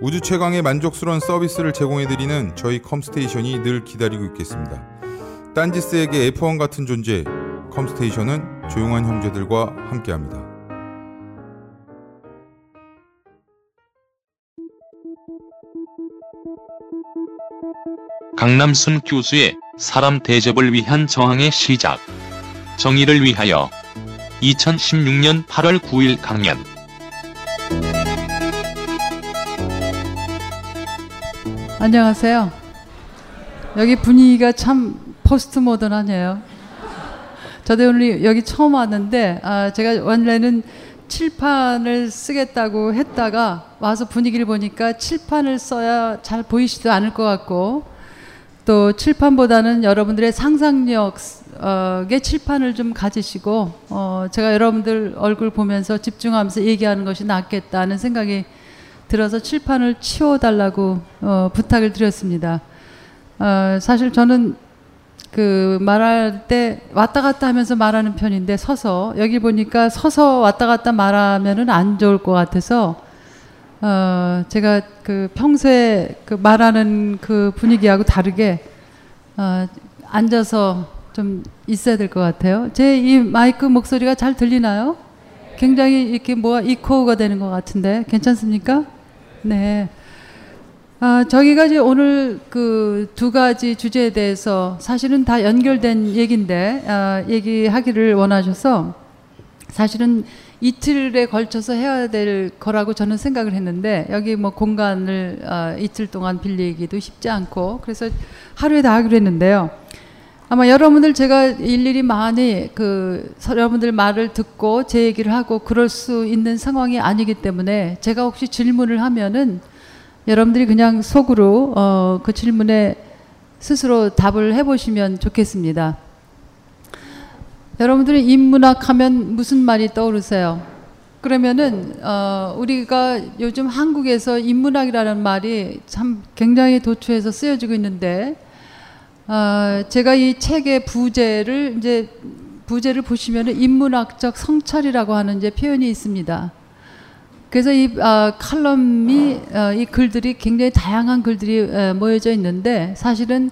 우주 최강의 만족스러운 서비스를 제공해드리는 저희 컴스테이션이 늘 기다리고 있겠습니다. 딴지스에게 F1 같은 존재, 컴스테이션은 조용한 형제들과 함께합니다. 강남순 교수의 사람 대접을 위한 저항의 시작. 정의를 위하여. 2016년 8월 9일 강연. 안녕하세요. 여기 분위기가 참 포스트 모던하네요. 저도 오늘 여기 처음 왔는데 아, 제가 원래는 칠판을 쓰겠다고 했다가 와서 분위기를 보니까 칠판을 써야 잘 보이지도 않을 것 같고 또 칠판보다는 여러분들의 상상력의 칠판을 좀 가지시고 어, 제가 여러분들 얼굴 보면서 집중하면서 얘기하는 것이 낫겠다는 생각이 들어서 칠판을 치워달라고 어, 부탁을 드렸습니다. 어, 사실 저는 그 말할 때 왔다 갔다 하면서 말하는 편인데 서서 여기 보니까 서서 왔다 갔다 말하면은 안 좋을 것 같아서 어 제가 그 평소에 그 말하는 그 분위기하고 다르게 어 앉아서 좀 있어야 될 것 같아요. 제 이 마이크 목소리가 잘 들리나요? 굉장히 이렇게 뭐가 이코가 되는 것 같은데 괜찮습니까? 네. 아, 저기가 이제 오늘 그 두 가지 주제에 대해서 사실은 다 연결된 얘기인데 아, 얘기하기를 원하셔서 사실은 이틀에 걸쳐서 해야 될 거라고 저는 생각을 했는데 여기 뭐 공간을 아, 이틀 동안 빌리기도 쉽지 않고 그래서 하루에 다 하기로 했는데요. 아마 여러분들 제가 일일이 많이 그 여러분들 말을 듣고 제 얘기를 하고 그럴 수 있는 상황이 아니기 때문에 제가 혹시 질문을 하면은 여러분들이 그냥 속으로 어, 그 질문에 스스로 답을 해보시면 좋겠습니다. 여러분들이 인문학 하면 무슨 말이 떠오르세요? 그러면은 어, 우리가 요즘 한국에서 인문학이라는 말이 참 굉장히 도처에서 쓰여지고 있는데 어, 제가 이 책의 부제를 이제 부제를 보시면은 인문학적 성찰이라고 하는 이제 표현이 있습니다. 그래서 이 어, 칼럼이 어, 이 글들이 굉장히 다양한 글들이 에, 모여져 있는데 사실은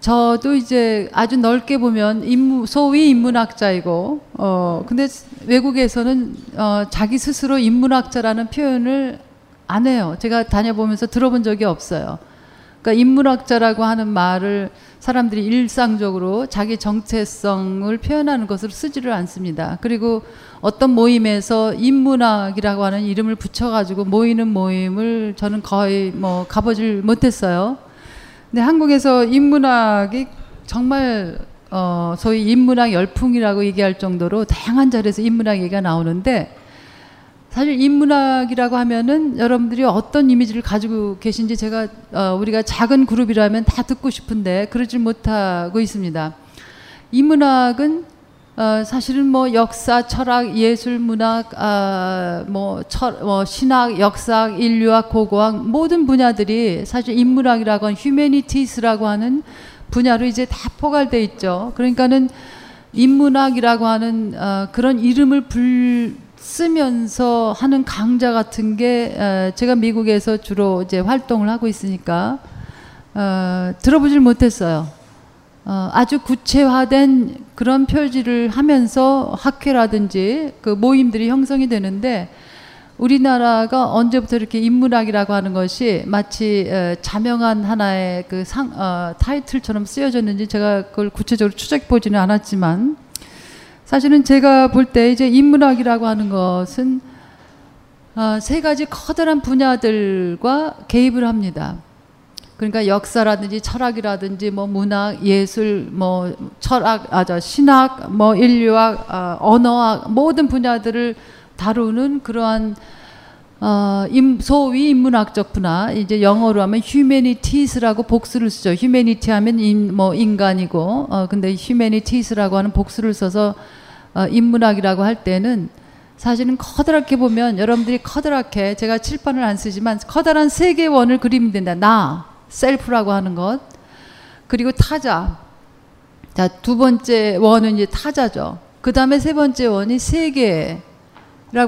저도 이제 아주 넓게 보면 인무, 소위 인문학자이고 어 근데 외국에서는 어 자기 스스로 인문학자라는 표현을 안 해요. 제가 다녀보면서 들어본 적이 없어요. 그러니까 인문학자라고 하는 말을 사람들이 일상적으로 자기 정체성을 표현하는 것으로 쓰지를 않습니다. 그리고 어떤 모임에서 인문학이라고 하는 이름을 붙여가지고 모이는 모임을 저는 거의 뭐 가보질 못했어요. 근데 한국에서 인문학이 정말 어 소위 인문학 열풍이라고 얘기할 정도로 다양한 자리에서 인문학 얘기가 나오는데 사실 인문학이라고 하면은 여러분들이 어떤 이미지를 가지고 계신지 제가 어 우리가 작은 그룹이라면 다 듣고 싶은데 그러지 못하고 있습니다. 인문학은 어 사실은 뭐 역사, 철학, 예술, 문학, 아, 뭐, 철, 뭐 신학, 역사학, 인류학, 고고학 모든 분야들이 사실 인문학이라고 하는 휴메니티스라고 하는 분야로 이제 다 포괄돼 있죠. 그러니까는 인문학이라고 하는 어, 그런 이름을 불 쓰면서 하는 강좌 같은 게 어, 제가 미국에서 주로 이제 활동을 하고 있으니까 어, 들어보질 못했어요. 어, 아주 구체화된 그런 표지를 하면서 학회라든지 그 모임들이 형성이 되는데 우리나라가 언제부터 이렇게 인문학이라고 하는 것이 마치 어, 자명한 하나의 그 상, 어, 타이틀처럼 쓰여졌는지 제가 그걸 구체적으로 추적해 보지는 않았지만 사실은 제가 볼 때 이제 인문학이라고 하는 것은 어, 세 가지 커다란 분야들과 개입을 합니다. 그러니까 역사라든지 철학이라든지 뭐 문학, 예술, 뭐 철학, 아저 신학, 뭐 인류학, 어, 언어학 모든 분야들을 다루는 그러한 어, 임, 소위 인문학적 분야 이제 영어로 하면 humanities라고 복수를 쓰죠. humanity 하면 인, 뭐 인간이고 어, 근데 humanities라고 하는 복수를 써서 어, 인문학이라고 할 때는 사실은 커다랗게 보면 여러분들이 커다랗게 제가 칠판을 안 쓰지만 커다란 세계원을 그리면 된다. 나 셀프라고 하는 것 그리고 타자 자 두 번째 원은 이제 타자죠. 그 다음에 세 번째 원이 세계라고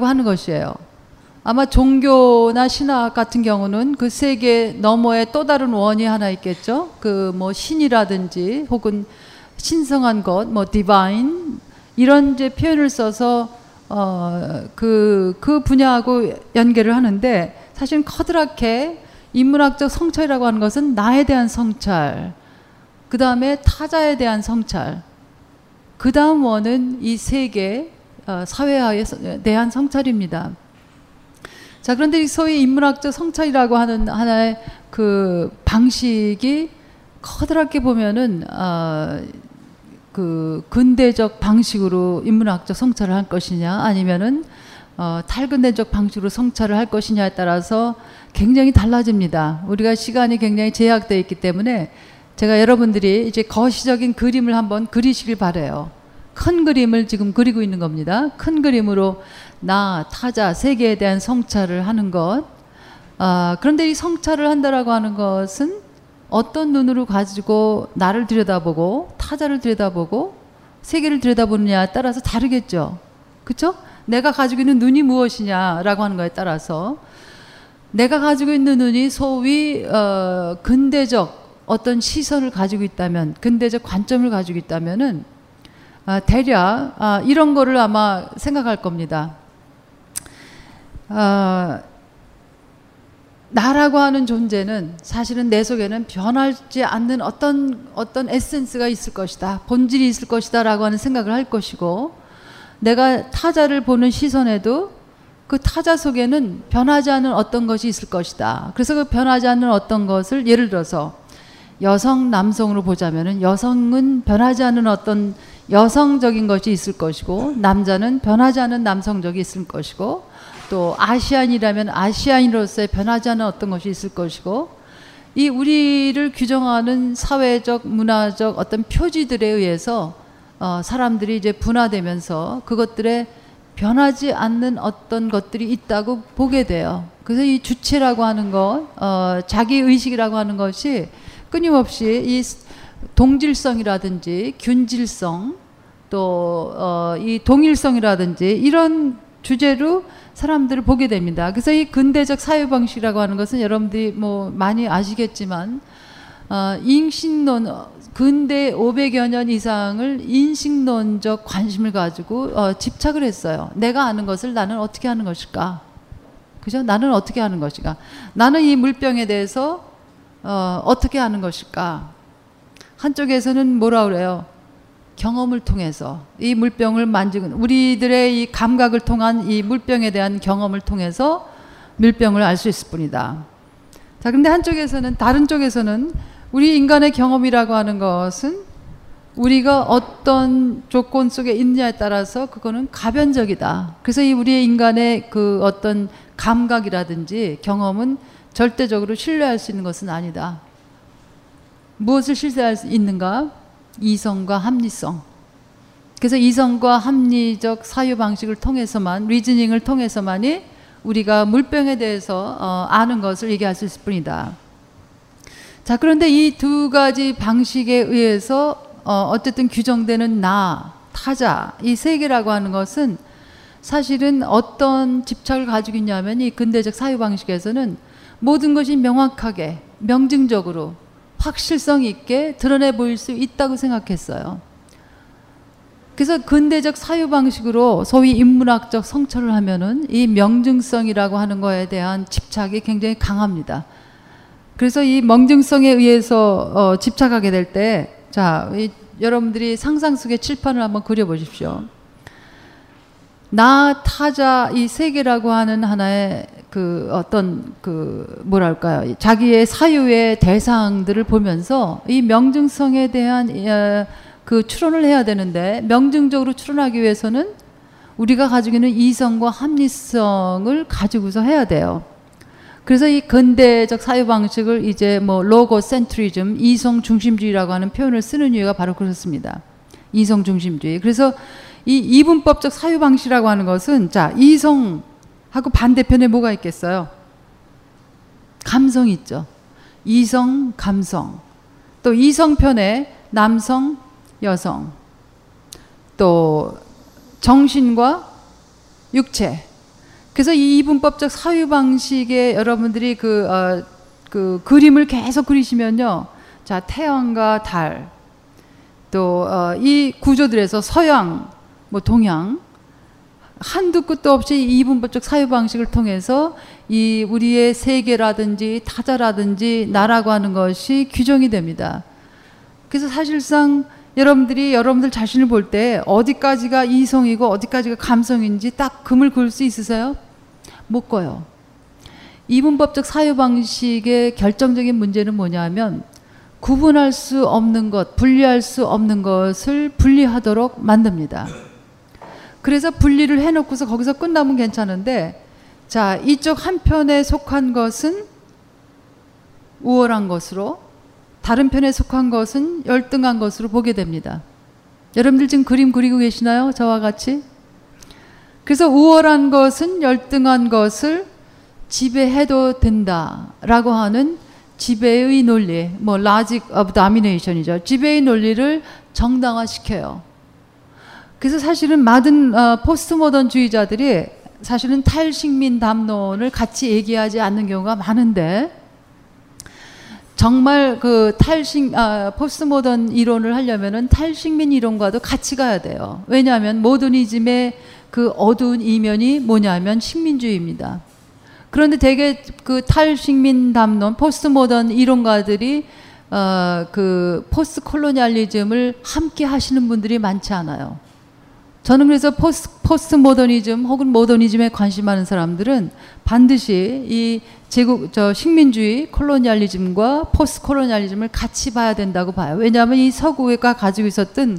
하는 것이에요. 아마 종교나 신학 같은 경우는 그 세계 너머에 또 다른 원이 하나 있겠죠. 그 뭐 신이라든지 혹은 신성한 것, 뭐 디바인 이런 이제 표현을 써서 어그그 그 분야하고 연계를 하는데 사실 커다랗게 인문학적 성찰이라고 하는 것은 나에 대한 성찰, 그 다음에 타자에 대한 성찰, 그 다음 원은 이 세계 어, 사회화에 대한 성찰입니다. 자 그런데 소위 인문학적 성찰이라고 하는 하나의 그 방식이 커다랗게 보면은 어, 그 근대적 방식으로 인문학적 성찰을 할 것이냐 아니면은 어, 탈근대적 방식으로 성찰을 할 것이냐에 따라서 굉장히 달라집니다. 우리가 시간이 굉장히 제약되어 있기 때문에 제가 여러분들이 이제 거시적인 그림을 한번 그리시길 바래요. 큰 그림을 지금 그리고 있는 겁니다. 큰 그림으로 나, 타자, 세계에 대한 성찰을 하는 것. 아, 그런데 이 성찰을 한다라고 하는 것은 어떤 눈으로 가지고 나를 들여다보고 타자를 들여다보고 세계를 들여다보느냐에 따라서 다르겠죠. 그렇죠? 내가 가지고 있는 눈이 무엇이냐라고 하는 거에 따라서 내가 가지고 있는 눈이 소위 어, 근대적 어떤 시선을 가지고 있다면 근대적 관점을 가지고 있다면은 아, 대략 아, 이런 거를 아마 생각할 겁니다. 아, 나라고 하는 존재는 사실은 내 속에는 변하지 않는 어떤 어떤 에센스가 있을 것이다. 본질이 있을 것이다라고 하는 생각을 할 것이고 내가 타자를 보는 시선에도 그 타자 속에는 변하지 않는 어떤 것이 있을 것이다. 그래서 그 변하지 않는 어떤 것을 예를 들어서 여성 남성으로 보자면은 여성은 변하지 않는 어떤 여성적인 것이 있을 것이고 남자는 변하지 않는 남성적이 있을 것이고 또 아시안이라면 아시안으로서의 변하지 않는 어떤 것이 있을 것이고 이 우리를 규정하는 사회적 문화적 어떤 표지들에 의해서 어, 사람들이 이제 분화되면서 그것들에 변하지 않는 어떤 것들이 있다고 보게 돼요. 그래서 이 주체라고 하는 것, 어, 자기 의식이라고 하는 것이 끊임없이 이 동질성이라든지 균질성 또이 어, 동일성이라든지 이런 주제로 사람들을 보게 됩니다. 그래서 이 근대적 사회 방식이라고 하는 것은 여러분들이 뭐 많이 아시겠지만 어, 인신론 근대 500여 년 이상을 인식론적 관심을 가지고 어, 집착을 했어요. 내가 아는 것을 나는 어떻게 하는 것일까? 그죠? 나는 어떻게 하는 것일까? 나는 이 물병에 대해서 어, 어떻게 하는 것일까? 한쪽에서는 뭐라 그래요? 경험을 통해서 이 물병을 만지고 우리들의 이 감각을 통한 이 물병에 대한 경험을 통해서 물병을 알 수 있을 뿐이다. 자, 근데 한쪽에서는 다른 쪽에서는 우리 인간의 경험이라고 하는 것은 우리가 어떤 조건 속에 있느냐에 따라서 그거는 가변적이다. 그래서 이 우리의 인간의 그 어떤 감각이라든지 경험은 절대적으로 신뢰할 수 있는 것은 아니다. 무엇을 신뢰할 수 있는가? 이성과 합리성. 그래서 이성과 합리적 사유 방식을 통해서만 리즈닝을 통해서만이 우리가 물병에 대해서 어, 아는 것을 얘기할 수 있을 뿐이다. 자, 그런데 이 두 가지 방식에 의해서 어, 어쨌든 규정되는 나, 타자, 이 세 개라고 하는 것은 사실은 어떤 집착을 가지고 있냐면 이 근대적 사유 방식에서는 모든 것이 명확하게, 명증적으로, 확실성 있게 드러내 보일 수 있다고 생각했어요. 그래서 근대적 사유 방식으로 소위 인문학적 성찰을 하면은 이 명증성이라고 하는 거에 대한 집착이 굉장히 강합니다. 그래서 이 명증성에 의해서 어, 집착하게 될 때, 자, 이, 여러분들이 상상 속의 칠판을 한번 그려보십시오. 나 타자 이세 개라고 하는 하나의 그 어떤 그 뭐랄까요 자기의 사유의 대상들을 보면서 이 명증성에 대한 어, 그 추론을 해야 되는데 명증적으로 추론하기 위해서는 우리가 가지고 있는 이성과 합리성을 가지고서 해야 돼요. 그래서 이 근대적 사유 방식을 이제 뭐 로고 센트리즘, 이성 중심주의라고 하는 표현을 쓰는 이유가 바로 그렇습니다. 이성 중심주의. 그래서 이 이분법적 사유 방식이라고 하는 것은 자, 이성하고 반대편에 뭐가 있겠어요? 감성 있죠. 이성, 감성. 또 이성편에 남성, 여성. 또 정신과 육체. 그래서 이 이분법적 사유 방식에 여러분들이 그, 어, 그 그림을 계속 그리시면요. 자, 태양과 달. 또이 어, 구조들에서 서양, 뭐 동양 한두 끝도 없이 이분법적 사유 방식을 통해서 이 우리의 세계라든지 타자라든지 나라고 하는 것이 규정이 됩니다. 그래서 사실상 여러분들이 여러분들 자신을 볼 때 어디까지가 이성이고 어디까지가 감성인지 딱 금을 그을 수 있으세요? 못 꺼요. 이분법적 사유 방식의 결정적인 문제는 뭐냐면 구분할 수 없는 것, 분리할 수 없는 것을 분리하도록 만듭니다. 그래서 분리를 해놓고서 거기서 끝나면 괜찮은데 자 이쪽 한 편에 속한 것은 우월한 것으로 다른 편에 속한 것은 열등한 것으로 보게 됩니다. 여러분들 지금 그림 그리고 계시나요? 저와 같이? 그래서 우월한 것은 열등한 것을 지배해도 된다라고 하는 지배의 논리, 뭐 logic of domination이죠. 지배의 논리를 정당화시켜요. 그래서 사실은 많은 어, 포스트 모던주의자들이 사실은 탈식민 담론을 같이 얘기하지 않는 경우가 많은데 정말 그 탈식 아, 포스트 모던 이론을 하려면은 탈식민 이론과도 같이 가야 돼요. 왜냐하면 모더니즘의 그 어두운 이면이 뭐냐면 식민주의입니다. 그런데 대개 그 탈식민 담론 포스트 모던 이론가들이 어, 그 post colonialism을 함께 하시는 분들이 많지 않아요. 저는 그래서 포스, 포스트 모더니즘 혹은 모더니즘에 관심 많은 사람들은 반드시 이 제국 저 식민주의 colonialism과 post colonialism을 같이 봐야 된다고 봐요. 왜냐하면 이 서구가 가지고 있었던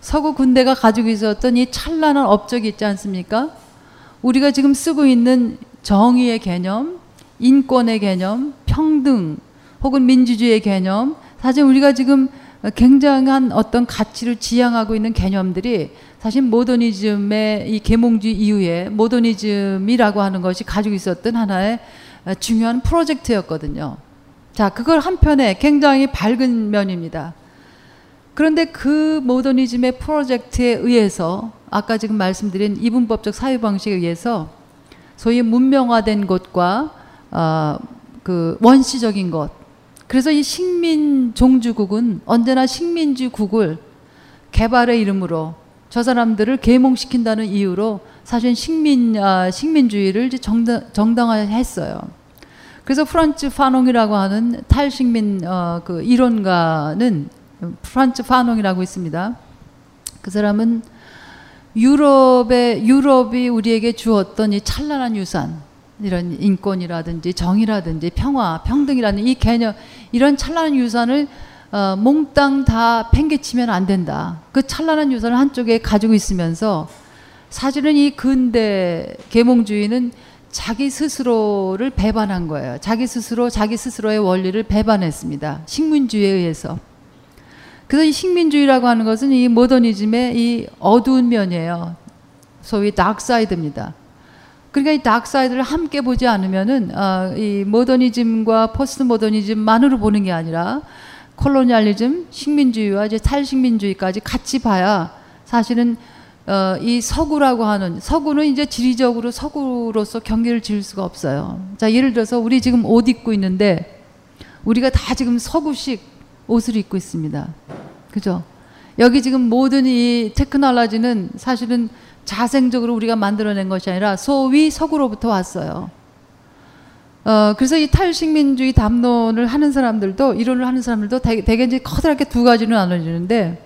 서구 군대가 가지고 있었던 이 찬란한 업적이 있지 않습니까? 우리가 지금 쓰고 있는 정의의 개념, 인권의 개념, 평등 혹은 민주주의의 개념, 사실 우리가 지금 굉장한 어떤 가치를 지향하고 있는 개념들이 사실 모더니즘의 이 계몽주의 이후에 모더니즘이라고 하는 것이 가지고 있었던 하나의 중요한 프로젝트였거든요. 자, 그걸 한편에 굉장히 밝은 면입니다. 그런데 그 모더니즘의 프로젝트에 의해서 아까 지금 말씀드린 이분법적 사유 방식에 의해서 소위 문명화된 것과 어, 그 원시적인 것. 그래서 이 식민 종주국은 언제나 식민주국을 개발의 이름으로 저 사람들을 계몽시킨다는 이유로 사실 식민 아, 식민주의를 정당, 정당화했어요. 그래서 프란츠 파농이라고 하는 탈식민 어, 그 이론가는 프란츠 파농이라고 있습니다. 그 사람은 유럽의 유럽이 우리에게 주었던 이 찬란한 유산 이런 인권이라든지 정의라든지 평화, 평등이라는 이 개념 이런 찬란한 유산을 어, 몽땅 다 팽개치면 안 된다. 그 찬란한 유산을 한쪽에 가지고 있으면서 사실은 이 근대 계몽주의는 자기 스스로를 배반한 거예요. 자기 스스로 자기 스스로의 원리를 배반했습니다. 식민주의에 의해서. 그래서 이 식민주의라고 하는 것은 이 모더니즘의 이 어두운 면이에요. 소위 dark side입니다. 그러니까 이 dark side를 함께 보지 않으면은 어, 이 모더니즘과 포스트 모더니즘만으로 보는 게 아니라 colonialism, 식민주의와 이제 탈식민주의까지 같이 봐야 사실은 어, 이 서구라고 하는 서구는 이제 지리적으로 서구로서 경계를 지을 수가 없어요. 자 예를 들어서 우리 지금 옷 입고 있는데 우리가 다 지금 서구식 옷을 입고 있습니다. 그죠? 여기 지금 모든 이 테크놀로지는 사실은 자생적으로 우리가 만들어낸 것이 아니라 소위 서구로부터 왔어요. 어, 그래서 이 탈식민주의 담론을 하는 사람들도, 이론을 하는 사람들도 대개, 대개 이제 커다랗게 두 가지로 나눠지는데,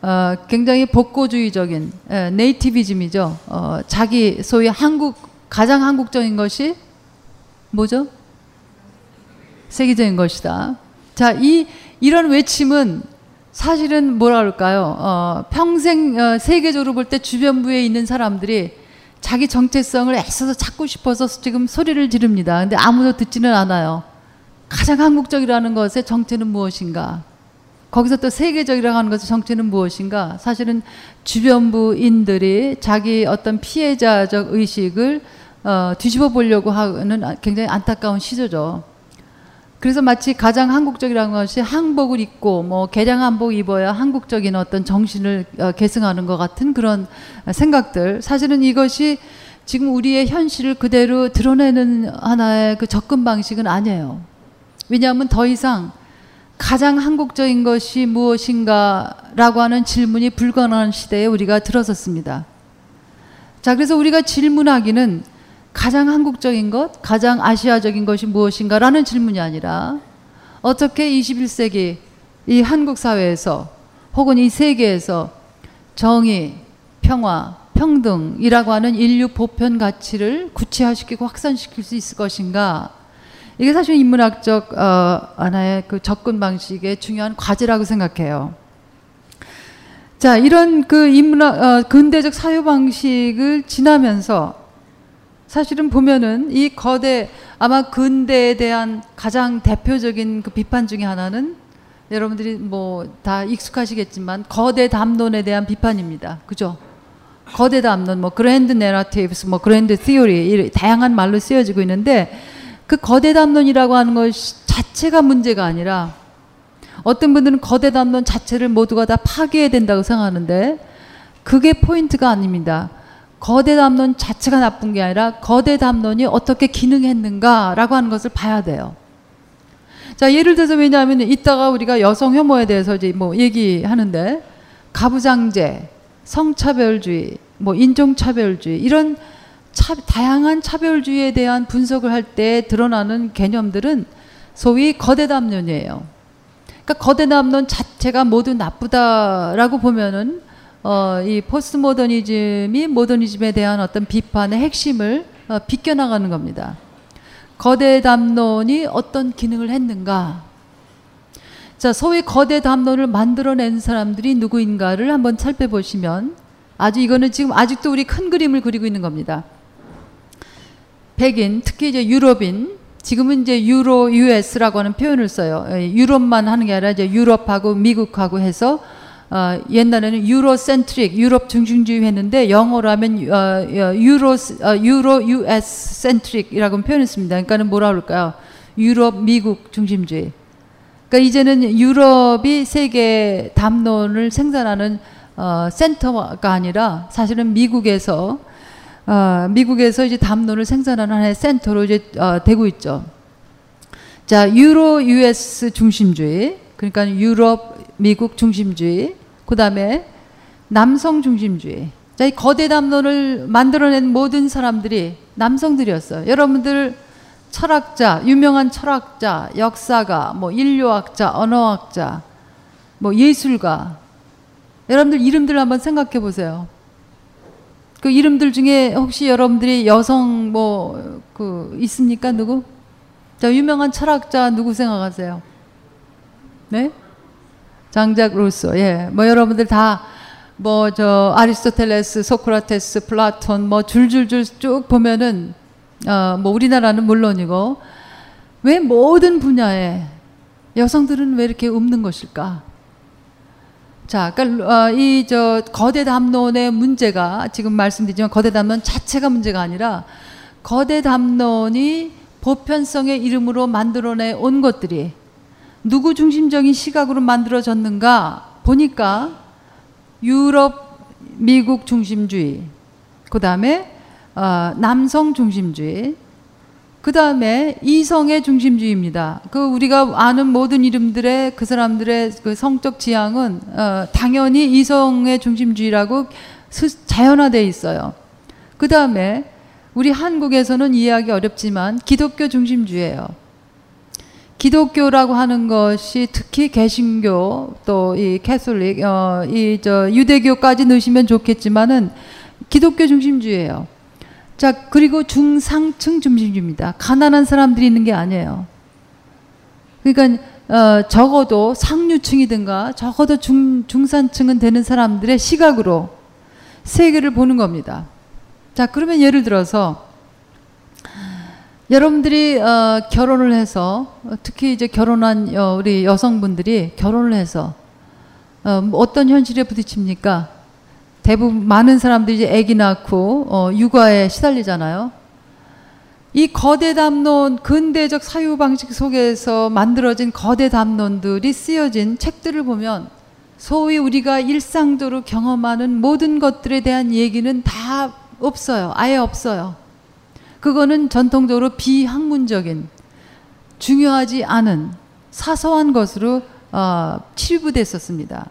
어, 굉장히 복고주의적인, 예, 네이티비즘이죠. 어, 자기 소위 한국, 가장 한국적인 것이 뭐죠? 세계적인 것이다. 자, 이, 이런 외침은 사실은 뭐라 그럴까요? 어, 평생 어, 세계적으로 볼 때 주변부에 있는 사람들이 자기 정체성을 애써서 찾고 싶어서 지금 소리를 지릅니다. 근데 아무도 듣지는 않아요. 가장 한국적이라는 것의 정체는 무엇인가? 거기서 또 세계적이라고 하는 것의 정체는 무엇인가? 사실은 주변부인들이 자기 어떤 피해자적 의식을 어, 뒤집어 보려고 하는 굉장히 안타까운 시조죠. 그래서 마치 가장 한국적이라는 것이 한복을 입고 뭐 개량 한복 입어야 한국적인 어떤 정신을 어, 계승하는 것 같은 그런 생각들. 사실은 이것이 지금 우리의 현실을 그대로 드러내는 하나의 그 접근 방식은 아니에요. 왜냐하면 더 이상 가장 한국적인 것이 무엇인가라고 하는 질문이 불가능한 시대에 우리가 들어섰습니다. 자, 그래서 우리가 질문하기는 가장 한국적인 것, 가장 아시아적인 것이 무엇인가라는 질문이 아니라 어떻게 21세기 이 한국 사회에서 혹은 이 세계에서 정의, 평화, 평등이라고 하는 인류 보편 가치를 구체화시키고 확산시킬 수 있을 것인가? 이게 사실 인문학적 어, 하나의 그 접근 방식의 중요한 과제라고 생각해요. 자, 이런 그 인문학 어, 근대적 사유 방식을 지나면서 사실은 보면은 이 거대 아마 근대에 대한 가장 대표적인 그 비판 중에 하나는 여러분들이 뭐 다 익숙하시겠지만 거대 담론에 대한 비판입니다. 그죠? 거대 담론, 뭐 그랜드 내러티브스, 뭐 그랜드 티오리 다양한 말로 쓰여지고 있는데 그 거대 담론이라고 하는 것 자체가 문제가 아니라 어떤 분들은 거대 담론 자체를 모두가 다 파괴해야 된다고 생각하는데 그게 포인트가 아닙니다. 거대 담론 자체가 나쁜 게 아니라 거대 담론이 어떻게 기능했는가라고 하는 것을 봐야 돼요. 자, 예를 들어서 왜냐하면 이따가 우리가 여성 혐오에 대해서 이제 뭐 얘기하는데 가부장제, 성차별주의, 뭐 인종차별주의 이런 차, 다양한 차별주의에 대한 분석을 할 때 드러나는 개념들은 소위 거대 담론이에요. 그러니까 거대 담론 자체가 모두 나쁘다라고 보면은 어, 이 포스트 모더니즘이 모더니즘에 대한 어떤 비판의 핵심을 어, 비껴나가는 겁니다. 거대 담론이 어떤 기능을 했는가? 자, 소위 거대 담론을 만들어낸 사람들이 누구인가를 한번 살펴보시면 아주 이거는 지금 아직도 우리 큰 그림을 그리고 있는 겁니다. 백인, 특히 이제 유럽인, 지금은 이제 유로 US라고 하는 표현을 써요. 예, 유럽만 하는 게 아니라 이제 유럽하고 미국하고 해서 어, 옛날에는 유로센트릭 유럽 중심주의 했는데 영어로 하면 어, 어 유로 어, 유로 US 센트릭이라고 표현했습니다. 그러니까는 뭐라 그럴까요? 유럽 미국 중심주의. 그러니까 이제는 유럽이 세계 담론을 생산하는 어, 센터가 아니라 사실은 미국에서 어, 미국에서 이제 담론을 생산하는 하나의 센터로 이제 어, 되고 있죠. 자, 유로 US 중심주의, 그러니까 유럽 미국 중심주의, 그 다음에 남성 중심주의. 자, 이 거대 담론을 만들어낸 모든 사람들이 남성들이었어요. 여러분들 철학자, 유명한 철학자, 역사가, 뭐 인류학자, 언어학자, 뭐 예술가. 여러분들 이름들 한번 생각해 보세요. 그 이름들 중에 혹시 여러분들이 여성 뭐 그 있습니까? 누구? 자, 유명한 철학자 누구 생각하세요? 네? 장 자크 루소. 예. 뭐 여러분들 다 뭐 저 아리스토텔레스, 소크라테스, 플라톤 뭐 줄줄줄 쭉 보면은 어 뭐 우리나라는 물론이고 왜 모든 분야에 여성들은 왜 이렇게 없는 것일까? 자, 그러니까 어, 이저 거대 담론의 문제가 지금 말씀드리지만 거대 담론 자체가 문제가 아니라 거대 담론이 보편성의 이름으로 만들어내 온 것들이 누구 중심적인 시각으로 만들어졌는가 보니까 유럽, 미국 중심주의, 그 다음에 어, 남성 중심주의, 그 다음에 이성애 중심주의입니다. 그 우리가 아는 모든 이름들의 그 사람들의 그 성적 지향은 어, 당연히 이성애 중심주의라고 스, 자연화돼 있어요. 그 다음에 우리 한국에서는 이해하기 어렵지만 기독교 중심주의예요. 기독교라고 하는 것이 특히 개신교 또 이 캐톨릭 어, 이 저 유대교까지 넣으시면 좋겠지만은 기독교 중심주의예요. 자, 그리고 중상층 중심주의입니다. 가난한 사람들이 있는 게 아니에요. 그러니까 어, 적어도 상류층이든가 적어도 중, 중산층은 되는 사람들의 시각으로 세계를 보는 겁니다. 자, 그러면 예를 들어서 여러분들이 어, 결혼을 해서 특히 이제 결혼한 어, 우리 여성분들이 결혼을 해서 어, 어떤 현실에 부딪힙니까? 대부분 많은 사람들이 이제 아기 낳고 어, 육아에 시달리잖아요. 이 거대 담론 근대적 사유 방식 속에서 만들어진 거대 담론들이 쓰여진 책들을 보면 소위 우리가 일상적으로 경험하는 모든 것들에 대한 얘기는 다 없어요. 아예 없어요. 그거는 전통적으로 비학문적인 중요하지 않은 사소한 것으로 어, 치부됐었습니다.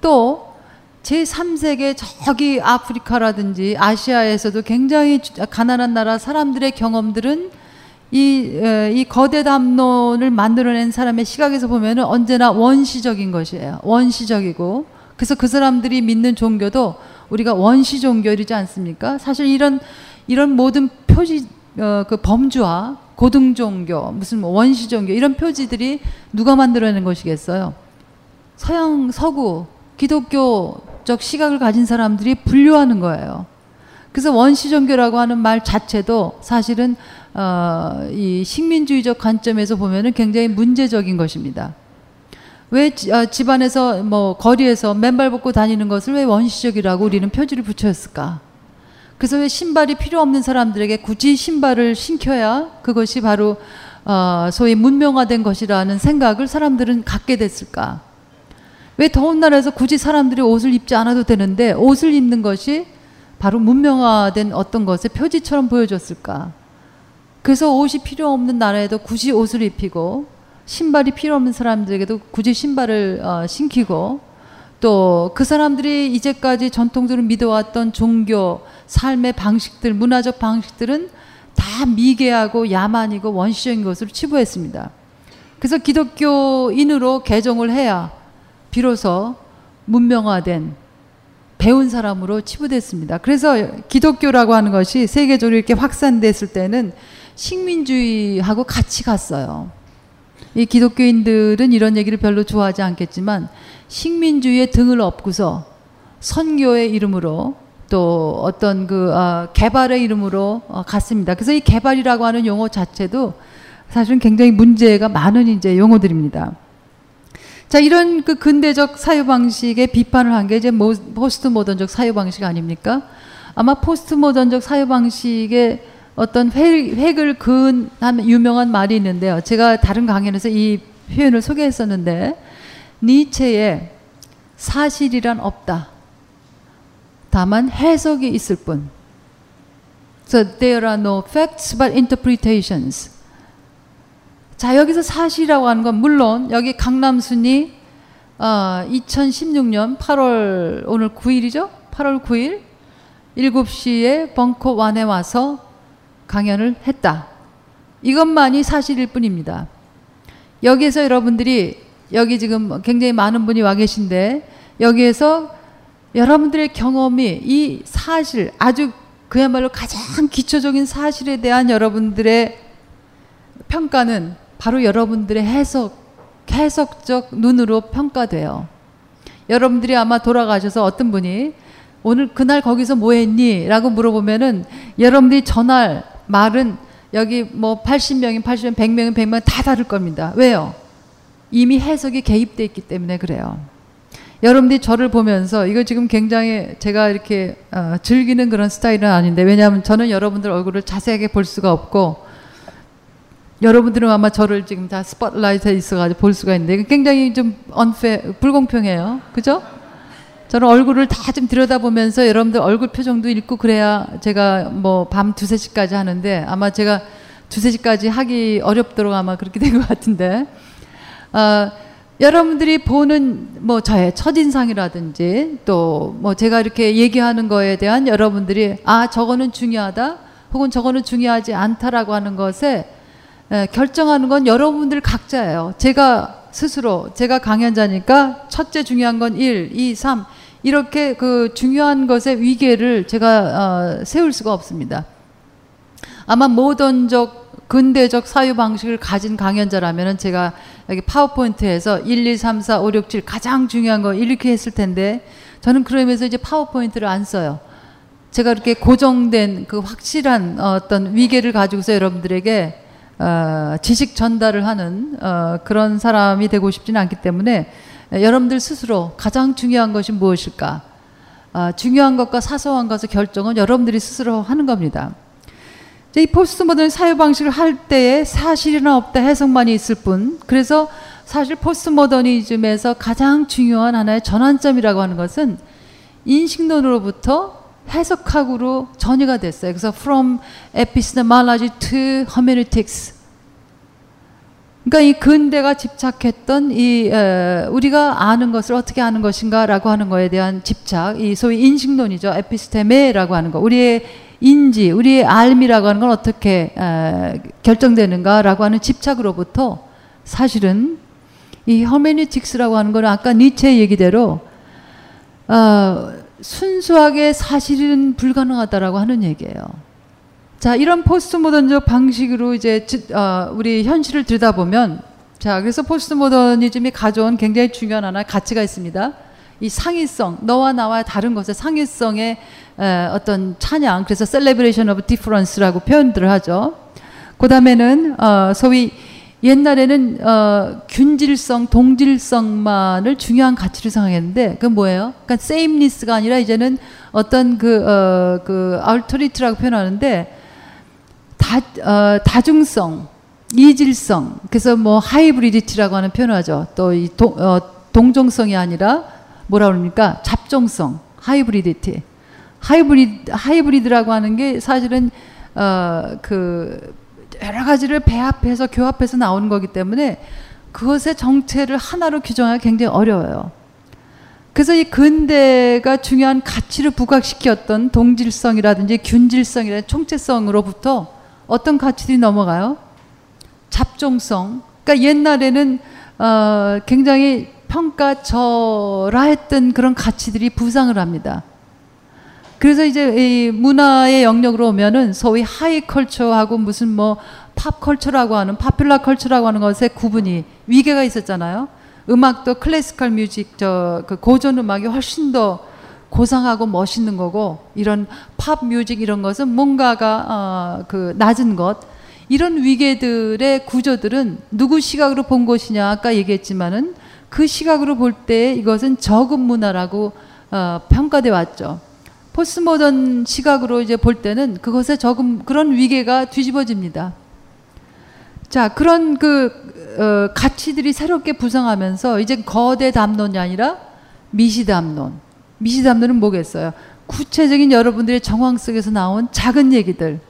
또 제3세계 저기 아프리카라든지 아시아에서도 굉장히 가난한 나라 사람들의 경험들은 이, 이 거대 담론을 만들어낸 사람의 시각에서 보면 언제나 원시적인 것이에요. 원시적이고. 그래서 그 사람들이 믿는 종교도 우리가 원시 종교이지 않습니까? 사실 이런, 이런 모든 표지, 어, 그 범주와 고등 종교, 무슨 뭐 원시 종교, 이런 표지들이 누가 만들어낸 것이겠어요? 서양, 서구, 기독교적 시각을 가진 사람들이 분류하는 거예요. 그래서 원시 종교라고 하는 말 자체도 사실은 어, 이 식민주의적 관점에서 보면은 굉장히 문제적인 것입니다. 왜 어, 집안에서 뭐 거리에서 맨발 벗고 다니는 것을 왜 원시적이라고 우리는 표지를 붙였을까? 그래서 왜 신발이 필요 없는 사람들에게 굳이 신발을 신겨야 그것이 바로 어, 소위 문명화된 것이라는 생각을 사람들은 갖게 됐을까? 왜 더운 나라에서 굳이 사람들이 옷을 입지 않아도 되는데 옷을 입는 것이 바로 문명화된 어떤 것의 표지처럼 보여졌을까? 그래서 옷이 필요 없는 나라에도 굳이 옷을 입히고 신발이 필요 없는 사람들에게도 굳이 신발을 어, 신기고 또 그 사람들이 이제까지 전통적으로 믿어왔던 종교, 삶의 방식들, 문화적 방식들은 다 미개하고 야만이고 원시적인 것으로 치부했습니다. 그래서 기독교인으로 개종을 해야 비로소 문명화된 배운 사람으로 치부됐습니다. 그래서 기독교라고 하는 것이 세계적으로 이렇게 확산됐을 때는 식민주의하고 같이 갔어요. 이 기독교인들은 이런 얘기를 별로 좋아하지 않겠지만 식민주의의 등을 업고서 선교의 이름으로 또 어떤 그 어, 개발의 이름으로 어, 갔습니다. 그래서 이 개발이라고 하는 용어 자체도 사실은 굉장히 문제가 많은 이제 용어들입니다. 자, 이런 그 근대적 사유 방식의 비판을 한 게 이제 모, 포스트 모던적 사유 방식 아닙니까? 아마 포스트 모던적 사유 방식의 어떤 획, 획을 그은 한 유명한 말이 있는데요. 제가 다른 강연에서 이 표현을 소개했었는데 니체의 사실이란 없다. 다만 해석이 있을 뿐. So there are no facts but interpretations. 자, 여기서 사실이라고 하는 건 물론 여기 강남순이 어, 2016년 8월 오늘 9일이죠? 8월 9일 7시에 벙커 완에 와서 강연을 했다. 이것만이 사실일 뿐입니다. 여기에서 여러분들이 여기 지금 굉장히 많은 분이 와 계신데 여기에서 여러분들의 경험이 이 사실 아주 그야말로 가장 기초적인 사실에 대한 여러분들의 평가는 바로 여러분들의 해석, 해석적 눈으로 평가돼요. 여러분들이 아마 돌아가셔서 어떤 분이 오늘 그날 거기서 뭐 했니? 라고 물어보면은 여러분들이 전날 말은 여기 뭐 80명이 80명, 100명이 100명 다 다를 겁니다. 왜요? 이미 해석이 개입돼 있기 때문에 그래요. 여러분들이 저를 보면서 이거 지금 굉장히 제가 이렇게 어, 즐기는 그런 스타일은 아닌데 왜냐하면 저는 여러분들 얼굴을 자세하게 볼 수가 없고 여러분들은 아마 저를 지금 다 스팟라이트에 있어가지고 볼 수가 있는데 굉장히 좀 언페 불공평해요. 그죠? 저는 얼굴을 다 좀 들여다보면서 여러분들 얼굴 표정도 읽고 그래야 제가 뭐 밤 두세 시까지 하는데 아마 제가 두세 시까지 하기 어렵도록 아마 그렇게 된 것 같은데 어, 여러분들이 보는 뭐 저의 첫인상이라든지 또 뭐 제가 이렇게 얘기하는 거에 대한 여러분들이 아 저거는 중요하다 혹은 저거는 중요하지 않다라고 하는 것에 에, 결정하는 건 여러분들 각자예요. 제가 스스로 제가 강연자니까 첫째 중요한 건 1, 2, 3 이렇게 그 중요한 것의 위계를 제가 어, 세울 수가 없습니다. 아마 모던적 근대적 사유 방식을 가진 강연자라면은 제가 여기 파워포인트에서 1, 2, 3, 4, 5, 6, 7 가장 중요한 거 이렇게 했을 텐데 저는 그러면서 이제 파워포인트를 안 써요. 제가 이렇게 고정된 그 확실한 어떤 위계를 가지고서 여러분들에게 어, 지식 전달을 하는 어, 그런 사람이 되고 싶지는 않기 때문에 여러분들 스스로 가장 중요한 것이 무엇일까? 어, 중요한 것과 사소한 것의 결정은 여러분들이 스스로 하는 겁니다. 이 포스트 모던 사유 방식을 할 때에 사실이란 없다 해석만이 있을 뿐. 그래서 사실 포스트 모더니즘에서 가장 중요한 하나의 전환점이라고 하는 것은 인식론으로부터 해석학으로 전이가 됐어요. 그래서 from epistemology to hermeneutics. 그러니까 이 근대가 집착했던 이 에, 우리가 아는 것을 어떻게 아는 것인가라고 하는 거에 대한 집착, 이 소위 인식론이죠. 에피스테메라고 하는 거. 우리의 인지, 우리의 알미라고 하는 건 어떻게 에, 결정되는가라고 하는 집착으로부터 사실은 이 허메니틱스라고 하는 거는 아까 니체 얘기대로 어, 순수하게 사실은 불가능하다라고 하는 얘기예요. 자, 이런 포스트 모던적 방식으로 이제 어, 우리 현실을 들여다보면 자, 그래서 포스트 모더니즘이 가져온 굉장히 중요한 하나 가치가 있습니다. 이 상이성, 너와 나와 다른 것의 상이성의 에, 어떤 찬양, 그래서 celebration of difference라고 표현들을 하죠. 그 다음에는 어, 소위 옛날에는 어, 균질성, 동질성만을 중요한 가치로 생각했는데 그건 뭐예요? 그러니까 sameness가 아니라 이제는 어떤 그, 어, 그 authority라고 표현하는데 다, 어, 다중성, 이질성, 그래서 뭐 하이브리디티라고 하는 표현을 하죠. 또이 어, 동종성이 아니라 뭐라 그럽니까? 잡종성, 하이브리디티. 하이브리드, 하이브리드라고 하는 게 사실은 어, 그 여러 가지를 배합해서 교합해서 나오는 거기 때문에 그것의 정체를 하나로 규정하기 굉장히 어려워요. 그래서 이 근대가 중요한 가치를 부각시켰던 동질성이라든지 균질성이라든지 총체성으로부터 어떤 가치들이 넘어가요? 잡종성. 그러니까 옛날에는 어, 굉장히 평가절하했던 그런 가치들이 부상을 합니다. 그래서 이제 이 문화의 영역으로 오면은 소위 high culture하고 무슨 뭐 pop culture라고 하는 popular culture라고 하는 것에 구분이 위계가 있었잖아요. 음악도 classical music 저 그 고전 음악이 훨씬 더 고상하고 멋있는 거고 이런 pop music 이런 것은 뭔가가 어, 그 낮은 것 이런 위계들의 구조들은 누구 시각으로 본 것이냐 아까 얘기했지만은 그 시각으로 볼 때 이것은 저급 문화라고 어, 평가돼 왔죠. 포스트 모던 시각으로 이제 볼 때는 그것에 조금 그런 위계가 뒤집어집니다. 자, 그런 그 어, 가치들이 새롭게 부상하면서 이제 거대 담론이 아니라 미시 담론. 미시 담론은 뭐겠어요? 구체적인 여러분들의 정황 속에서 나온 작은 얘기들.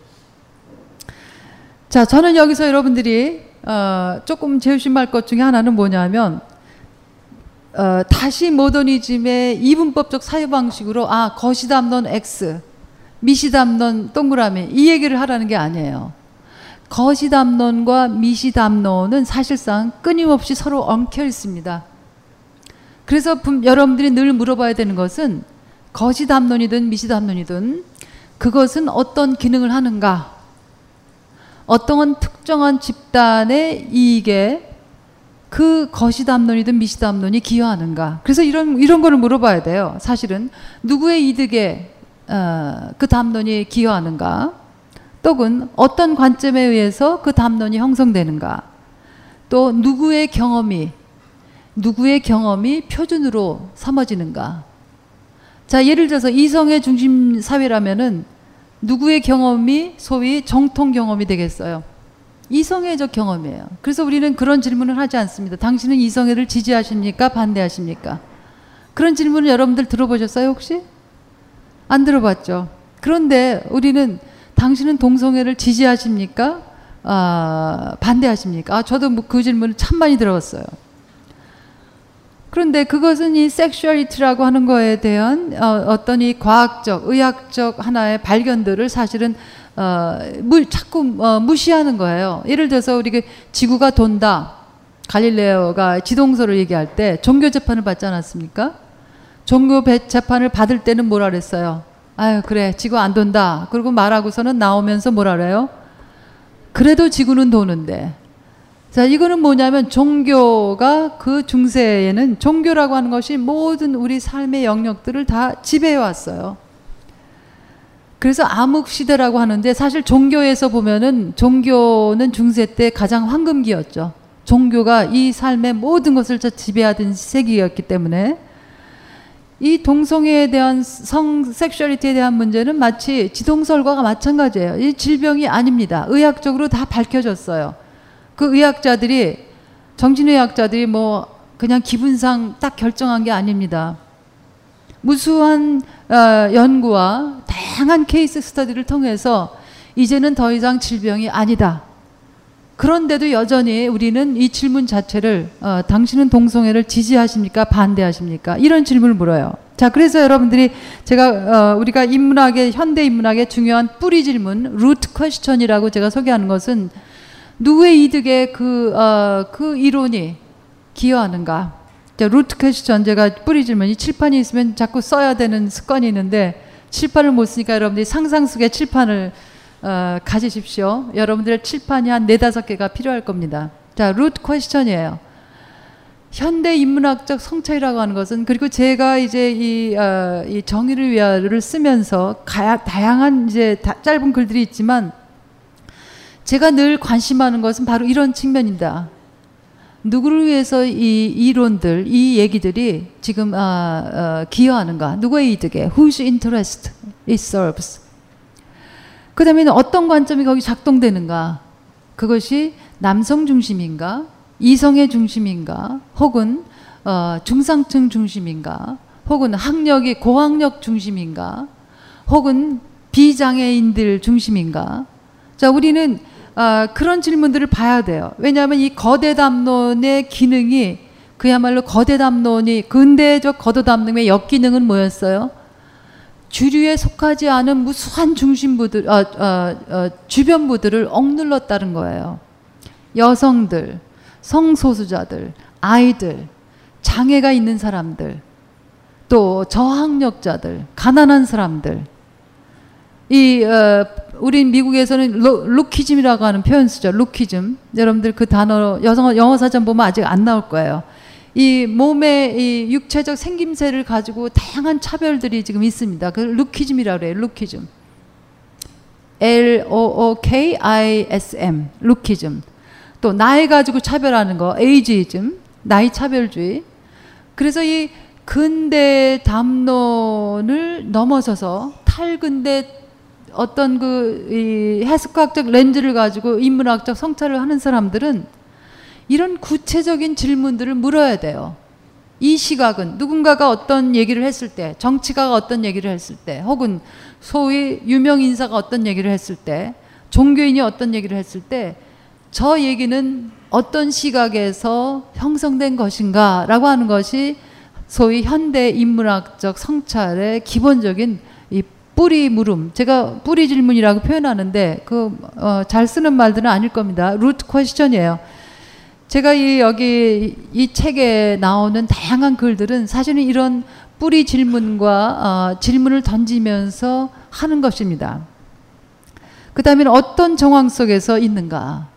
자, 저는 여기서 여러분들이 어, 조금 재심할 것 중에 하나는 뭐냐면 어, 다시 모더니즘의 이분법적 사유 방식으로 아 거시담론 X, 미시담론 동그라미 이 얘기를 하라는 게 아니에요. 거시담론과 미시담론은 사실상 끊임없이 서로 엉켜 있습니다. 그래서 여러분들이 늘 물어봐야 되는 것은 거시담론이든 미시담론이든 그것은 어떤 기능을 하는가? 어떤 특정한 집단의 이익에 그 거시 담론이든 미시 담론이 기여하는가? 그래서 이런 이런 거를 물어봐야 돼요. 사실은 누구의 이득에 어, 그 담론이 기여하는가? 또는 어떤 관점에 의해서 그 담론이 형성되는가? 또 누구의 경험이 누구의 경험이 표준으로 삼아지는가? 자, 예를 들어서 이성의 중심 사회라면은 누구의 경험이 소위 정통 경험이 되겠어요? 이성애적 경험이에요. 그래서 우리는 그런 질문을 하지 않습니다. 당신은 이성애를 지지하십니까? 반대하십니까? 그런 질문을 여러분들 들어보셨어요, 혹시? 안 들어봤죠. 그런데 우리는 당신은 동성애를 지지하십니까? 아, 반대하십니까? 아, 저도 뭐 그 질문을 참 많이 들어봤어요. 그런데 그것은 이 섹슈얼리티라고 하는 거에 대한 어, 떤이 과학적, 의학적 하나의 발견들을 사실은 어, 물, 자꾸 어, 무시하는 거예요. 예를 들어서 우리 그 지구가 돈다. 갈릴레오가 지동설을 얘기할 때 종교 재판을 받지 않았습니까? 종교 재판을 받을 때는 뭐라 그랬어요? 아유, 그래. 지구 안 돈다. 그리고 말하고서는 나오면서 뭐라 그래요? 그래도 지구는 도는데. 자, 이거는 뭐냐면 종교가 그 중세에는 종교라고 하는 것이 모든 우리 삶의 영역들을 다 지배해 왔어요. 그래서 암흑 시대라고 하는데 사실 종교에서 보면은 종교는 중세 때 가장 황금기였죠. 종교가 이 삶의 모든 것을 지배하던 세기였기 때문에 이 동성애에 대한 성 섹슈얼리티에 대한 문제는 마치 지동설과 마찬가지예요. 이 질병이 아닙니다. 의학적으로 다 밝혀졌어요. 그 의학자들이 정신의학자들이 뭐 그냥 기분상 딱 결정한 게 아닙니다. 무수한 어, 연구와 다양한 케이스 스터디를 통해서 이제는 더 이상 질병이 아니다. 그런데도 여전히 우리는 이 질문 자체를 어, 당신은 동성애를 지지하십니까 반대하십니까 이런 질문을 물어요. 자 그래서 여러분들이 제가 어, 우리가 인문학의 현대 인문학의 중요한 뿌리 질문 root question이라고 제가 소개하는 것은 누구의 이득에 그, 어, 그 이론이 기여하는가? 자, root question 제가 뿌리 질문이 칠판이 있으면 자꾸 써야 되는 습관이 있는데 칠판을 못 쓰니까 여러분들이 상상 속의 칠판을 어, 가지십시오. 여러분들의 칠판이 한 네다섯 개가 필요할 겁니다. 자, 루트 퀘스천이에요. 현대 인문학적 성찰이라고 하는 것은 그리고 제가 이제 이, 어, 이 정의를 위하여를 쓰면서 가, 다양한 이제 다, 짧은 글들이 있지만 제가 늘 관심하는 것은 바로 이런 측면입니다. 누구를 위해서 이 이론들, 이 얘기들이 지금 아, 어, 기여하는가? 누구의 이득에? Whose interest it serves? 그 다음에 어떤 관점이 거기 작동되는가? 그것이 남성 중심인가? 이성의 중심인가? 혹은 어, 중상층 중심인가? 혹은 학력이 고학력 중심인가? 혹은 비장애인들 중심인가? 자, 우리는 어, 그런 질문들을 봐야 돼요. 왜냐하면 이 거대 담론의 기능이 그야말로 거대 담론이 근대적 거대 담론의 역기능은 뭐였어요? 주류에 속하지 않은 무수한 중심부들, 어, 어, 어, 주변부들을 억눌렀다는 거예요. 여성들, 성소수자들, 아이들, 장애가 있는 사람들, 또 저학력자들, 가난한 사람들, 이 어, 우리 미국에서는 로, 루키즘이라고 하는 표현 쓰죠. 루키즘. 여러분들 그 단어 여성 영어 사전 보면 아직 안 나올 거예요. 이 몸의 이 육체적 생김새를 가지고 다양한 차별들이 지금 있습니다. 그 루키즘이라고 그래요. 루키즘. L O O K I S M. 루키즘. 또 나이 가지고 차별하는 거 에이지즘. 나이 차별주의. 그래서 이 근대 담론을 넘어서서 탈근대 어떤 그 해석학적 렌즈를 가지고 인문학적 성찰을 하는 사람들은 이런 구체적인 질문들을 물어야 돼요. 이 시각은 누군가가 어떤 얘기를 했을 때, 정치가가 어떤 얘기를 했을 때, 혹은 소위 유명 인사가 어떤 얘기를 했을 때, 종교인이 어떤 얘기를 했을 때, 저 얘기는 어떤 시각에서 형성된 것인가라고 하는 것이 소위 현대 인문학적 성찰의 기본적인 뿌리 물음 제가 뿌리 질문이라고 표현하는데 그잘 어, 쓰는 말들은 아닐 겁니다. 루트 퀘스천이에요. 제가 이 여기 이 책에 나오는 다양한 글들은 사실은 이런 뿌리 질문과 어, 질문을 던지면서 하는 것입니다. 그 다음에 어떤 정황 속에서 있는가?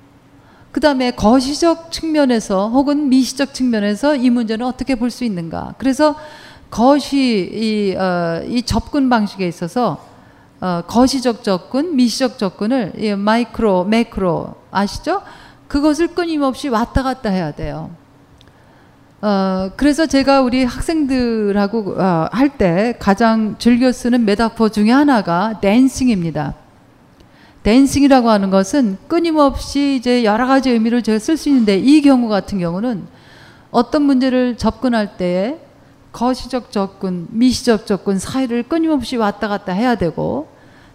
그 다음에 거시적 측면에서 혹은 미시적 측면에서 이 문제는 어떻게 볼 수 있는가? 그래서 거시 이, 어, 이 접근 방식에 있어서 어, 거시적 접근, 미시적 접근을 이 마이크로, 매크로 아시죠? 그것을 끊임없이 왔다 갔다 해야 돼요. 어, 그래서 제가 우리 학생들하고 어, 할때 가장 즐겨 쓰는 메타포 중에 하나가 dancing입니다. dancing이라고 하는 것은 끊임없이 이제 여러 가지 의미로 제가 쓸 수 있는데 이 경우 같은 경우는 어떤 문제를 접근할 때에 거시적 접근, 미시적 접근 사이를 끊임없이 왔다 갔다 해야 되고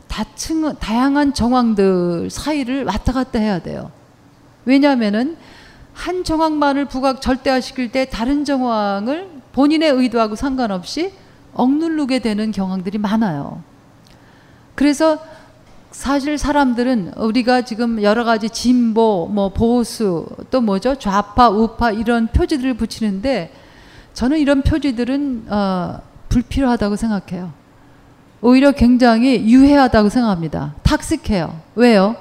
다층, 다양한 정황들 사이를 왔다 갔다 해야 돼요. 왜냐하면은 한 정황만을 부각 절대화시킬 때 다른 정황을 본인의 의도하고 상관없이 억누르게 되는 경향들이 많아요. 그래서 사실 사람들은 우리가 지금 여러 가지 진보, 뭐 보수, 또 뭐죠? 좌파, 우파 이런 표지들을 붙이는데 저는 이런 표지들은 어, 불필요하다고 생각해요. 오히려 굉장히 유해하다고 생각합니다. 탁식해요. 왜요?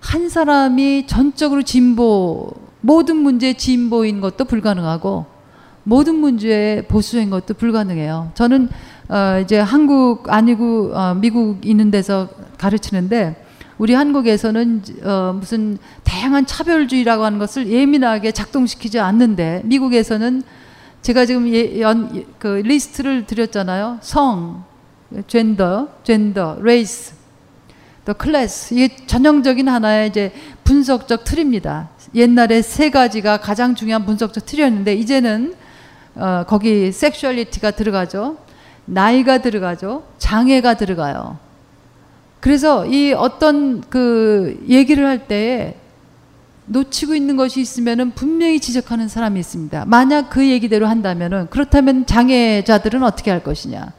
한 사람이 전적으로 진보, 모든 문제에 진보인 것도 불가능하고 모든 문제에 보수인 것도 불가능해요. 저는 어, 이제 한국 아니고 어, 미국 있는 데서 가르치는데 우리 한국에서는 어, 무슨 다양한 차별주의라고 하는 것을 예민하게 작동시키지 않는데 미국에서는 제가 지금 예, 연, 그 리스트를 드렸잖아요. 성, gender, gender, race, 또 클래스 이게 전형적인 하나의 이제 분석적 틀입니다. 옛날에 세 가지가 가장 중요한 분석적 틀이었는데 이제는 어, 거기 sexuality가 들어가죠. 나이가 들어가죠. 장애가 들어가요. 그래서 이 어떤 그 얘기를 할 때에 놓치고 있는 것이 있으면은 분명히 지적하는 사람이 있습니다. 만약 그 얘기대로 한다면은 그렇다면 장애자들은 어떻게 할 것이냐?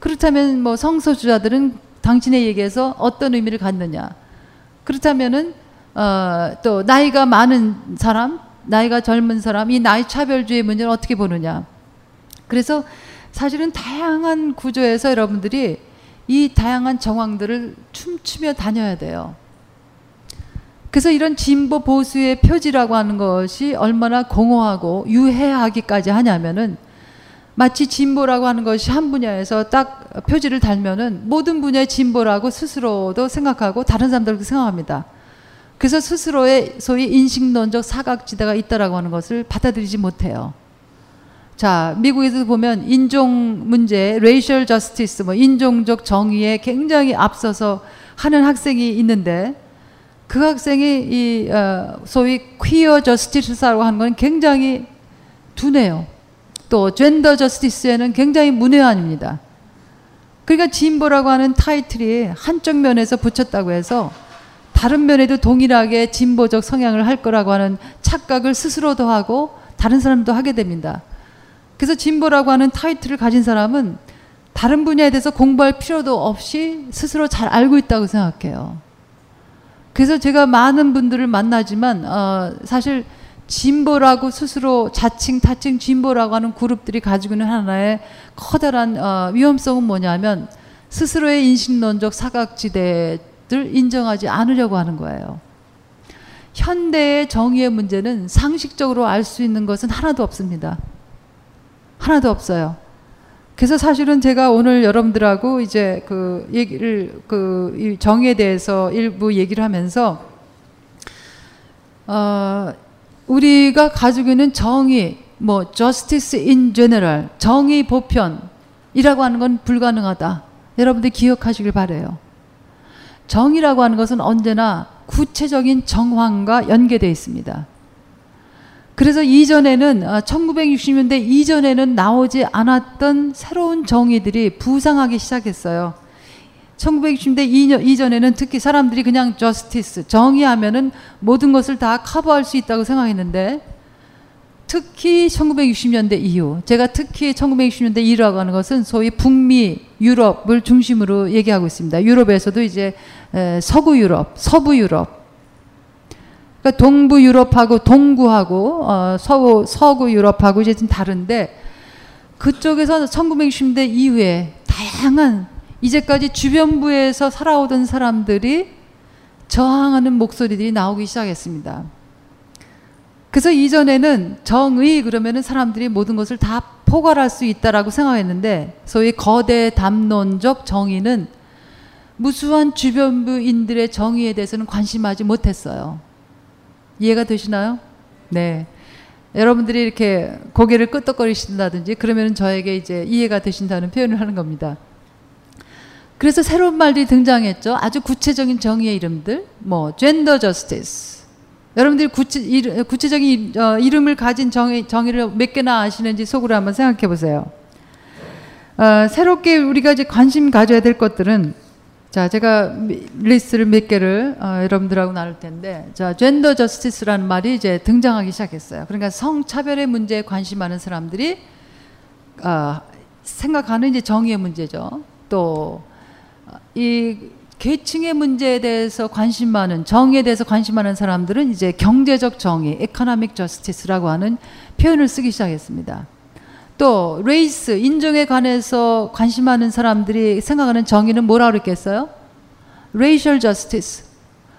그렇다면 뭐 성소수자들은 당신의 얘기에서 어떤 의미를 갖느냐? 그렇다면은 어, 또 나이가 많은 사람, 나이가 젊은 사람, 이 나이 차별주의 문제를 어떻게 보느냐? 그래서 사실은 다양한 구조에서 여러분들이 이 다양한 정황들을 춤추며 다녀야 돼요. 그래서 이런 진보 보수의 표지라고 하는 것이 얼마나 공허하고 유해하기까지 하냐면은 마치 진보라고 하는 것이 한 분야에서 딱 표지를 달면은 모든 분야의 진보라고 스스로도 생각하고 다른 사람들도 생각합니다. 그래서 스스로의 소위 인식론적 사각지대가 있다라고 하는 것을 받아들이지 못해요. 자, 미국에서 보면 인종 문제, racial justice, 뭐 인종적 정의에 굉장히 앞서서 하는 학생이 있는데 그 학생이 이 어, 소위 퀴어 저스티스라고 하는 건 굉장히 둔해요. 또 젠더 저스티스에는 굉장히 문외한입니다. 그러니까 진보라고 하는 타이틀이 한쪽 면에서 붙였다고 해서 다른 면에도 동일하게 진보적 성향을 할 거라고 하는 착각을 스스로도 하고 다른 사람도 하게 됩니다. 그래서 진보라고 하는 타이틀을 가진 사람은 다른 분야에 대해서 공부할 필요도 없이 스스로 잘 알고 있다고 생각해요. 그래서 제가 많은 분들을 만나지만 어, 사실 진보라고 스스로 자칭 타칭 진보라고 하는 그룹들이 가지고 있는 하나의 커다란 어, 위험성은 뭐냐면 스스로의 인식론적 사각지대를 인정하지 않으려고 하는 거예요. 현대의 정의의 문제는 상식적으로 알 수 있는 것은 하나도 없습니다. 하나도 없어요. 그래서 사실은 제가 오늘 여러분들하고 이제 그 얘기를 그 정의에 대해서 일부 얘기를 하면서 어 우리가 가지고 있는 정의 뭐 justice in general 정의 보편이라고 하는 건 불가능하다. 여러분들 기억하시길 바래요. 정의라고 하는 것은 언제나 구체적인 정황과 연계되어 있습니다. 그래서 이전에는 1960년대 아, 이전에는 나오지 않았던 새로운 정의들이 부상하기 시작했어요. 1960년대 이전에는 특히 사람들이 그냥 저스티스 정의하면은 모든 것을 다 커버할 수 있다고 생각했는데 특히 1960년대 이후 제가 특히 1960년대 이후라고 하는 것은 소위 북미 유럽을 중심으로 얘기하고 있습니다. 유럽에서도 이제 서구 유럽, 서부 유럽 그러니까 동부 유럽하고 동구하고 어, 서구 서구 유럽하고 이제 좀 다른데 그쪽에서 1960년대 이후에 다양한 이제까지 주변부에서 살아오던 사람들이 저항하는 목소리들이 나오기 시작했습니다. 그래서 이전에는 정의 그러면은 사람들이 모든 것을 다 포괄할 수 있다라고 생각했는데 소위 거대 담론적 정의는 무수한 주변부인들의 정의에 대해서는 관심하지 못했어요. 이해가 되시나요? 네. 여러분들이 이렇게 고개를 끄덕거리신다든지 그러면 저에게 이제 이해가 되신다는 표현을 하는 겁니다. 그래서 새로운 말들이 등장했죠. 아주 구체적인 정의의 이름들, 뭐 젠더 저스티스. 여러분들이 구체, 일, 구체적인 어, 이름을 가진 정의, 정의를 몇 개나 아시는지 속으로 한번 생각해 보세요. 어, 새롭게 우리가 이제 관심 가져야 될 것들은 자, 제가 리스트를 몇 개를 어, 여러분들하고 나눌 텐데, 자, 젠더 저스티스라는 말이 이제 등장하기 시작했어요. 그러니까 성차별의 문제에 관심 많은 사람들이 어, 생각하는 이제 정의의 문제죠. 또 이 계층의 문제에 대해서 관심 많은 정의에 대해서 관심 많은 사람들은 이제 경제적 정의, economic justice라고 하는 표현을 쓰기 시작했습니다. 또 레이스 인종에 관해서 관심 많은 사람들이 생각하는 정의는 뭐라 그랬겠어요? racial justice.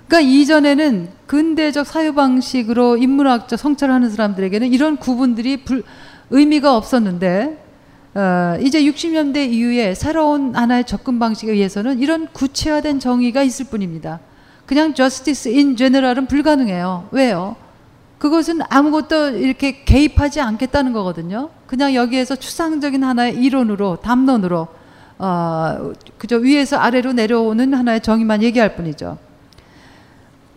그러니까 이전에는 근대적 사유 방식으로 인문학적 성찰을 하는 사람들에게는 이런 구분들이 불, 의미가 없었는데 어, 이제 60년대 이후에 새로운 하나의 접근 방식에 의해서는 이런 구체화된 정의가 있을 뿐입니다. 그냥 justice in general은 불가능해요. 왜요? 그것은 아무것도 이렇게 개입하지 않겠다는 거거든요. 그냥 여기에서 추상적인 하나의 이론으로, 담론으로, 어, 그저 위에서 아래로 내려오는 하나의 정의만 얘기할 뿐이죠.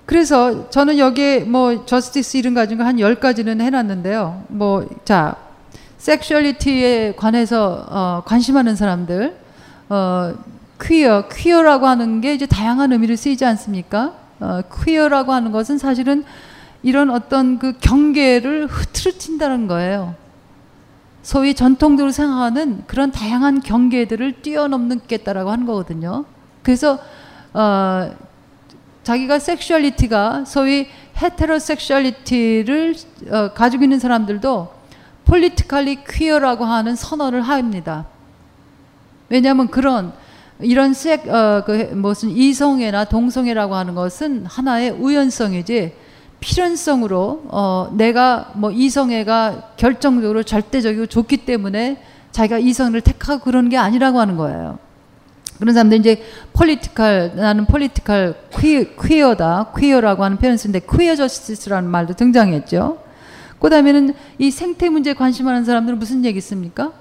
그래서 저는 여기에 뭐 저스티스 이름 가진 거 한 열가지는 해놨는데요. 뭐, 자, 섹슈얼리티에 관해서 어, 관심하는 사람들, 어, 퀴어, 퀴어라고 하는 게 이제 다양한 의미를 쓰이지 않습니까? 어, queer라고 하는 것은 사실은 이런 어떤 그 경계를 흐트러진다는 거예요. 소위 전통적으로 생각하는 그런 다양한 경계들을 뛰어넘겠다라고 하는 거거든요. 그래서 어, 자기가 sexuality가 소위 heterosexuality를 어, 가지고 있는 사람들도 politically queer라고 하는 선언을 합니다. 왜냐하면 그런 이런 섹, 어, 그 무슨 이성애나 동성애라고 하는 것은 하나의 우연성이지 필연성으로 어, 내가 뭐 이성애가 결정적으로 절대적이고 좋기 때문에 자기가 이성을 택하고 그런 게 아니라고 하는 거예요. 그런 사람들 이제 political 나는 political 퀴, queer다 queer라고 하는 표현을 쓰는데 queer justice라는 말도 등장했죠. 그다음에는 이 생태 문제에 관심하는 사람들은 무슨 얘기 씁니까?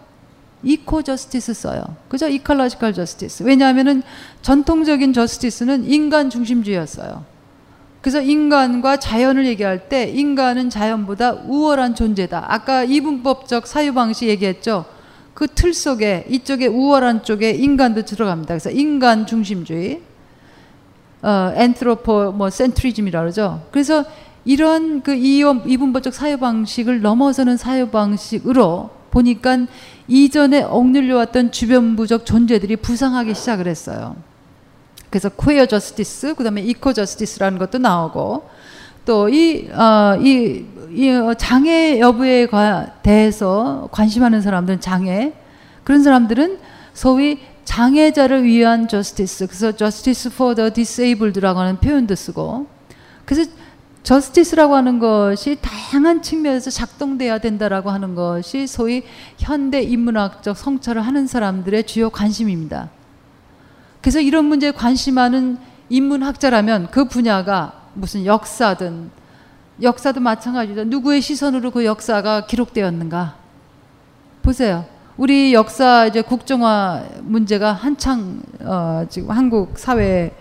eco justice 써요. 그죠? ecological justice. 왜냐하면은 전통적인 justice는 인간 중심주의였어요. 그래서 인간과 자연을 얘기할 때 인간은 자연보다 우월한 존재다. 아까 이분법적 사유 방식 얘기했죠. 그 틀 속에 이쪽에 우월한 쪽에 인간도 들어갑니다. 그래서 인간 중심주의, 어, anthropo 뭐 centrism이라 그러죠. 그래서 이런 그 이분법적 사유 방식을 넘어서는 사유 방식으로 보니까 이전에 억눌려 왔던 주변부적 존재들이 부상하기 시작을 했어요. 그래서 queer justice, 그다음에 eco justice라는 것도 나오고 또이 어, 이, 이 장애 여부에 대해서 관심하는 사람들은 장애 그런 사람들은 소위 장애자를 위한 justice, 그래서 justice for the disabled라고 하는 표현도 쓰고 그래서 justice라고 하는 것이 다양한 측면에서 작동돼야 된다라고 하는 것이 소위 현대 인문학적 성찰을 하는 사람들의 주요 관심입니다. 그래서 이런 문제에 관심하는 인문학자라면 그 분야가 무슨 역사든 역사도 마찬가지죠. 누구의 시선으로 그 역사가 기록되었는가? 보세요. 우리 역사 이제 국정화 문제가 한창 어, 지금 한국 사회에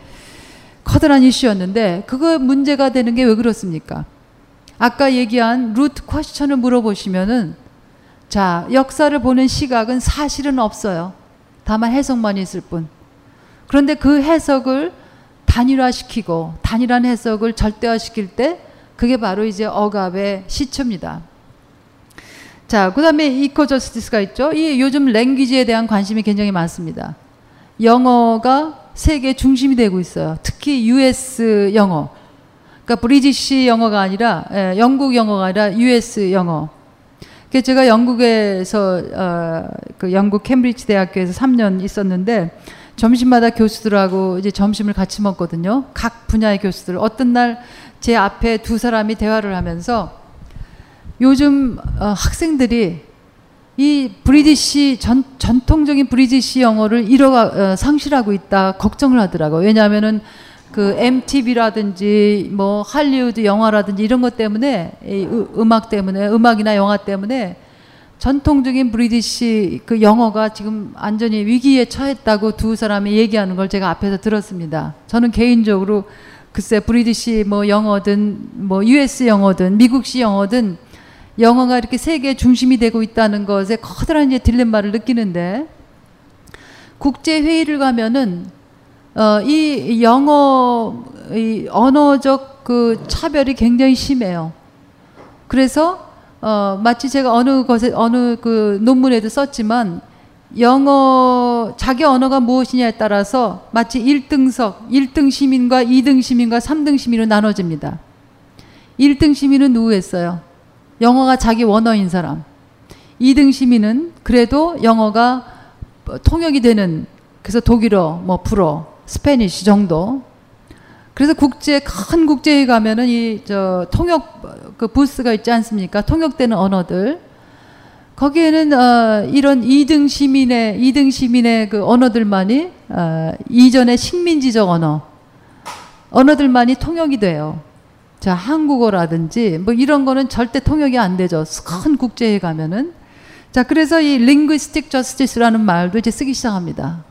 커다란 이슈였는데 그거 문제가 되는 게 왜 그렇습니까? 아까 얘기한 루트 퀘스천을 물어보시면은 자 역사를 보는 시각은 사실은 없어요. 다만 해석만 있을 뿐. 그런데 그 해석을 단일화시키고 단일한 해석을 절대화시킬 때 그게 바로 이제 억압의 시초입니다. 자, 그 다음에 이코 저스티스가 있죠. 이 요즘 랭귀지에 대한 관심이 굉장히 많습니다. 영어가 세계 중심이 되고 있어요. 특히 US 영어. 그러니까 British 영어가 아니라 예, 영국 영어가 아니라 US 영어. 그 제가 영국에서 어, 그 영국 캠브리지 대학교에서 3년 있었는데 점심마다 교수들하고 이제 점심을 같이 먹거든요. 각 분야의 교수들. 어떤 날 제 앞에 두 사람이 대화를 하면서 요즘 어, 학생들이 이 British 전, 전통적인 British 영어를 잃어가 어, 상실하고 있다 걱정을 하더라고. 왜냐하면은 그 MTV라든지 뭐 할리우드 영화라든지 이런 것 때문에 음악 때문에 음악이나 영화 때문에 전통적인 British 그 영어가 지금 완전히 위기에 처했다고 두 사람이 얘기하는 걸 제가 앞에서 들었습니다. 저는 개인적으로 글쎄 British 뭐 영어든 뭐 US 영어든 미국식 영어든 영어가 이렇게 세계 중심이 되고 있다는 것에 커다란 이제 딜레마를 느끼는데 국제 회의를 가면은 어, 이 영어 이 언어적 그 차별이 굉장히 심해요. 그래서 어, 마치 제가 어느 것에 어느 그 논문에도 썼지만 영어 자기 언어가 무엇이냐에 따라서 마치 1등석, 1등 시민과 2등 시민과 3등 시민으로 나눠집니다. 1등 시민은 누구였어요? 영어가 자기 원어인 사람. 2등 시민은 그래도 영어가 통역이 되는 그래서 독일어, 뭐 불어, Spanish 정도. 그래서 국제 큰 국제에 가면은 이 저 통역 그 부스가 있지 않습니까? 통역되는 언어들. 거기에는 어, 이런 2등 시민의 2등 시민의 그 언어들만이 어, 이전의 식민지적 언어 언어들만이 통역이 돼요. 자 한국어라든지 뭐 이런 거는 절대 통역이 안 되죠. 큰 국제에 가면은 자 그래서 이 linguistic justice라는 말도 이제 쓰기 시작합니다.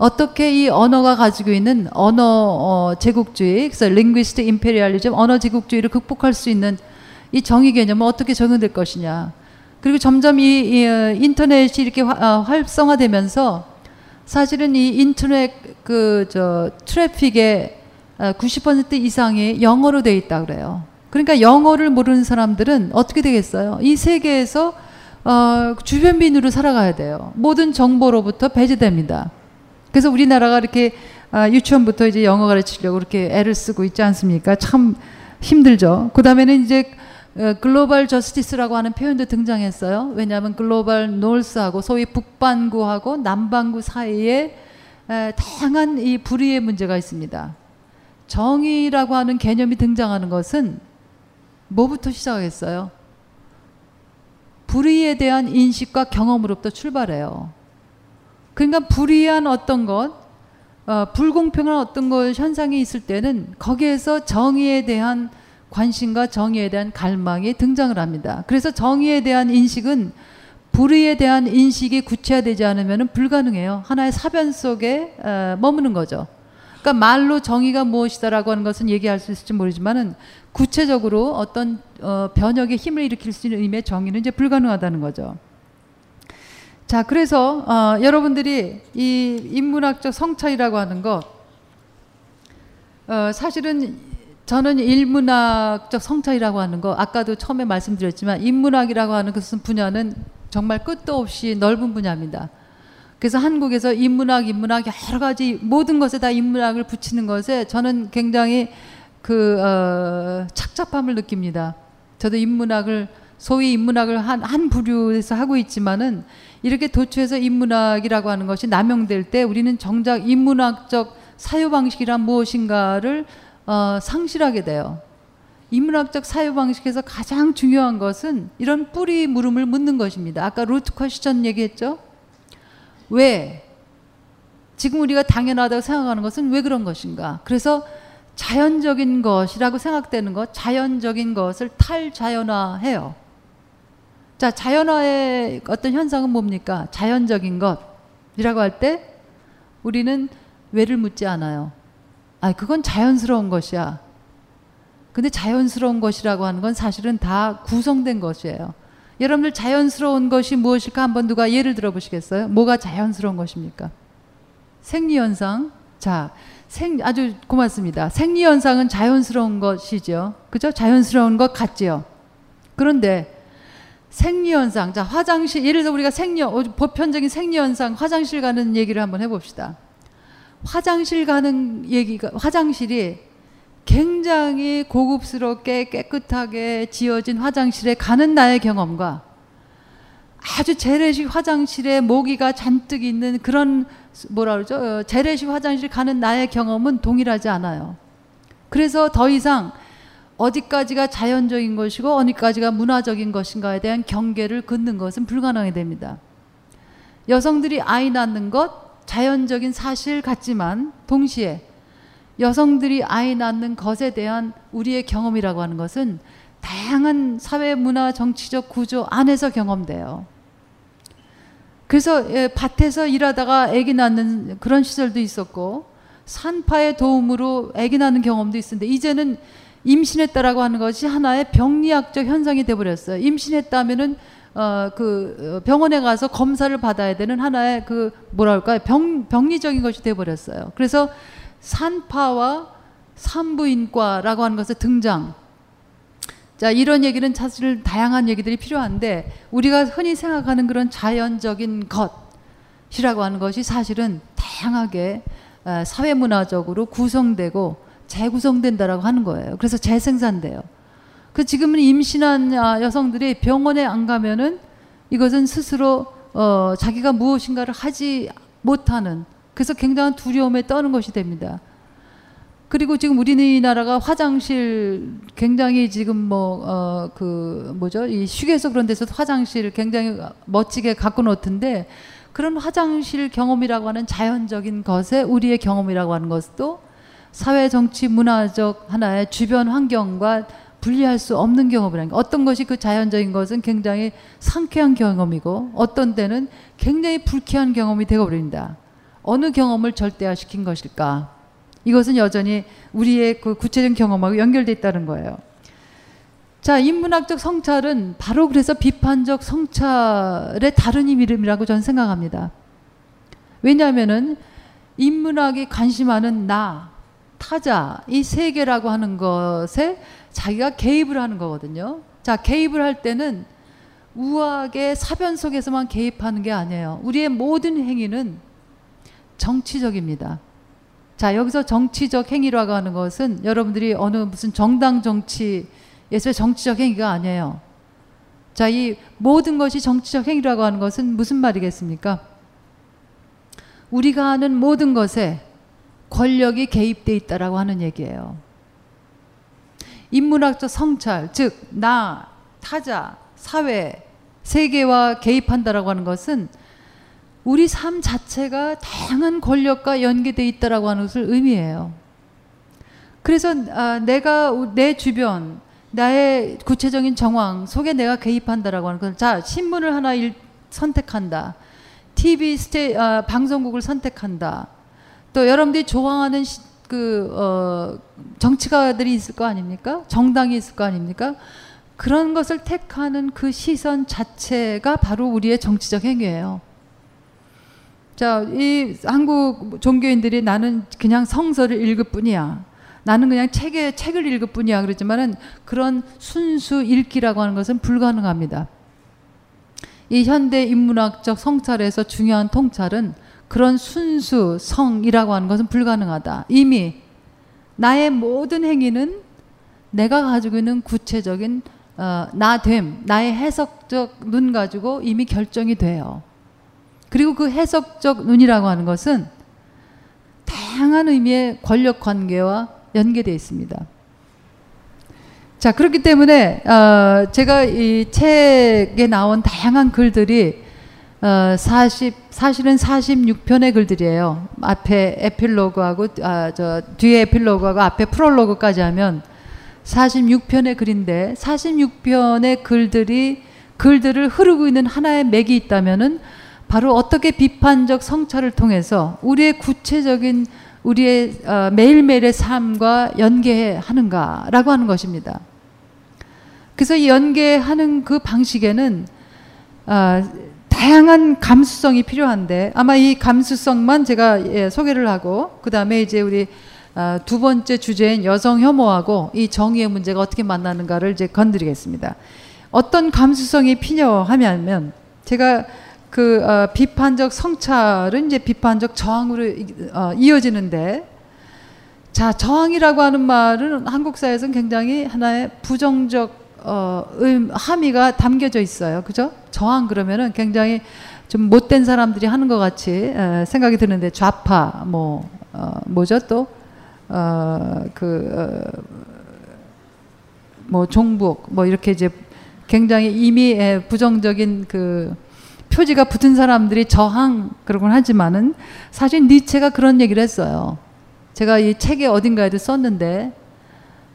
어떻게 이 언어가 가지고 있는 언어 어, 제국주의, 그래서 linguistic imperialism, 언어 제국주의를 극복할 수 있는 이 정의 개념은 어떻게 적용될 것이냐. 그리고 점점 이, 이 어, 인터넷이 이렇게 화- 어, 활성화되면서 사실은 이 인터넷 그 저 트래픽의 어, 90% 이상이 영어로 돼 있다 그래요. 그러니까 영어를 모르는 사람들은 어떻게 되겠어요? 이 세계에서 어, 주변민으로 살아가야 돼요. 모든 정보로부터 배제됩니다. 그래서 우리나라가 이렇게 아, 유치원부터 이제 영어 가르치려고 이렇게 애를 쓰고 있지 않습니까? 참 힘들죠. 그 다음에는 이제 어, 글로벌 저스티스라고 하는 표현도 등장했어요. 왜냐하면 글로벌 노스하고 소위 북반구하고 남반구 사이에 에, 다양한 이 불의의 문제가 있습니다. 정의라고 하는 개념이 등장하는 것은 뭐부터 시작하겠어요? 불의에 대한 인식과 경험으로부터 출발해요. 그러니까 불의한 어떤 것, 어, 불공평한 어떤 것 현상이 있을 때는 거기에서 정의에 대한 관심과 정의에 대한 갈망이 등장을 합니다. 그래서 정의에 대한 인식은 불의에 대한 인식이 구체화되지 않으면 불가능해요. 하나의 사변 속에 어, 머무는 거죠. 그러니까 말로 정의가 무엇이다라고 하는 것은 얘기할 수 있을지 모르지만은 구체적으로 어떤 어, 변혁의 힘을 일으킬 수 있는 의미의 정의는 이제 불가능하다는 거죠. 자, 그래서 어, 여러분들이 이 인문학적 성찰이라고 하는 것, 어, 사실은 저는 인문학적 성찰이라고 하는 거, 아까도 처음에 말씀드렸지만 인문학이라고 하는 것은 분야는 정말 끝도 없이 넓은 분야입니다. 그래서 한국에서 인문학, 인문학 여러 가지 모든 것에 다 인문학을 붙이는 것에 저는 굉장히 그 어, 착잡함을 느낍니다. 저도 인문학을 소위 인문학을 한, 한 부류에서 하고 있지만은 이렇게 도처에서 인문학이라고 하는 것이 남용될 때 우리는 정작 인문학적 사유 방식이란 무엇인가를 어, 상실하게 돼요. 인문학적 사유 방식에서 가장 중요한 것은 이런 뿌리 물음을 묻는 것입니다. 아까 루트 퀘스천 얘기했죠. 왜? 지금 우리가 당연하다고 생각하는 것은 왜 그런 것인가? 그래서 자연적인 것이라고 생각되는 것, 자연적인 것을 탈자연화해요. 자, 자연화의 어떤 현상은 뭡니까? 자연적인 것이라고 할 때 우리는 왜를 묻지 않아요. 아, 그건 자연스러운 것이야. 근데 자연스러운 것이라고 하는 건 사실은 다 구성된 것이에요. 여러분들 자연스러운 것이 무엇일까 한번 누가 예를 들어 보시겠어요? 뭐가 자연스러운 것입니까? 생리 현상. 자, 생, 아주 고맙습니다. 생리 현상은 자연스러운 것이죠. 그죠? 자연스러운 것 같지요. 그런데 생리현상. 자, 화장실, 예를 들어 우리가 생리, 어, 보편적인 생리현상, 화장실 가는 얘기를 한번 해봅시다. 화장실 가는 얘기가, 화장실이 굉장히 고급스럽게 깨끗하게 지어진 화장실에 가는 나의 경험과 아주 재래식 화장실에 모기가 잔뜩 있는 그런 뭐라 그러죠? 어, 재래식 화장실 가는 나의 경험은 동일하지 않아요. 그래서 더 이상 어디까지가 자연적인 것이고 어디까지가 문화적인 것인가에 대한 경계를 긋는 것은 불가능하게 됩니다. 여성들이 아이 낳는 것 자연적인 사실 같지만 동시에 여성들이 아이 낳는 것에 대한 우리의 경험이라고 하는 것은 다양한 사회, 문화, 정치적 구조 안에서 경험돼요. 그래서 예, 밭에서 일하다가 아기 낳는 그런 시절도 있었고 산파의 도움으로 아기 낳는 경험도 있었는데 이제는 임신했다라고 하는 것이 하나의 병리학적 현상이 돼버렸어요. 임신했다면은 어, 그 병원에 가서 검사를 받아야 되는 하나의 그 뭐랄까요 병 병리적인 것이 돼버렸어요. 그래서 산파와 산부인과라고 하는 것의 등장. 자 이런 얘기는 사실 다양한 얘기들이 필요한데 우리가 흔히 생각하는 그런 자연적인 것이라고 하는 것이 사실은 다양하게 어, 사회 문화적으로 구성되고 재구성된다라고 하는 거예요. 그래서 재생산돼요. 그 지금은 임신한 아, 여성들이 병원에 안 가면은 이것은 스스로 어, 자기가 무엇인가를 하지 못하는 그래서 굉장한 두려움에 떠는 것이 됩니다. 그리고 지금 우리나라가 화장실 굉장히 지금 뭐, 어, 그, 뭐죠? 이 휴게소 그런 데서 화장실 굉장히 멋지게 갖고 놓던데 그런 화장실 경험이라고 하는 자연적인 것에 우리의 경험이라고 하는 것도 사회, 정치, 문화적 하나의 주변 환경과 분리할 수 없는 경험이라는 게 어떤 것이 그 자연적인 것은 굉장히 상쾌한 경험이고 어떤 때는 굉장히 불쾌한 경험이 되어버린다. 어느 경험을 절대화시킨 것일까? 이것은 여전히 우리의 그 구체적인 경험하고 연결돼 있다는 거예요. 자, 인문학적 성찰은 바로 그래서 비판적 성찰의 다른 이름이라고 저는 생각합니다. 왜냐하면은 인문학이 관심하는 나, 타자, 이 세계라고 하는 것에 자기가 개입을 하는 거거든요. 자, 개입을 할 때는 우악의 사변 속에서만 개입하는 게 아니에요. 우리의 모든 행위는 정치적입니다. 자, 여기서 정치적 행위라고 하는 것은 여러분들이 어느 무슨 정당 정치에서의 정치적 행위가 아니에요. 자, 이 모든 것이 정치적 행위라고 하는 것은 무슨 말이겠습니까? 우리가 하는 모든 것에 권력이 개입돼 있다라고 하는 얘기예요. 인문학적 성찰, 즉, 나, 타자, 사회, 세계와 개입한다라고 하는 것은 우리 삶 자체가 다양한 권력과 연계돼 있다라고 하는 것을 의미해요. 그래서 아, 내가 내 주변, 나의 구체적인 정황 속에 내가 개입한다라고 하는 것. 자, 신문을 하나 일, 선택한다. TV 스테 아, 방송국을 선택한다. 또 여러분들이 좋아하는 시, 그 어, 정치가들이 있을 거 아닙니까? 정당이 있을 거 아닙니까? 그런 것을 택하는 그 시선 자체가 바로 우리의 정치적 행위예요. 자, 이 한국 종교인들이 나는 그냥 성서를 읽을 뿐이야. 나는 그냥 책에 책을 읽을 뿐이야. 그러지만은 그런 순수 읽기라고 하는 것은 불가능합니다. 이 현대 인문학적 성찰에서 중요한 통찰은 그런 순수 성이라고 하는 것은 불가능하다. 이미 나의 모든 행위는 내가 가지고 있는 구체적인 어, 나됨, 나의 해석적 눈 가지고 이미 결정이 돼요. 그리고 그 해석적 눈이라고 하는 것은 다양한 의미의 권력 관계와 연계되어 있습니다. 자, 그렇기 때문에 어, 제가 이 책에 나온 다양한 글들이 어, 40 사실은 46편의 글들이에요. 앞에 에필로그하고 아, 저 뒤에 에필로그하고 앞에 프롤로그까지 하면 46편의 글인데 46편의 글들이 글들을 흐르고 있는 하나의 맥이 있다면은 바로 어떻게 비판적 성찰을 통해서 우리의 구체적인 우리의 어, 매일매일의 삶과 연계하는가라고 하는 것입니다. 그래서 연계하는 그 방식에는 어, 다양한 감수성이 필요한데 아마 이 감수성만 제가 예, 소개를 하고 그 다음에 이제 우리 어, 두 번째 주제인 여성 혐오하고 이 정의의 문제가 어떻게 만나는가를 이제 건드리겠습니다. 어떤 감수성이 필요하냐면 제가 그 어, 비판적 성찰은 이제 비판적 저항으로 어, 이어지는데 자 저항이라고 하는 말은 한국 사회에서는 굉장히 하나의 부정적 어, 음, 함의가 담겨져 있어요. 그죠? 저항 그러면은 굉장히 좀 못된 사람들이 하는 것 같이 에, 생각이 드는데 좌파 뭐 어, 뭐죠 또 어, 그, 어, 뭐 종북 뭐 이렇게 이제 굉장히 이미 에, 부정적인 그 표지가 붙은 사람들이 저항 그러곤 하지만은 사실 니체가 그런 얘기를 했어요. 제가 이 책에 어딘가에도 썼는데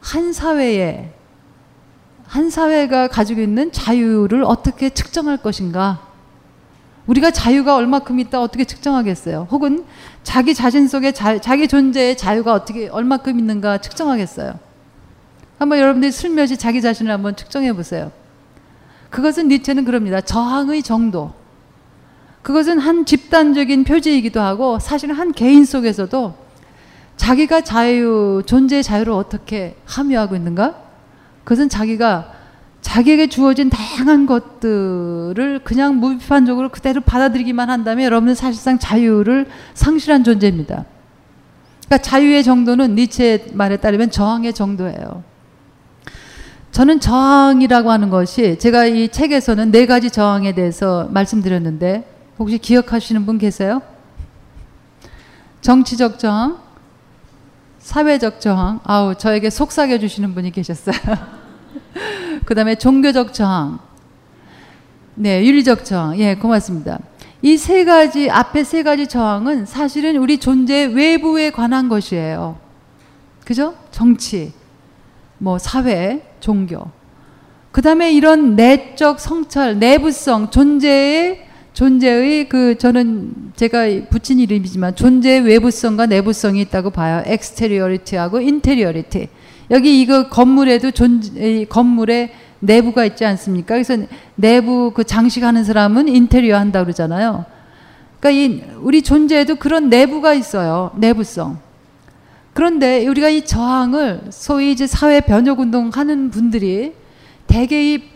한 사회에 한 사회가 가지고 있는 자유를 어떻게 측정할 것인가? 우리가 자유가 얼마큼 있다 어떻게 측정하겠어요? 혹은 자기 자신 속에 자, 자기 존재의 자유가 어떻게 얼마큼 있는가 측정하겠어요? 한번 여러분들이 슬며시 자기 자신을 한번 측정해 보세요. 그것은 니체는 그럽니다. 저항의 정도. 그것은 한 집단적인 표지이기도 하고 사실은 한 개인 속에서도 자기가 자유, 존재의 자유를 어떻게 함유하고 있는가? 그것은 자기가 자기에게 주어진 다양한 것들을 그냥 무비판적으로 그대로 받아들이기만 한다면 여러분은 사실상 자유를 상실한 존재입니다. 그러니까 자유의 정도는 니체 말에 따르면 저항의 정도예요. 저는 저항이라고 하는 것이 제가 이 책에서는 네 가지 저항에 대해서 말씀드렸는데 혹시 기억하시는 분 계세요? 정치적 저항, 사회적 저항, 아우 저에게 속삭여 주시는 분이 계셨어요. 그 다음에 종교적 저항. 네, 윤리적 저항. 예, 고맙습니다. 이 세 가지, 앞에 세 가지 저항은 사실은 우리 존재 외부에 관한 것이에요. 그죠? 정치, 뭐, 사회, 종교. 그 다음에 이런 내적 성찰, 내부성, 존재의, 존재의 그, 저는 제가 붙인 이름이지만 존재의 외부성과 내부성이 있다고 봐요. exteriority하고 interiority. 여기 이거 건물에도 존 건물에 내부가 있지 않습니까? 그래서 내부 그 장식하는 사람은 인테리어 한다 그러잖아요. 그러니까 이 우리 존재에도 그런 내부가 있어요. 내부성. 그런데 우리가 이 저항을 소위 이제 사회 변혁 운동 하는 분들이 대개 이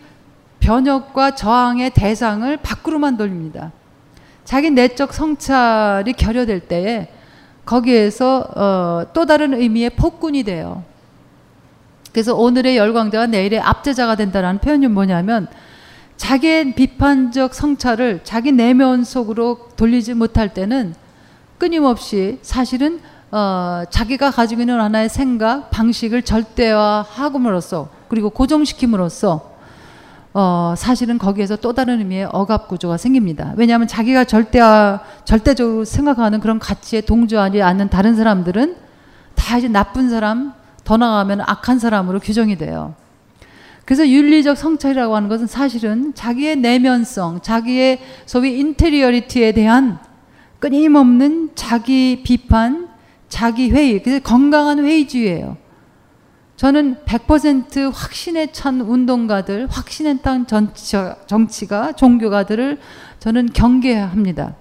변혁과 저항의 대상을 밖으로만 돌립니다. 자기 내적 성찰이 결여될 때에 거기에서 어, 또 다른 의미의 폭군이 돼요. 그래서 오늘의 열광자가 내일의 압제자가 된다는 표현이 뭐냐면 자기의 비판적 성찰을 자기 내면 속으로 돌리지 못할 때는 끊임없이 사실은 어, 자기가 가지고 있는 하나의 생각, 방식을 절대화하금으로써 그리고 고정시킴으로써 어, 사실은 거기에서 또 다른 의미의 억압 구조가 생깁니다. 왜냐하면 자기가 절대화, 절대적으로 생각하는 그런 가치에 동조하지 않는 다른 사람들은 다 이제 나쁜 사람, 더 나아가면 악한 사람으로 규정이 돼요. 그래서 윤리적 성찰이라고 하는 것은 사실은 자기의 내면성, 자기의 소위 인테리어리티에 대한 끊임없는 자기 비판, 자기 회의, 그래서 건강한 회의주의예요. 저는 100% 확신에 찬 운동가들, 확신에 찬 정치가, 종교가들을 저는 경계합니다.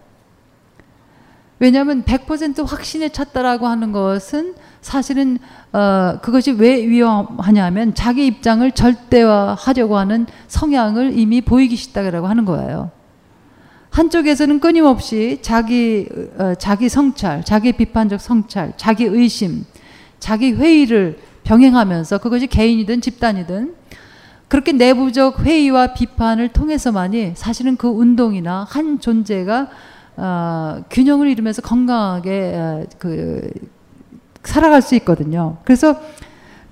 왜냐하면 100% 확신에 찼다라고 하는 것은 사실은 어, 그것이 왜 위험하냐면 자기 입장을 절대화하려고 하는 성향을 이미 보이기 쉽다고 하는 거예요. 한쪽에서는 끊임없이 자기 어, 자기 성찰, 자기 비판적 성찰, 자기 의심, 자기 회의를 병행하면서 그것이 개인이든 집단이든 그렇게 내부적 회의와 비판을 통해서만이 사실은 그 운동이나 한 존재가 어, 균형을 이루면서 건강하게 어, 그 살아갈 수 있거든요. 그래서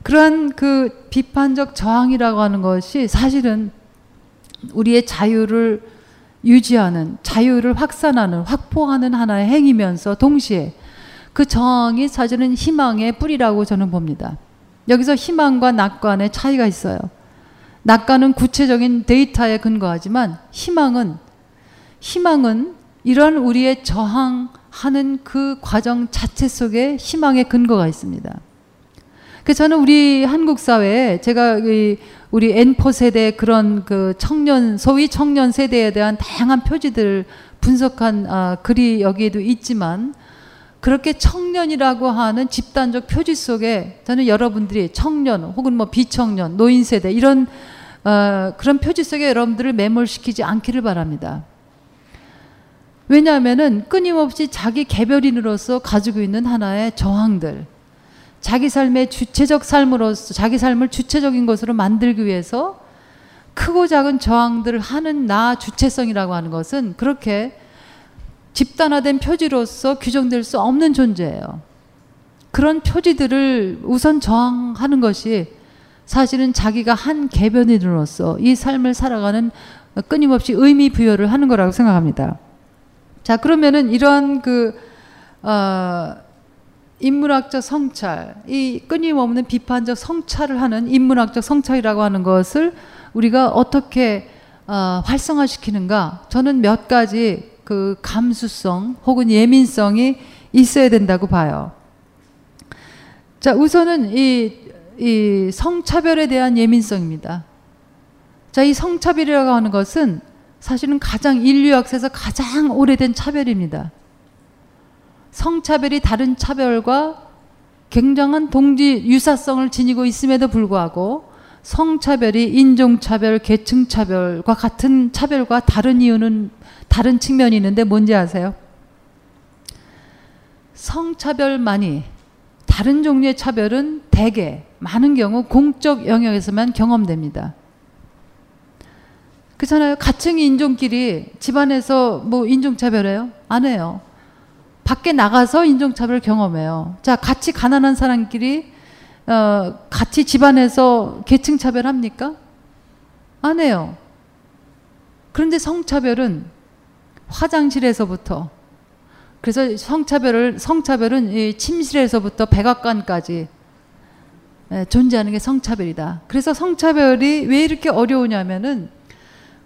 그러한 그 비판적 저항이라고 하는 것이 사실은 우리의 자유를 유지하는 자유를 확산하는 확보하는 하나의 행위면서 동시에 그 저항이 사실은 희망의 뿌리라고 저는 봅니다. 여기서 희망과 낙관의 차이가 있어요. 낙관은 구체적인 데이터에 근거하지만 희망은 희망은 이런 우리의 저항하는 그 과정 자체 속에 희망의 근거가 있습니다. 그 저는 우리 한국 사회에 제가 우리 N포 세대 그런 그 청년 소위 청년 세대에 대한 다양한 표지들 분석한 아, 글이 여기에도 있지만 그렇게 청년이라고 하는 집단적 표지 속에 저는 여러분들이 청년 혹은 뭐 비청년 노인 세대 이런 어, 그런 표지 속에 여러분들을 매몰시키지 않기를 바랍니다. 왜냐하면은 끊임없이 자기 개별인으로서 가지고 있는 하나의 저항들, 자기 삶의 주체적 삶으로서 자기 삶을 주체적인 것으로 만들기 위해서 크고 작은 저항들을 하는 나 주체성이라고 하는 것은 그렇게 집단화된 표지로서 규정될 수 없는 존재예요. 그런 표지들을 우선 저항하는 것이 사실은 자기가 한 개변인으로서 이 삶을 살아가는 끊임없이 의미 부여를 하는 거라고 생각합니다. 자, 그러면은 이런 그, 어, 인문학적 성찰, 이 끊임없는 비판적 성찰을 하는 인문학적 성찰이라고 하는 것을 우리가 어떻게 어, 활성화시키는가? 저는 몇 가지 그 감수성 혹은 예민성이 있어야 된다고 봐요. 자, 우선은 이, 이 성차별에 대한 예민성입니다. 자, 이 성차별이라고 하는 것은 사실은 가장 인류 역사에서 가장 오래된 차별입니다. 성차별이 다른 차별과 굉장한 동지 유사성을 지니고 있음에도 불구하고 성차별이 인종차별, 계층차별과 같은 차별과 다른 이유는 다른 측면이 있는데 뭔지 아세요? 성차별만이 다른 종류의 차별은 대개 많은 경우 공적 영역에서만 경험됩니다. 그렇잖아요. 가층 인종끼리 집안에서 뭐 인종차별해요? 안 해요. 밖에 나가서 인종차별 경험해요. 자, 같이 가난한 사람끼리 어, 같이 집안에서 계층 차별 합니까? 안 해요. 그런데 성차별은 화장실에서부터 그래서 성차별을 성차별은 이 침실에서부터 백악관까지 예, 존재하는 게 성차별이다. 그래서 성차별이 왜 이렇게 어려우냐면은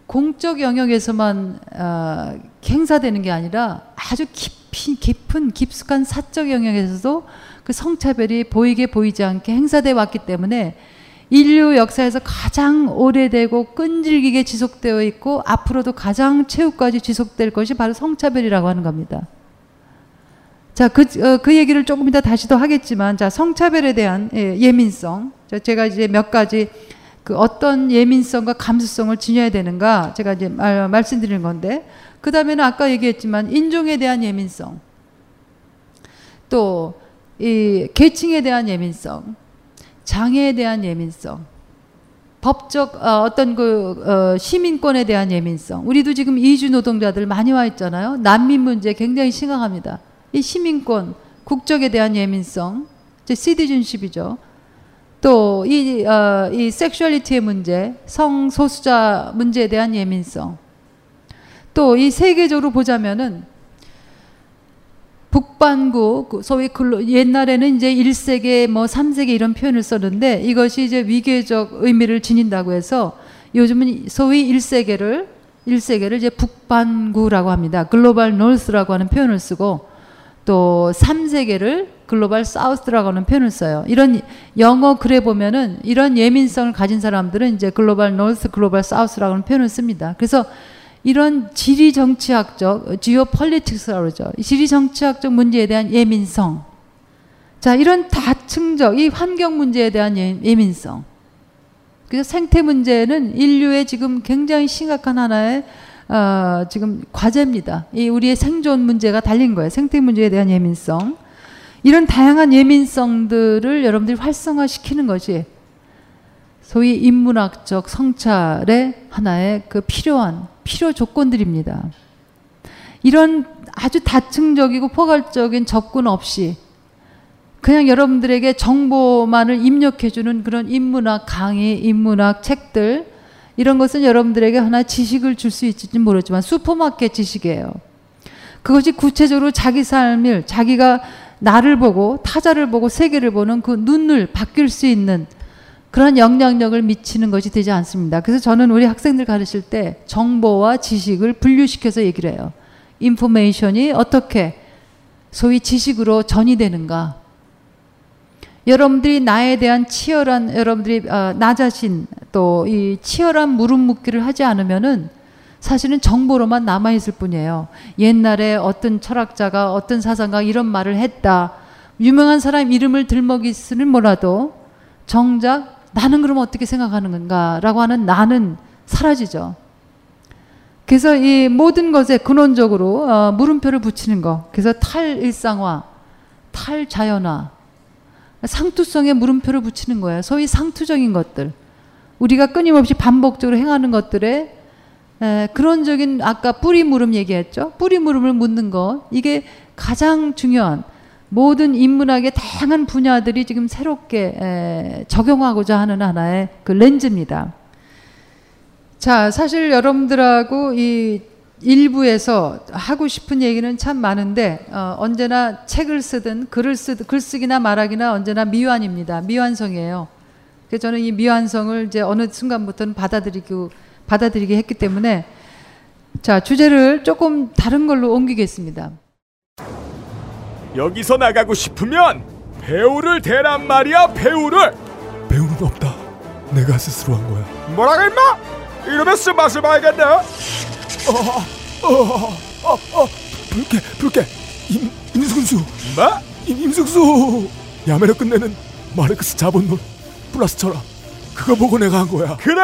공적 영역에서만 어, 행사되는 게 아니라 아주 깊이 깊은 깊숙한 사적 영역에서도 그 성차별이 보이게 보이지 않게 행사돼 왔기 때문에 인류 역사에서 가장 오래되고 끈질기게 지속되어 있고 앞으로도 가장 최후까지 지속될 것이 바로 성차별이라고 하는 겁니다. 자, 그, 어, 그 얘기를 조금 이따 다시 더 하겠지만, 자, 성차별에 대한 예, 예민성. 자, 제가 이제 몇 가지 그 어떤 예민성과 감수성을 지녀야 되는가 제가 이제 말, 말씀드리는 건데, 그 다음에는 아까 얘기했지만 인종에 대한 예민성. 또, 이 계층에 대한 예민성. 장애에 대한 예민성. 법적 어, 어떤 그 어, 시민권에 대한 예민성. 우리도 지금 이주 노동자들 많이 와 있잖아요. 난민 문제 굉장히 심각합니다. 이 시민권, 국적에 대한 예민성, 이제 시티즌십이죠. 또이 어, 이 섹슈얼리티의 문제, 성소수자 문제에 대한 예민성. 또 이 세계적으로 보자면은 북반구 그 소위 글로, 옛날에는 이제 1세계 뭐 3세계 이런 표현을 썼는데 이것이 이제 위계적 의미를 지닌다고 해서 요즘은 소위 1세계를 1세계를 이제 북반구라고 합니다. global north라고 하는 표현을 쓰고 또 3세계를 global south라고 하는 표현을 써요. 이런 영어 글에 보면은 이런 예민성을 가진 사람들은 이제 global north, global south라고 하는 표현을 씁니다. 그래서 이런 지리 정치학적, geopolitics라고 그러죠. 지리 정치학적 문제에 대한 예민성. 자, 이런 다층적, 이 환경 문제에 대한 예, 예민성. 그래서 생태 문제는 인류의 지금 굉장히 심각한 하나의 어, 지금 과제입니다. 이 우리의 생존 문제가 달린 거예요. 생태 문제에 대한 예민성. 이런 다양한 예민성들을 여러분들이 활성화시키는 것이 소위 인문학적 성찰의 하나의 그 필요한 필요 조건들입니다. 이런 아주 다층적이고 포괄적인 접근 없이 그냥 여러분들에게 정보만을 입력해주는 그런 인문학 강의, 인문학 책들 이런 것은 여러분들에게 하나 지식을 줄 수 있을지 모르지만 슈퍼마켓 지식이에요. 그것이 구체적으로 자기 삶을 자기가 나를 보고 타자를 보고 세계를 보는 그 눈을 바뀔 수 있는 그런 영향력을 미치는 것이 되지 않습니다. 그래서 저는 우리 학생들 가르칠 때 정보와 지식을 분류시켜서 얘기를 해요. 인포메이션이 어떻게 소위 지식으로 전이 되는가. 여러분들이 나에 대한 치열한 여러분들이 어, 나 자신 또 이 치열한 물음 묻기를 하지 않으면은 사실은 정보로만 남아 있을 뿐이에요. 옛날에 어떤 철학자가 어떤 사상가 이런 말을 했다. 유명한 사람 이름을 들먹이스는 몰라도 정작 나는 그럼 어떻게 생각하는 건가라고 하는 나는 사라지죠. 그래서 이 모든 것에 근원적으로 어, 물음표를 붙이는 거. 그래서 탈일상화, 탈자연화, 상투성에 물음표를 붙이는 거예요. 소위 상투적인 것들. 우리가 끊임없이 반복적으로 행하는 것들에 에, 그런적인 아까 뿌리 물음 얘기했죠. 뿌리 물음을 묻는 거. 이게 가장 중요한 모든 인문학의 다양한 분야들이 지금 새롭게 에, 적용하고자 하는 하나의 그 렌즈입니다. 자, 사실 여러분들하고 이 일부에서 하고 싶은 얘기는 참 많은데 어, 언제나 책을 쓰든 글을 쓰든 글쓰기나 말하기나 언제나 미완입니다. 미완성이에요. 그래서 저는 이 미완성을 이제 어느 순간부터는 받아들이고 받아들이게 했기 때문에 자 주제를 조금 다른 걸로 옮기겠습니다. 여기서 나가고 싶으면 배우를 대란 말이야 배우를 배우는 없다. 내가 스스로 한 거야. 뭐라고 임마 이러면 쓴맛을 봐야겠네 어어어어 불쾌 불쾌 임 임승수 뭐? 임 임승수 야매로 끝내는 마르크스 자본론 플러스 철학 그거 보고 내가 한 거야. 그래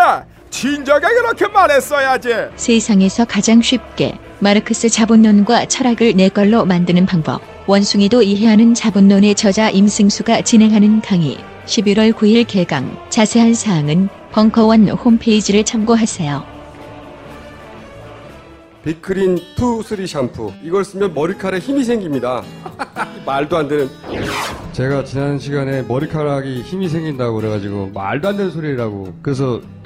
진작에 그렇게 말했어야지 세상에서 가장 쉽게 마르크스 자본론과 철학을 내 걸로 만드는 방법. 원숭이도 이해하는 자본론의 저자 임승수가 진행하는 강의. 11월 9일 개강. 자세한 사항은 벙커원 홈페이지를 참고하세요. 빅크린 투 쓰리 샴푸 이걸 쓰면 머리카락에 힘이 생깁니다 말도 안 되는 제가 지난 시간에 머리카락이 힘이 생긴다고 그래가지고 말도 안 되는 소리라고 그래서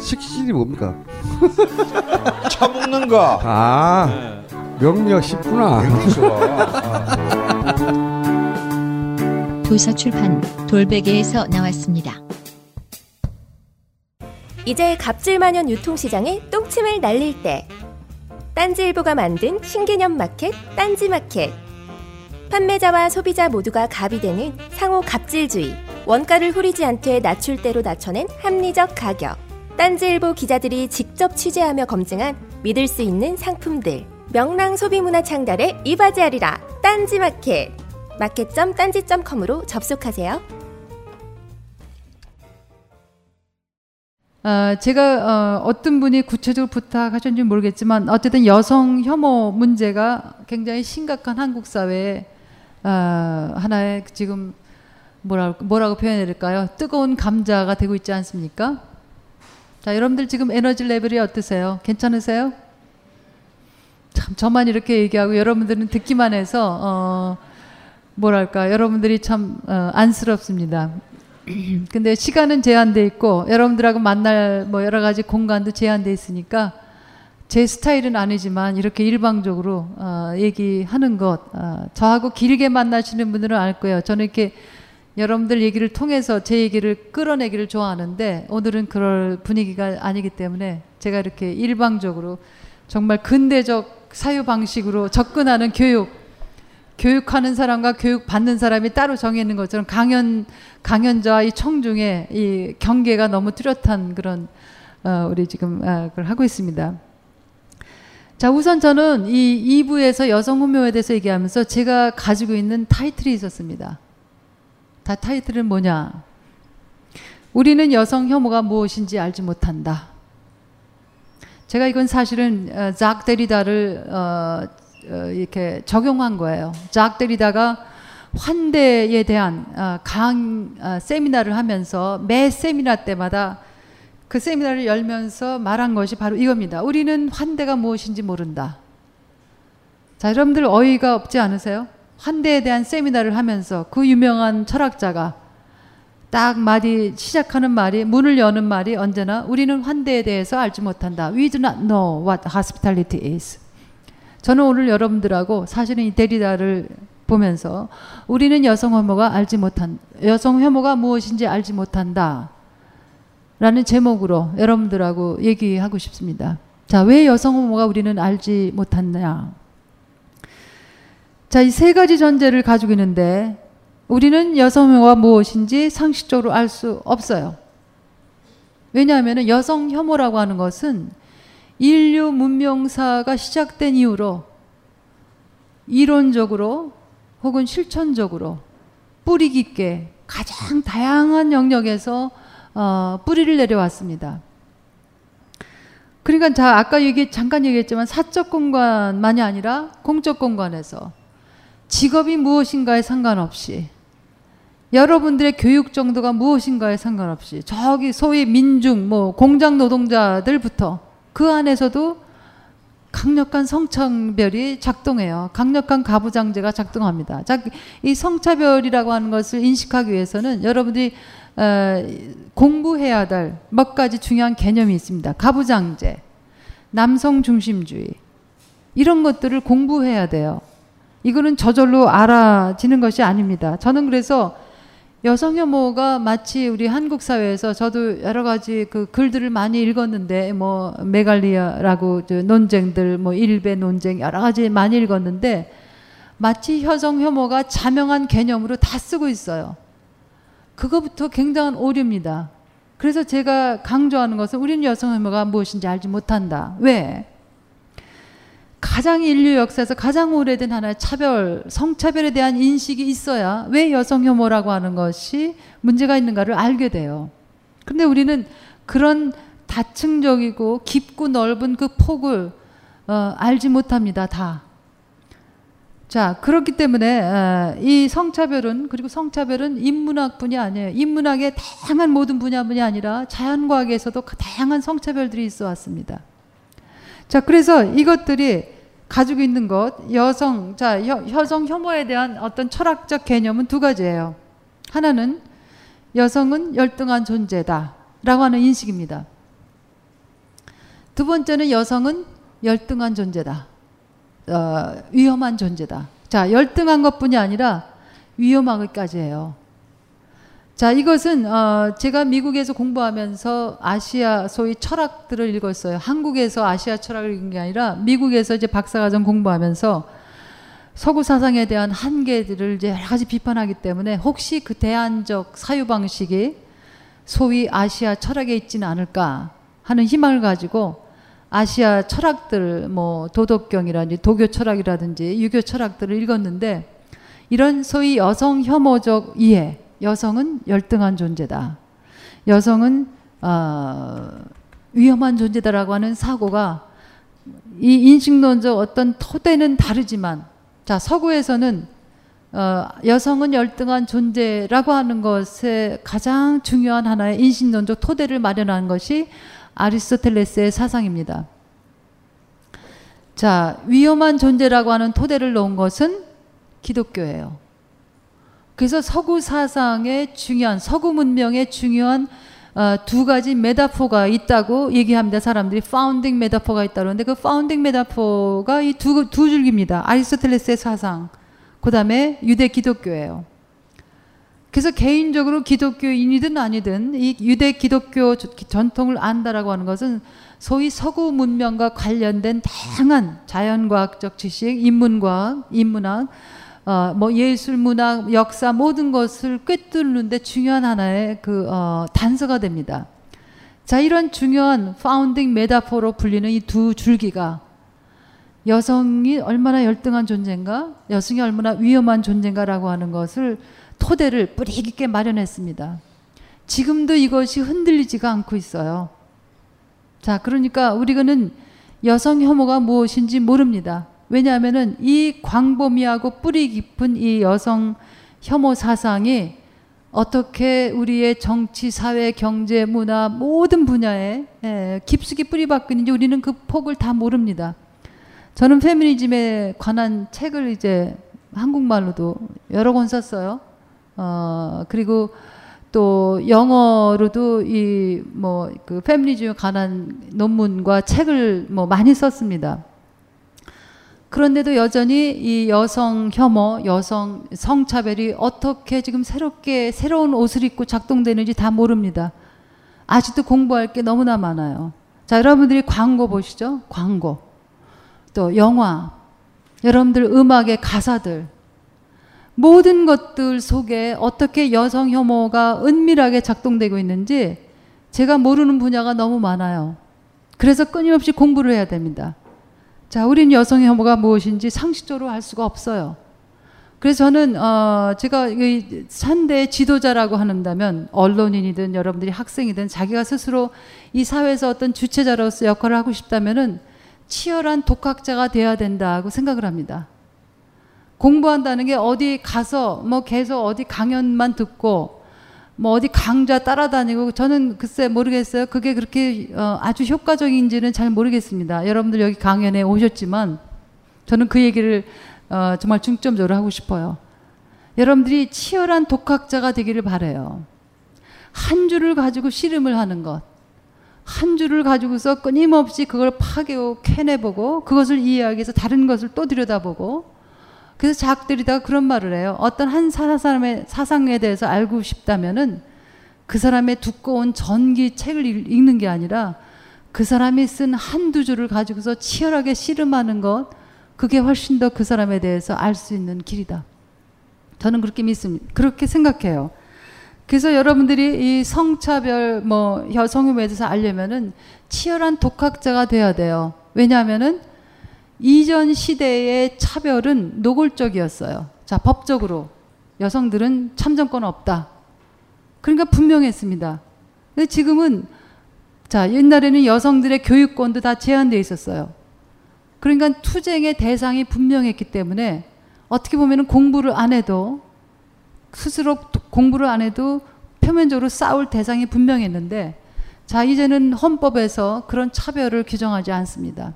식신이 뭡니까? 처먹는 거. 아, 명리학 쉽구나. 도서 출판 돌베개에서 나왔습니다. 이제 갑질만연 유통시장에 똥침을 날릴 때 딴지일보가 만든 신개념 마켓 딴지마켓 판매자와 소비자 모두가 갑이 되는 상호 갑질주의 원가를 후리지 않게 낮출 대로 낮춰낸 합리적 가격 딴지일보 기자들이 직접 취재하며 검증한 믿을 수 있는 상품들 명랑 소비문화 창달에 이바지하리라 딴지마켓 마켓점 딴지점컴으로 접속하세요. 어, 제가 어, 어떤 분이 구체적으로 부탁하셨는지 모르겠지만 어쨌든 여성 혐오 문제가 굉장히 심각한 한국 사회에 어, 하나의 지금 뭐라 뭐라고 표현해야 될까요? 뜨거운 감자가 되고 있지 않습니까? 자, 여러분들 지금 에너지 레벨이 어떠세요? 괜찮으세요? 참 저만 이렇게 얘기하고 여러분들은 듣기만 해서 어, 뭐랄까 여러분들이 참 어, 안쓰럽습니다. 근데 시간은 제한돼 있고 여러분들하고 만날 뭐 여러 가지 공간도 제한돼 있으니까 제 스타일은 아니지만 이렇게 일방적으로 어, 얘기하는 것 어, 저하고 길게 만나시는 분들은 알 거예요. 저는 이렇게 여러분들 얘기를 통해서 제 얘기를 끌어내기를 좋아하는데 오늘은 그럴 분위기가 아니기 때문에 제가 이렇게 일방적으로 정말 근대적 사유 방식으로 접근하는 교육 교육하는 사람과 교육 받는 사람이 따로 정해 있는 것처럼 강연 강연자와 이 청중의 이 경계가 너무 뚜렷한 그런 어, 우리 지금 아, 그걸 하고 있습니다. 자 우선 저는 이 2부에서 여성 혐오에 대해서 얘기하면서 제가 가지고 있는 타이틀이 있었습니다. 다 타이틀은 뭐냐? 우리는 여성 혐오가 무엇인지 알지 못한다. 제가 이건 사실은 어, 작 데리다를 어, 어, 이렇게 적용한 거예요. 작 데리다가 환대에 대한 어, 강 어, 세미나를 하면서 매 세미나 때마다 그 세미나를 열면서 말한 것이 바로 이겁니다. 우리는 환대가 무엇인지 모른다. 자, 여러분들 어이가 없지 않으세요? 환대에 대한 세미나를 하면서 그 유명한 철학자가 딱 말이 시작하는 말이 문을 여는 말이 언제나 우리는 환대에 대해서 알지 못한다. We do not know what hospitality is. 저는 오늘 여러분들하고 사실은 이 데리다를 보면서 우리는 여성 혐오가 알지 못한 여성 혐오가 무엇인지 알지 못한다. 라는 제목으로 여러분들하고 얘기하고 싶습니다. 자, 왜 여성 혐오가 우리는 알지 못했냐? 자, 이 세 가지 전제를 가지고 있는데 우리는 여성혐오가 무엇인지 상식적으로 알 수 없어요. 왜냐하면 여성 혐오라고 하는 것은 인류 문명사가 시작된 이후로 이론적으로 혹은 실천적으로 뿌리 깊게 가장 다양한 영역에서 어, 뿌리를 내려왔습니다. 그러니까 자 아까 얘기 잠깐 얘기했지만 사적 공간만이 아니라 공적 공간에서 직업이 무엇인가에 상관없이 여러분들의 교육 정도가 무엇인가에 상관없이 저기 소위 민중 뭐 공장 노동자들부터 그 안에서도 강력한 성차별이 작동해요. 강력한 가부장제가 작동합니다. 자, 이 성차별이라고 하는 것을 인식하기 위해서는 여러분들이 어, 공부해야 될 몇 가지 중요한 개념이 있습니다. 가부장제, 남성 중심주의 이런 것들을 공부해야 돼요. 이거는 저절로 알아지는 것이 아닙니다. 저는 그래서 여성 혐오가 마치 우리 한국 사회에서 저도 여러 가지 그 글들을 많이 읽었는데 뭐 메갈리아라고 논쟁들 뭐 일배 논쟁 여러 가지 많이 읽었는데 마치 여성 혐오가 자명한 개념으로 다 쓰고 있어요. 그거부터 굉장한 오류입니다. 그래서 제가 강조하는 것은 우리는 여성 혐오가 무엇인지 알지 못한다. 왜? 가장 인류 역사에서 가장 오래된 하나의 차별, 성차별에 대한 인식이 있어야 왜 여성 혐오라고 하는 것이 문제가 있는가를 알게 돼요. 근데 우리는 그런 다층적이고 깊고 넓은 그 폭을 어, 알지 못합니다. 다. 자, 그렇기 때문에 어, 이 성차별은 그리고 성차별은 인문학뿐이 아니에요. 인문학의 다양한 모든 분야뿐이 아니라 자연과학에서도 다양한 성차별들이 있어 왔습니다. 자, 그래서 이것들이 가지고 있는 것, 여성, 자, 여, 성 혐오에 대한 어떤 철학적 개념은 두 가지예요. 하나는 여성은 열등한 존재다. 라고 하는 인식입니다. 두 번째는 여성은 열등한 존재다. 어, 위험한 존재다. 자, 열등한 것 뿐이 아니라 위험하기까지 해요. 자, 이것은 어, 제가 미국에서 공부하면서 아시아 소위 철학들을 읽었어요. 한국에서 아시아 철학을 읽은 게 아니라 미국에서 이제 박사과정 공부하면서 서구 사상에 대한 한계들을 이제 여러 가지 비판하기 때문에 혹시 그 대안적 사유 방식이 소위 아시아 철학에 있지는 않을까 하는 희망을 가지고 아시아 철학들 뭐 도덕경이라든지 도교 철학이라든지 유교 철학들을 읽었는데 이런 소위 여성 혐오적 이해 여성은 열등한 존재다. 여성은 어, 위험한 존재다라고 하는 사고가 이 인식론적 어떤 토대는 다르지만 자 서구에서는 어, 여성은 열등한 존재라고 하는 것에 가장 중요한 하나의 인식론적 토대를 마련한 것이 아리스토텔레스의 사상입니다. 자 위험한 존재라고 하는 토대를 놓은 것은 기독교예요. 그래서 서구 사상의 중요한 서구 문명의 중요한 어, 두 가지 메타포가 있다고 얘기합니다. 사람들이 founding metaphor가 있다 그러는데 그 founding metaphor가 이 두 두 줄기입니다. 아리스토텔레스의 사상, 그 다음에 유대 기독교예요. 그래서 개인적으로 기독교인이든 아니든 이 유대 기독교 전통을 안다라고 하는 것은 소위 서구 문명과 관련된 다양한 자연과학적 지식, 인문과학, 인문학, 어, 뭐 예술, 문학, 역사 모든 것을 꿰뚫는데 중요한 하나의 그 어, 단서가 됩니다. 자, 이런 중요한 파운딩 메타포로 불리는 이 두 줄기가 여성이 얼마나 열등한 존재인가, 여성이 얼마나 위험한 존재인가라고 하는 것을 토대를 뿌리 깊게 마련했습니다. 지금도 이것이 흔들리지가 않고 있어요. 자, 그러니까 우리는 여성 혐오가 무엇인지 모릅니다. 왜냐하면은 이 광범위하고 뿌리 깊은 이 여성 혐오 사상이 어떻게 우리의 정치, 사회, 경제, 문화 모든 분야에 예, 깊숙이 뿌리박고 있는지 우리는 그 폭을 다 모릅니다. 저는 페미니즘에 관한 책을 이제 한국말로도 여러 권 썼어요. 어, 그리고 또 영어로도 이 뭐 그 페미니즘에 관한 논문과 책을 뭐 많이 썼습니다. 그런데도 여전히 이 여성 혐오, 여성 성차별이 어떻게 지금 새롭게 새로운 옷을 입고 작동되는지 다 모릅니다. 아직도 공부할 게 너무나 많아요. 자, 여러분들이 광고 보시죠? 광고. 또 영화. 여러분들 음악의 가사들, 모든 것들 속에 어떻게 여성 혐오가 은밀하게 작동되고 있는지 제가 모르는 분야가 너무 많아요. 그래서 끊임없이 공부를 해야 됩니다. 자, 우린 여성 혐오가 무엇인지 상식적으로 알 수가 없어요. 그래서 저는 어 제가 이 산대 지도자라고 한다면 언론인이든 여러분들이 학생이든 자기가 스스로 이 사회에서 어떤 주체자로서 역할을 하고 싶다면은 치열한 독학자가 돼야 된다고 생각을 합니다. 공부한다는 게 어디 가서 뭐 계속 어디 강연만 듣고 뭐 어디 강좌 따라다니고 저는 글쎄 모르겠어요. 그게 그렇게 어 아주 효과적인지는 잘 모르겠습니다. 여러분들 여기 강연에 오셨지만 저는 그 얘기를 어 정말 중점적으로 하고 싶어요. 여러분들이 치열한 독학자가 되기를 바래요. 한 줄을 가지고 씨름을 하는 것. 한 줄을 가지고서 끊임없이 그걸 파괴고 캐내보고 그것을 이해하기 위해서 다른 것을 또 들여다보고 그래서 작들이다가 그런 말을 해요. 어떤 한 사람의 사상에 대해서 알고 싶다면은 그 사람의 두꺼운 전기 책을 읽는 게 아니라 그 사람이 쓴 한두 줄을 가지고서 치열하게 씨름하는 것 그게 훨씬 더 그 사람에 대해서 알 수 있는 길이다. 저는 그렇게 믿습니다. 그렇게 생각해요. 그래서 여러분들이 이 성차별 뭐 여성에 대해서 알려면은 치열한 독학자가 돼야 돼요. 왜냐하면은 이전 시대의 차별은 노골적이었어요. 자, 법적으로 여성들은 참정권 없다. 그러니까 분명했습니다. 근데 지금은 자, 옛날에는 여성들의 교육권도 다 제한되어 있었어요. 그러니까 투쟁의 대상이 분명했기 때문에 어떻게 보면 공부를 안 해도 스스로 공부를 안 해도 표면적으로 싸울 대상이 분명했는데 자, 이제는 헌법에서 그런 차별을 규정하지 않습니다.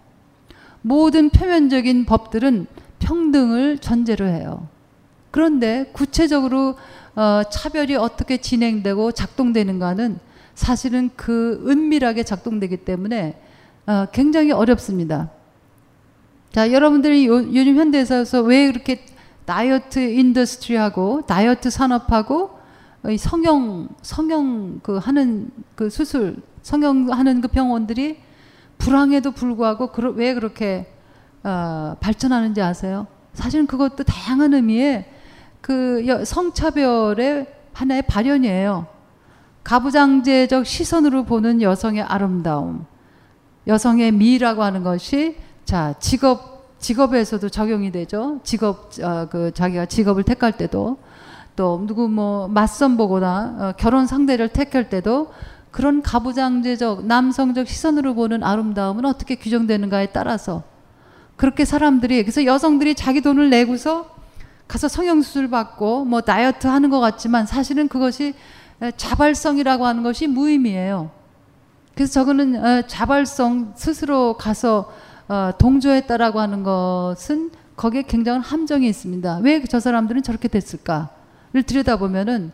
모든 표면적인 법들은 평등을 전제로 해요. 그런데 구체적으로 어, 차별이 어떻게 진행되고 작동되는가는 사실은 그 은밀하게 작동되기 때문에 어, 굉장히 어렵습니다. 자, 여러분들이 요, 요즘 현대에서 왜 그렇게 diet industry하고 다이어트 산업하고 성형 성형 그 하는 그 수술 성형 하는 그 병원들이 불황에도 불구하고 왜 그렇게 어, 발전하는지 아세요? 사실은 그것도 다양한 의미의 그 성차별의 하나의 발현이에요. 가부장제적 시선으로 보는 여성의 아름다움, 여성의 미라고 하는 것이 자 직업 직업에서도 적용이 되죠. 직업 어, 그 자기가 직업을 택할 때도 또 누구 뭐 맞선 보거나 어, 결혼 상대를 택할 때도 그런 가부장제적 남성적 시선으로 보는 아름다움은 어떻게 규정되는가에 따라서 그렇게 사람들이 그래서 여성들이 자기 돈을 내고서 가서 성형수술 받고 뭐 다이어트 하는 것 같지만 사실은 그것이 자발성이라고 하는 것이 무의미해요. 그래서 저거는 어, 자발성 스스로 가서 어, 동조했다라고 하는 것은 거기에 굉장한 함정이 있습니다. 왜 저 사람들은 저렇게 됐을까를 들여다보면은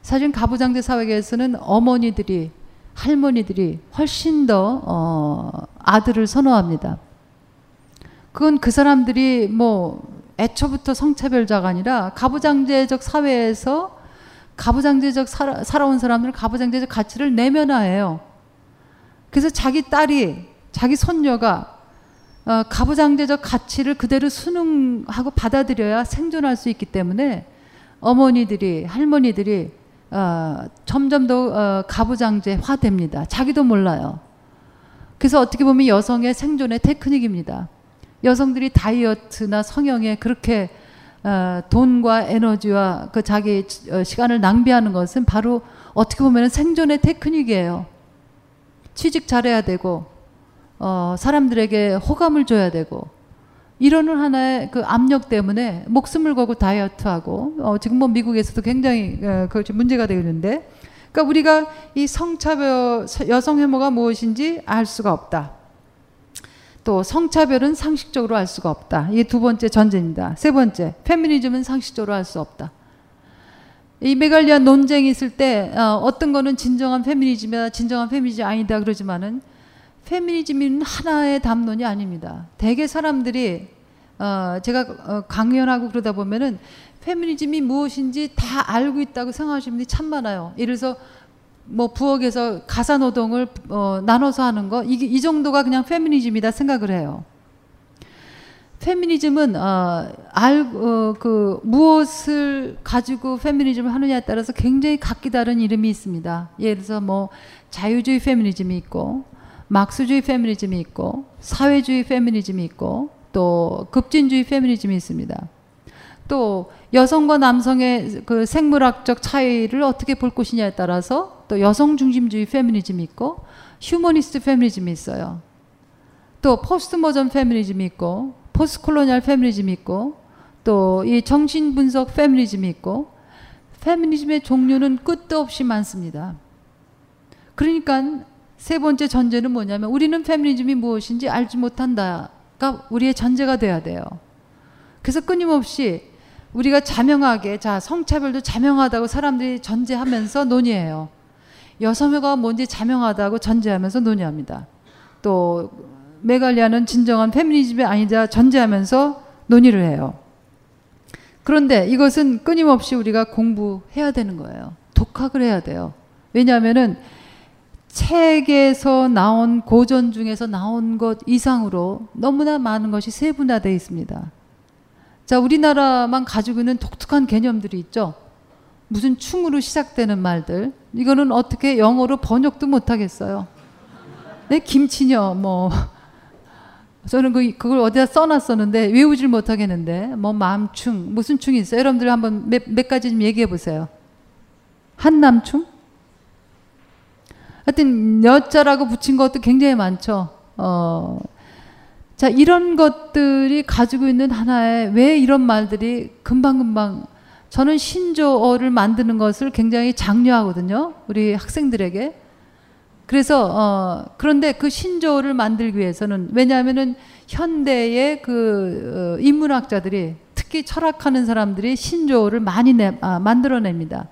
사실 가부장제 사회에서는 어머니들이 할머니들이 훨씬 더 어, 아들을 선호합니다. 그건 그 사람들이 뭐 애초부터 성차별자가 아니라 가부장제적 사회에서 가부장제적 살아, 살아온 사람들은 가부장제적 가치를 내면화해요. 그래서 자기 딸이 자기 손녀가 어, 가부장제적 가치를 그대로 순응하고 받아들여야 생존할 수 있기 때문에 어머니들이 할머니들이 어, 점점 더 어, 가부장제화 됩니다. 자기도 몰라요. 그래서 어떻게 보면 여성의 생존의 테크닉입니다. 여성들이 다이어트나 성형에 그렇게 어, 돈과 에너지와 그 자기 어, 시간을 낭비하는 것은 바로 어떻게 보면 생존의 테크닉이에요. 취직 잘해야 되고 어, 사람들에게 호감을 줘야 되고 이러는 하나의 그 압력 때문에 목숨을 걸고 다이어트하고 어, 지금 뭐 미국에서도 굉장히 어, 그 문제가 되는데 그러니까 우리가 이 성차별 여성 혐오가 무엇인지 알 수가 없다. 또 성차별은 상식적으로 알 수가 없다. 이게 두 번째 전제입니다. 세 번째 페미니즘은 상식적으로 알 수 없다. 이 메갈리아 논쟁이 있을 때 어, 떤 거는 진정한 페미니즘이다, 진정한 페미니즘 아니다 그러지만은 페미니즘은 하나의 담론이 아닙니다. 대개 사람들이 어, 제가 어, 강연하고 그러다 보면은 페미니즘이 무엇인지 다 알고 있다고 생각하시는 분이 참 많아요. 예를 들어서 뭐 부엌에서 가사 노동을 어, 나눠서 하는 거 이게 이 정도가 그냥 페미니즘이다 생각을 해요. 페미니즘은 어, 알그 무엇을 가지고 페미니즘을 하느냐에 따라서 굉장히 각기 다른 이름이 있습니다. 예를 들어서 뭐 자유주의 페미니즘이 있고 막스주의 페미니즘이 있고 사회주의 페미니즘이 있고 또 급진주의 페미니즘이 있습니다. 또 여성과 남성의 그 생물학적 차이를 어떻게 볼 것이냐에 따라서 또 여성 중심주의 페미니즘이 있고 휴머니스트 페미니즘이 있어요. 또 포스트 모던 페미니즘이 있고 postcolonial 페미니즘이 있고 또 이 정신 분석 페미니즘이 있고 페미니즘의 종류는 끝도 없이 많습니다. 그러니까 세 번째 전제는 뭐냐면 우리는 페미니즘이 무엇인지 알지 못한다가 우리의 전제가 돼야 돼요. 그래서 끊임없이 우리가 자명하게 자 성차별도 자명하다고 사람들이 전제하면서 논의해요. 여성애가 뭔지 자명하다고 전제하면서 논의합니다. 또 메갈리아는 진정한 페미니즘이 아니다 전제하면서 논의를 해요. 그런데 이것은 끊임없이 우리가 공부해야 되는 거예요. 독학을 해야 돼요. 왜냐하면은 책에서 나온 고전 중에서 나온 것 이상으로 너무나 많은 것이 세분화되어 있습니다. 자, 우리나라만 가지고 있는 독특한 개념들이 있죠. 무슨 충으로 시작되는 말들. 이거는 어떻게 영어로 번역도 못 하겠어요. 네, 김치녀, 뭐. 저는 그, 그걸 어디다 써놨었는데 외우질 못하겠는데, 뭐, 마음충, 무슨 충이 있어요? 여러분들 한번 몇, 몇 가지 좀 얘기해 보세요. 한남충? 하여튼, 여자라고 붙인 것도 굉장히 많죠. 어, 자, 이런 것들이 가지고 있는 하나의 왜 이런 말들이 금방금방 저는 신조어를 만드는 것을 굉장히 장려하거든요. 우리 학생들에게. 그래서 어 그런데 그 신조어를 만들기 위해서는 왜냐하면은 현대의 그 어, 인문학자들이 특히 철학하는 사람들이 신조어를 많이 내, 아, 만들어냅니다.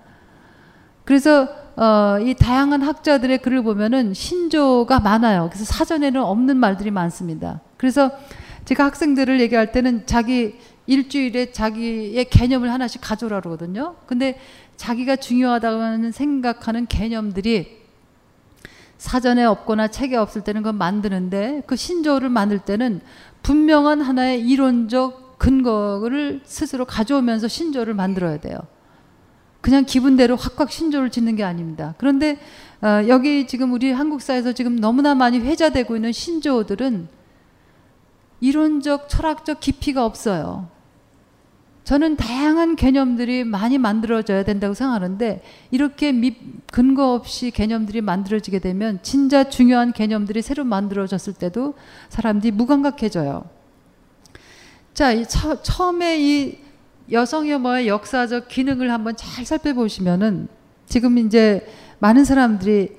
그래서 어, 이 다양한 학자들의 글을 보면은 신조가 많아요. 그래서 사전에는 없는 말들이 많습니다. 그래서 제가 학생들을 얘기할 때는 자기 일주일에 자기의 개념을 하나씩 가져오라 그러거든요. 근데 자기가 중요하다고 생각하는 개념들이 사전에 없거나 책에 없을 때는 그걸 만드는데 그 신조를 만들 때는 분명한 하나의 이론적 근거를 스스로 가져오면서 신조를 만들어야 돼요. 그냥 기분대로 확확 신조를 짓는 게 아닙니다. 그런데 어, 여기 지금 우리 한국사에서 지금 너무나 많이 회자되고 있는 신조어들은 이론적 철학적 깊이가 없어요. 저는 다양한 개념들이 많이 만들어져야 된다고 생각하는데 이렇게 미, 근거 없이 개념들이 만들어지게 되면 진짜 중요한 개념들이 새로 만들어졌을 때도 사람들이 무감각해져요. 자, 이 처, 처음에 이 여성 혐오의 역사적 기능을 한번 잘 살펴보시면은 지금 이제 많은 사람들이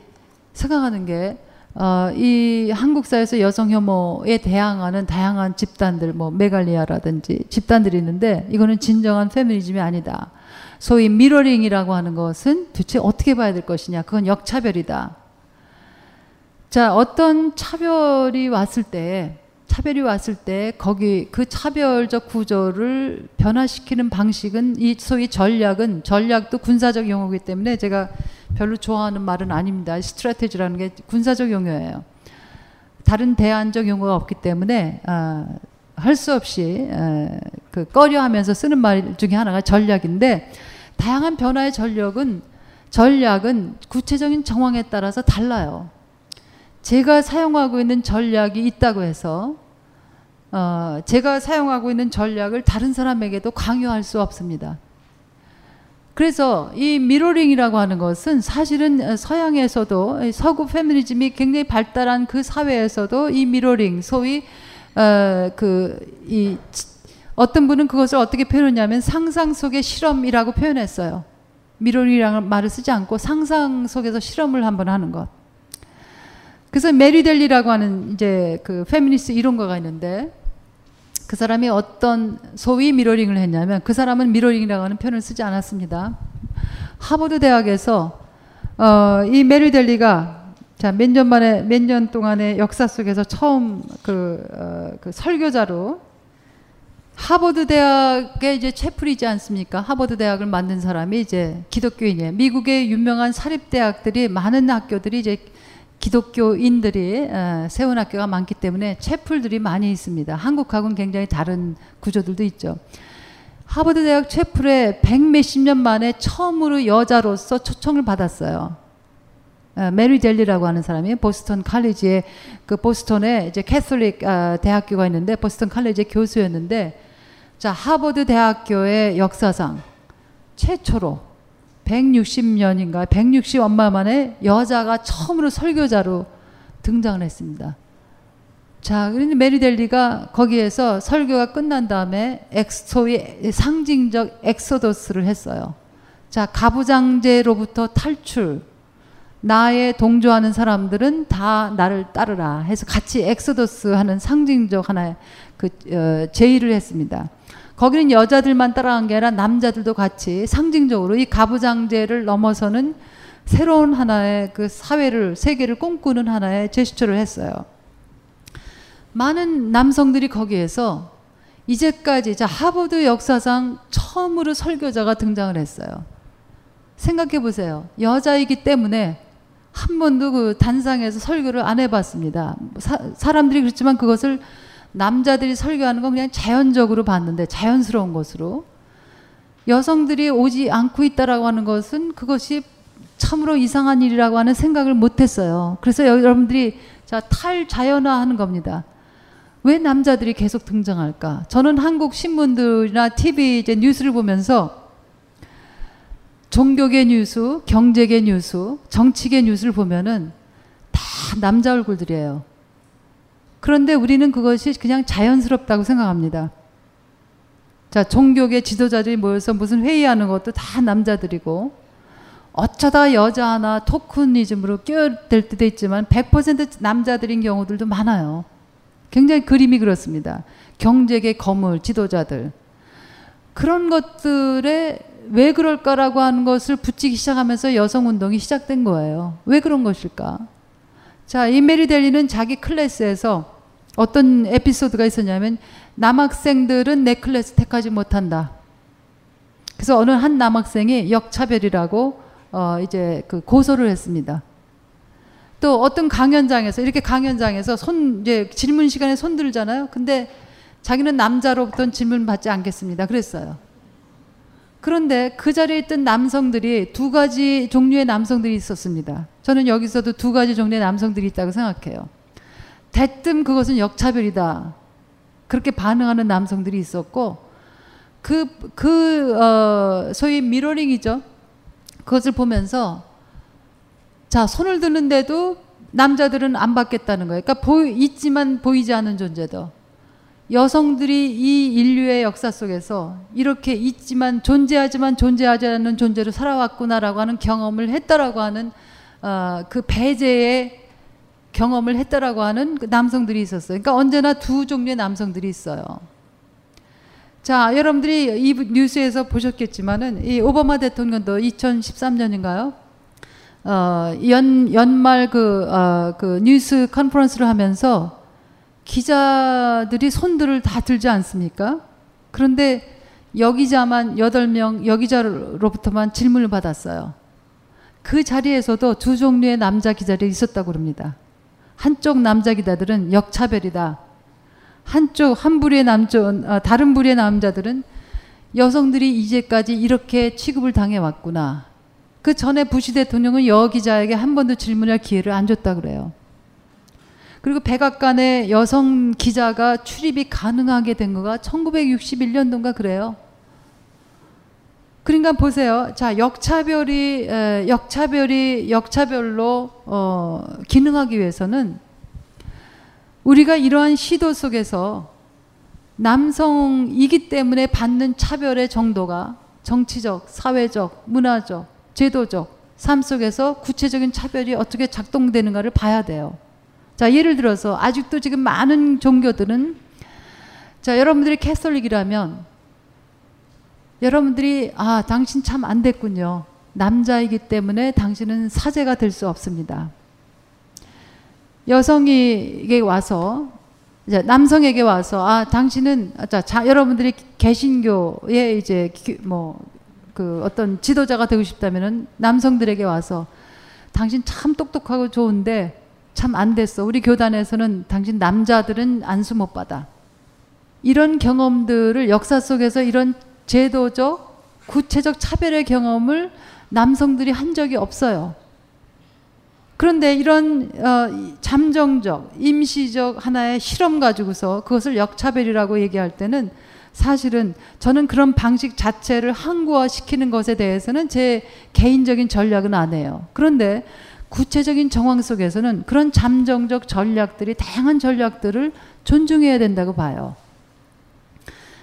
생각하는 게 어, 이 한국사에서 여성 혐오에 대항하는 다양한 집단들, 뭐 메갈리아라든지 집단들이 있는데 이거는 진정한 페미니즘이 아니다. 소위 미러링이라고 하는 것은 도대체 어떻게 봐야 될 것이냐? 그건 역차별이다. 자, 어떤 차별이 왔을 때 차별이 왔을 때 거기 그 차별적 구조를 변화시키는 방식은 이 소위 전략은 전략도 군사적 용어이기 때문에 제가 별로 좋아하는 말은 아닙니다. 스트레테지라는 게 군사적 용어예요. 다른 대안적 용어가 없기 때문에 아, 할수 없이 에, 그 꺼려하면서 쓰는 말 중에 하나가 전략인데 다양한 변화의 전략은 전략은 구체적인 정황에 따라서 달라요. 제가 사용하고 있는 전략이 있다고 해서 어, 제가 사용하고 있는 전략을 다른 사람에게도 강요할 수 없습니다. 그래서 이 미러링이라고 하는 것은 사실은 서양에서도 서구 페미니즘이 굉장히 발달한 그 사회에서도 이 미러링 소위 어, 그이 어떤 분은 그것을 어떻게 표현했냐면 상상 속의 실험이라고 표현했어요. 미러링이라는 말을 쓰지 않고 상상 속에서 실험을 한번 하는 것. 그래서 메리델리라고 하는 이제 그 페미니스트 이론가가 있는데 그 사람이 어떤 소위 미러링을 했냐면 그 사람은 미러링이라고 하는 표현을 쓰지 않았습니다. 하버드 대학에서 어, 이 메리델리가 자, 몇 년 만에, 몇 년 동안의 역사 속에서 처음 그, 어, 그 설교자로 하버드 대학의 이제 채플이지 않습니까? 하버드 대학을 만든 사람이 이제 기독교인이에요. 미국의 유명한 사립대학들이 많은 학교들이 이제 기독교인들이 어, 세운 학교가 많기 때문에 채플들이 많이 있습니다. 한국하고는 굉장히 다른 구조들도 있죠. 하버드 대학 채플에 백 몇십 년 만에 처음으로 여자로서 초청을 받았어요. 어, 메리 델리라고 하는 사람이 보스턴 칼리지에 그 보스턴에 이제 캐톨릭 어, 대학교가 있는데 보스턴 칼리지 교수였는데 자 하버드 대학교의 역사상 최초로 160년인가 160 얼마 만에 여자가 처음으로 설교자로 등장을 했습니다. 자, 그런데 메리델리가 거기에서 설교가 끝난 다음에 엑소의 상징적 엑소더스를 했어요. 자, 가부장제로부터 탈출. 나에 동조하는 사람들은 다 나를 따르라 해서 같이 엑소더스 하는 상징적 하나의 그 어, 제의를 했습니다. 거기는 여자들만 따라간 게 아니라 남자들도 같이 상징적으로 이 가부장제를 넘어서는 새로운 하나의 그 사회를 세계를 꿈꾸는 하나의 제스처를 했어요. 많은 남성들이 거기에서 이제까지 자 하버드 역사상 처음으로 설교자가 등장을 했어요. 생각해 보세요. 여자이기 때문에 한 번도 그 단상에서 설교를 안 해봤습니다. 사, 사람들이 그렇지만 그것을 남자들이 설교하는 건 그냥 자연적으로 봤는데 자연스러운 것으로 여성들이 오지 않고 있다라고 하는 것은 그것이 참으로 이상한 일이라고 하는 생각을 못했어요. 그래서 여러분들이 자 탈자연화하는 겁니다. 왜 남자들이 계속 등장할까? 저는 한국 신문들이나 TV 이제 뉴스를 보면서 종교계 뉴스, 경제계 뉴스, 정치계 뉴스를 보면은 다 남자 얼굴들이에요. 그런데 우리는 그것이 그냥 자연스럽다고 생각합니다. 자, 종교계 지도자들이 모여서 무슨 회의하는 것도 다 남자들이고, 어쩌다 여자 하나 토크니즘으로 끼어들 때도 있지만 100% 남자들인 경우들도 많아요. 굉장히 그림이 그렇습니다. 경제계 거물 지도자들. 그런 것들에 왜 그럴까라고 하는 것을 붙이기 시작하면서 여성 운동이 시작된 거예요. 왜 그런 것일까? 자, 이 메리 델리는 자기 클래스에서 어떤 에피소드가 있었냐면 남학생들은 내 클래스 택하지 못한다. 그래서 어느 한 남학생이 역차별이라고 어 이제 그 고소를 했습니다. 또 어떤 강연장에서 이렇게 강연장에서 손 이제 질문 시간에 손 들잖아요. 근데 자기는 남자로부터 질문 받지 않겠습니다. 그랬어요. 그런데 그 자리에 있던 남성들이 두 가지 종류의 남성들이 있었습니다. 저는 여기서도 두 가지 종류의 남성들이 있다고 생각해요. 대뜸 그것은 역차별이다. 그렇게 반응하는 남성들이 있었고, 그, 그, 어, 소위 미러링이죠. 그것을 보면서 자, 손을 드는데도 남자들은 안 받겠다는 거예요. 그러니까 보이, 있지만 보이지 않는 존재도. 여성들이 이 인류의 역사 속에서 이렇게 있지만 존재하지만 존재하지 않는 존재로 살아왔구나라고 하는 경험을 했다라고 하는 어, 그 배제의 경험을 했다라고 하는 그 남성들이 있었어요. 그러니까 언제나 두 종류의 남성들이 있어요. 자, 여러분들이 이 뉴스에서 보셨겠지만은 이 오바마 대통령도 2013년인가요? 어, 연, 연말 그, 어, 그 뉴스 컨퍼런스를 하면서 기자들이 손들을 다 들지 않습니까? 그런데 여기자만 8명, 여기자로부터만 질문을 받았어요. 그 자리에서도 두 종류의 남자 기자들이 있었다고 합니다. 한쪽 남자 기자들은 역차별이다. 한쪽, 한 부류의 남자, 어, 다른 부류의 남자들은 여성들이 이제까지 이렇게 취급을 당해 왔구나. 그 전에 부시 대통령은 여 기자에게 한 번도 질문할 기회를 안 줬다 그래요. 그리고 백악관에 여성 기자가 출입이 가능하게 된 거가 1961년도인가 그래요. 그러니까 보세요. 자, 역차별이 에, 역차별이 역차별로 어, 기능하기 위해서는 우리가 이러한 시도 속에서 남성이기 때문에 받는 차별의 정도가 정치적, 사회적, 문화적, 제도적 삶 속에서 구체적인 차별이 어떻게 작동되는가를 봐야 돼요. 자, 예를 들어서 아직도 지금 많은 종교들은 자, 여러분들이 캐톨릭이라면 여러분들이 아, 당신 참 안 됐군요. 남자이기 때문에 당신은 사제가 될 수 없습니다. 여성에게 와서 이제 남성에게 와서 아 당신은 자, 자 여러분들이 개신교에 이제 뭐 그 어떤 지도자가 되고 싶다면은 남성들에게 와서 당신 참 똑똑하고 좋은데 참 안 됐어. 우리 교단에서는 당신 남자들은 안수 못 받아. 이런 경험들을 역사 속에서 이런 제도적, 구체적 차별의 경험을 남성들이 한 적이 없어요. 그런데 이런 어, 잠정적, 임시적 하나의 실험 가지고서 그것을 역차별이라고 얘기할 때는 사실은 저는 그런 방식 자체를 항구화 시키는 것에 대해서는 제 개인적인 전략은 안 해요. 그런데 구체적인 정황 속에서는 그런 잠정적 전략들이 다양한 전략들을 존중해야 된다고 봐요.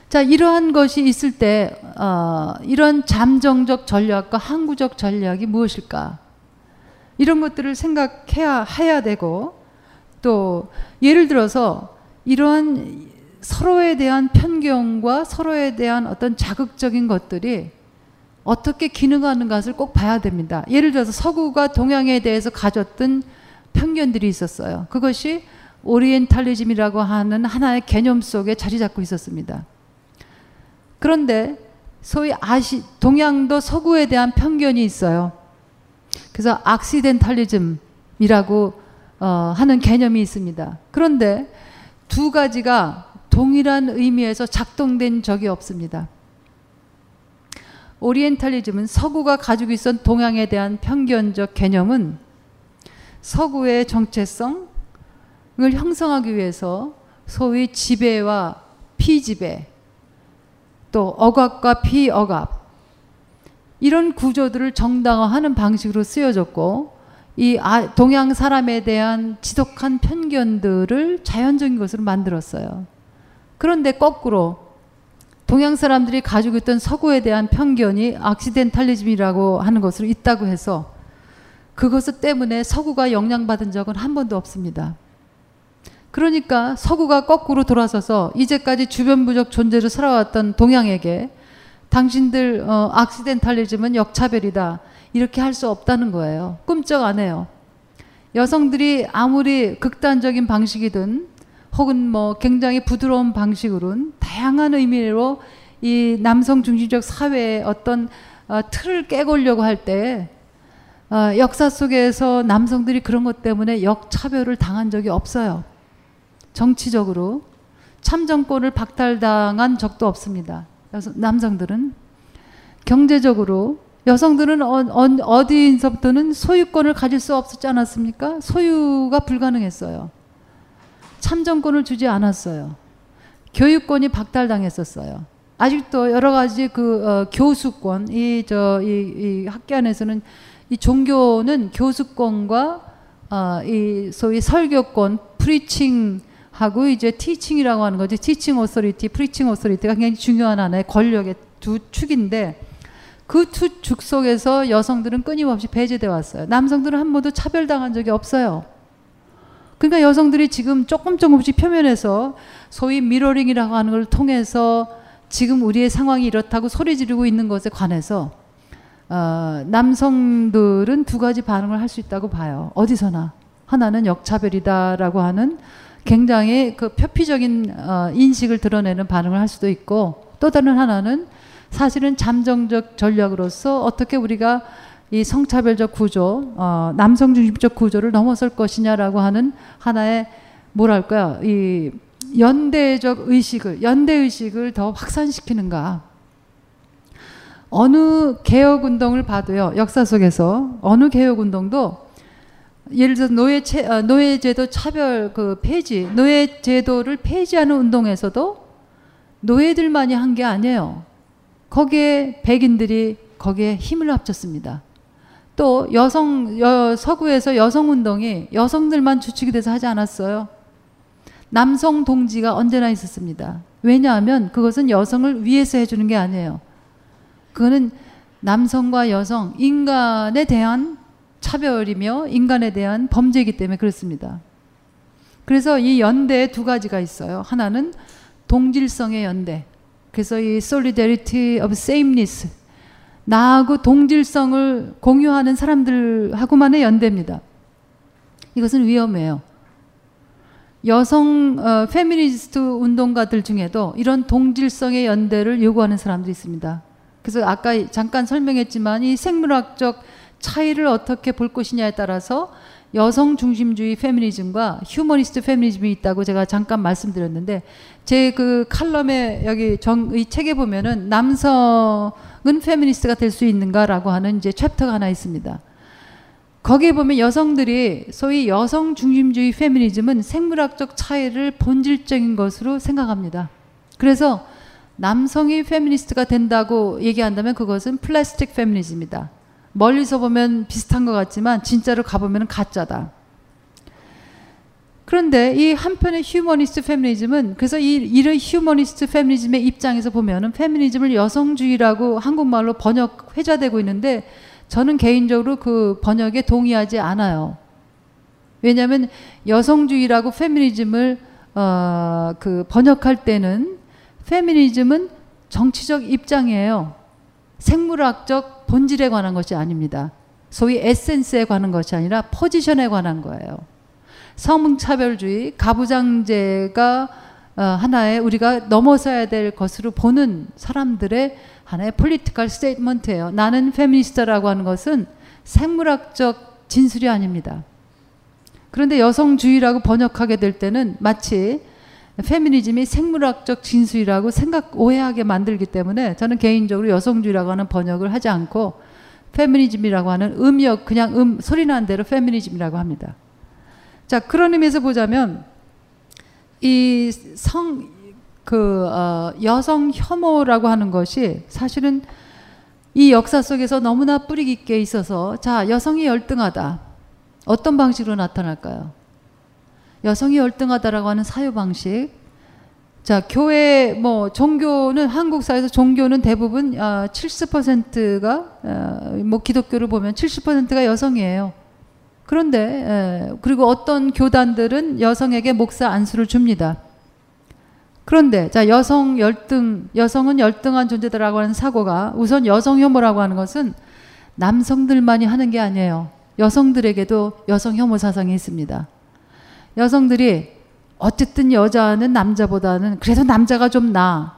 자, 이러한 것이 있을 때, 어, 이런 잠정적 전략과 항구적 전략이 무엇일까? 이런 것들을 생각해야 해야 되고, 또, 예를 들어서, 이러한 서로에 대한 편견과 서로에 대한 어떤 자극적인 것들이 어떻게 기능하는 것을 꼭 봐야 됩니다. 예를 들어서 서구가 동양에 대해서 가졌던 편견들이 있었어요. 그것이 오리엔탈리즘이라고 하는 하나의 개념 속에 자리 잡고 있었습니다. 그런데 소위 아시 동양도 서구에 대한 편견이 있어요. 그래서 악시덴탈리즘이라고 어, 하는 개념이 있습니다. 그런데 두 가지가 동일한 의미에서 작동된 적이 없습니다. 오리엔탈리즘은 서구가 가지고 있었던 동양에 대한 편견적 개념은 서구의 정체성을 형성하기 위해서 소위 지배와 피지배, 또 억압과 피억압 이런 구조들을 정당화하는 방식으로 쓰여졌고 이 아, 동양 사람에 대한 지독한 편견들을 자연적인 것으로 만들었어요. 그런데 거꾸로 동양 사람들이 가지고 있던 서구에 대한 편견이 악시덴탈리즘이라고 하는 것으로 있다고 해서 그것 때문에 서구가 영향받은 적은 한 번도 없습니다. 그러니까 서구가 거꾸로 돌아서서 이제까지 주변부적 존재로 살아왔던 동양에게 당신들 어, 악시덴탈리즘은 역차별이다 이렇게 할 수 없다는 거예요. 꿈쩍 안 해요. 여성들이 아무리 극단적인 방식이든 혹은 뭐 굉장히 부드러운 방식으로는 다양한 의미로 이 남성 중심적 사회의 어떤 어, 틀을 깨고려고 할때 어, 역사 속에서 남성들이 그런 것 때문에 역차별을 당한 적이 없어요. 정치적으로 참정권을 박탈당한 적도 없습니다. 남성들은 경제적으로 여성들은 어, 디서부터는 소유권을 가질 수 없었지 않았습니까? 소유가 불가능했어요. 참정권을 주지 않았어요. 교육권이 박탈당했었어요. 아직도 여러 가지 그 어, 교수권, 이 저이 이 학교 안에서는 이 종교는 교수권과 어, 이 소위 설교권, preaching 하고 이제 teaching이라고 하는 거지. teaching authority, preaching authority가 굉장히 중요한 하나의 권력의 두 축인데 그 두 축 속에서 여성들은 끊임없이 배제돼 왔어요. 남성들은 한 번도 차별당한 적이 없어요. 그러니까 여성들이 지금 조금 조금씩 표면에서 소위 mirroring이라고 하는 걸 통해서 지금 우리의 상황이 이렇다고 소리 지르고 있는 것에 관해서 어, 남성들은 두 가지 반응을 할 수 있다고 봐요. 어디서나 하나는 역차별이다라고 하는 굉장히 그 표피적인 어, 인식을 드러내는 반응을 할 수도 있고 또 다른 하나는 사실은 잠정적 전략으로서 어떻게 우리가 이 성차별적 구조, 어, 남성 중심적 구조를 넘어설 것이냐라고 하는 하나의 뭐랄까요, 이 연대적 의식을, 연대 의식을 더 확산시키는가. 어느 개혁 운동을 봐도요, 역사 속에서 어느 개혁 운동도 예를 들어서 노예 체, 어, 노예제도 차별 그 폐지, 노예제도를 폐지하는 운동에서도 노예들만이 한 게 아니에요. 거기에 백인들이 거기에 힘을 합쳤습니다. 또 여성 여, 서구에서 여성 운동이 여성들만 주축이 돼서 하지 않았어요. 남성 동지가 언제나 있었습니다. 왜냐하면 그것은 여성을 위해서 해주는 게 아니에요. 그거는 남성과 여성, 인간에 대한 차별이며 인간에 대한 범죄이기 때문에 그렇습니다. 그래서 이 연대에 두 가지가 있어요. 하나는 동질성의 연대. 그래서 이 solidarity of sameness. 나하고 동질성을 공유하는 사람들하고만의 연대입니다. 이것은 위험해요. 여성 어, 페미니스트 운동가들 중에도 이런 동질성의 연대를 요구하는 사람들이 있습니다. 그래서 아까 잠깐 설명했지만 이 생물학적 차이를 어떻게 볼 것이냐에 따라서 여성 중심주의 페미니즘과 휴머니스트 페미니즘이 있다고 제가 잠깐 말씀드렸는데 제 그 칼럼에 여기 정, 이 책에 보면은 남성은 페미니스트가 될 수 있는가라고 하는 이제 chapter가 하나 있습니다. 거기에 보면 여성들이 소위 여성 중심주의 페미니즘은 생물학적 차이를 본질적인 것으로 생각합니다. 그래서 남성이 페미니스트가 된다고 얘기한다면 그것은 플라스틱 페미니즘이다. 멀리서 보면 비슷한 것 같지만 진짜로 가보면 가짜다. 그런데 이 한편의 휴머니스트 페미니즘은 그래서 이 이런 휴머니스트 페미니즘의 입장에서 보면은 페미니즘을 여성주의라고 한국말로 번역 회자되고 있는데 저는 개인적으로 그 번역에 동의하지 않아요. 왜냐하면 여성주의라고 페미니즘을 어, 그 번역할 때는 페미니즘은 정치적 입장이에요. 생물학적 본질에 관한 것이 아닙니다. 소위 essence에 관한 것이 아니라 position에 관한 거예요. 성차별주의, 가부장제가 어, 하나의 우리가 넘어서야 될 것으로 보는 사람들의 하나의 political statement예요. 나는 페미니스트라고 하는 것은 생물학적 진술이 아닙니다. 그런데 여성주의라고 번역하게 될 때는 마치 페미니즘이 생물학적 진술이라고 생각 오해하게 만들기 때문에 저는 개인적으로 여성주의라고 하는 번역을 하지 않고 페미니즘이라고 하는 음역 그냥 음 소리 난 대로 페미니즘이라고 합니다. 자 그런 의미에서 보자면 이 성 그 어, 여성 혐오라고 하는 것이 사실은 이 역사 속에서 너무나 뿌리 깊게 있어서 자 여성이 열등하다 어떤 방식으로 나타날까요? 여성이 열등하다라고 하는 사유 방식. 자, 교회 뭐 종교는 한국 사회에서 종교는 대부분 어, 70%가 어, 뭐 기독교를 보면 70%가 여성이에요. 그런데 에, 그리고 어떤 교단들은 여성에게 목사 안수를 줍니다. 그런데 자 여성 열등 여성은 열등한 존재다라고 하는 사고가 우선 여성 혐오라고 하는 것은 남성들만이 하는 게 아니에요. 여성들에게도 여성 혐오 사상이 있습니다. 여성들이 어쨌든 여자는 남자보다는 그래도 남자가 좀 나.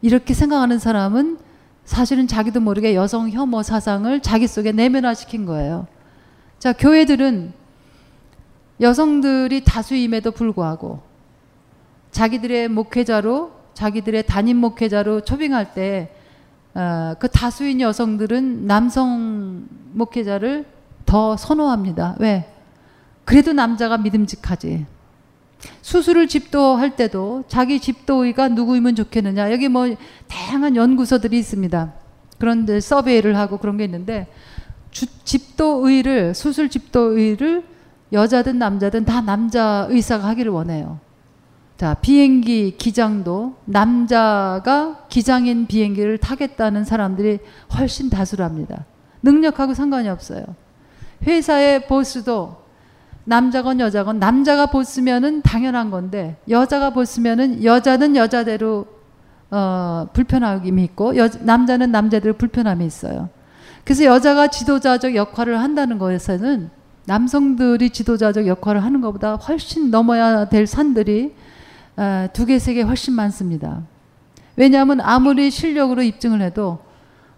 이렇게 생각하는 사람은 사실은 자기도 모르게 여성 혐오 사상을 자기 속에 내면화시킨 거예요. 자, 교회들은 여성들이 다수임에도 불구하고 자기들의 목회자로 자기들의 담임 목회자로 초빙할 때그 어, 그 다수인 여성들은 남성 목회자를 더 선호합니다. 왜? 그래도 남자가 믿음직하지. 수술을 집도할 때도 자기 집도의가 누구이면 좋겠느냐. 여기 뭐 다양한 연구소들이 있습니다. 그런데 서베이를 하고 그런 게 있는데 주, 집도의를 수술 집도의를 여자든 남자든 다 남자 의사가 하기를 원해요. 자, 비행기 기장도 남자가 기장인 비행기를 타겠다는 사람들이 훨씬 다수랍니다. 능력하고 상관이 없어요. 회사의 보스도 남자건 여자건 남자가 보스면은 당연한 건데 여자가 보스면은 여자는 여자대로 어, 불편함이 있고 여, 남자는 남자대로 불편함이 있어요. 그래서 여자가 지도자적 역할을 한다는 것에서는 남성들이 지도자적 역할을 하는 것보다 훨씬 넘어야 될 산들이 어, 두 개, 세 개 훨씬 많습니다. 왜냐하면 아무리 실력으로 입증을 해도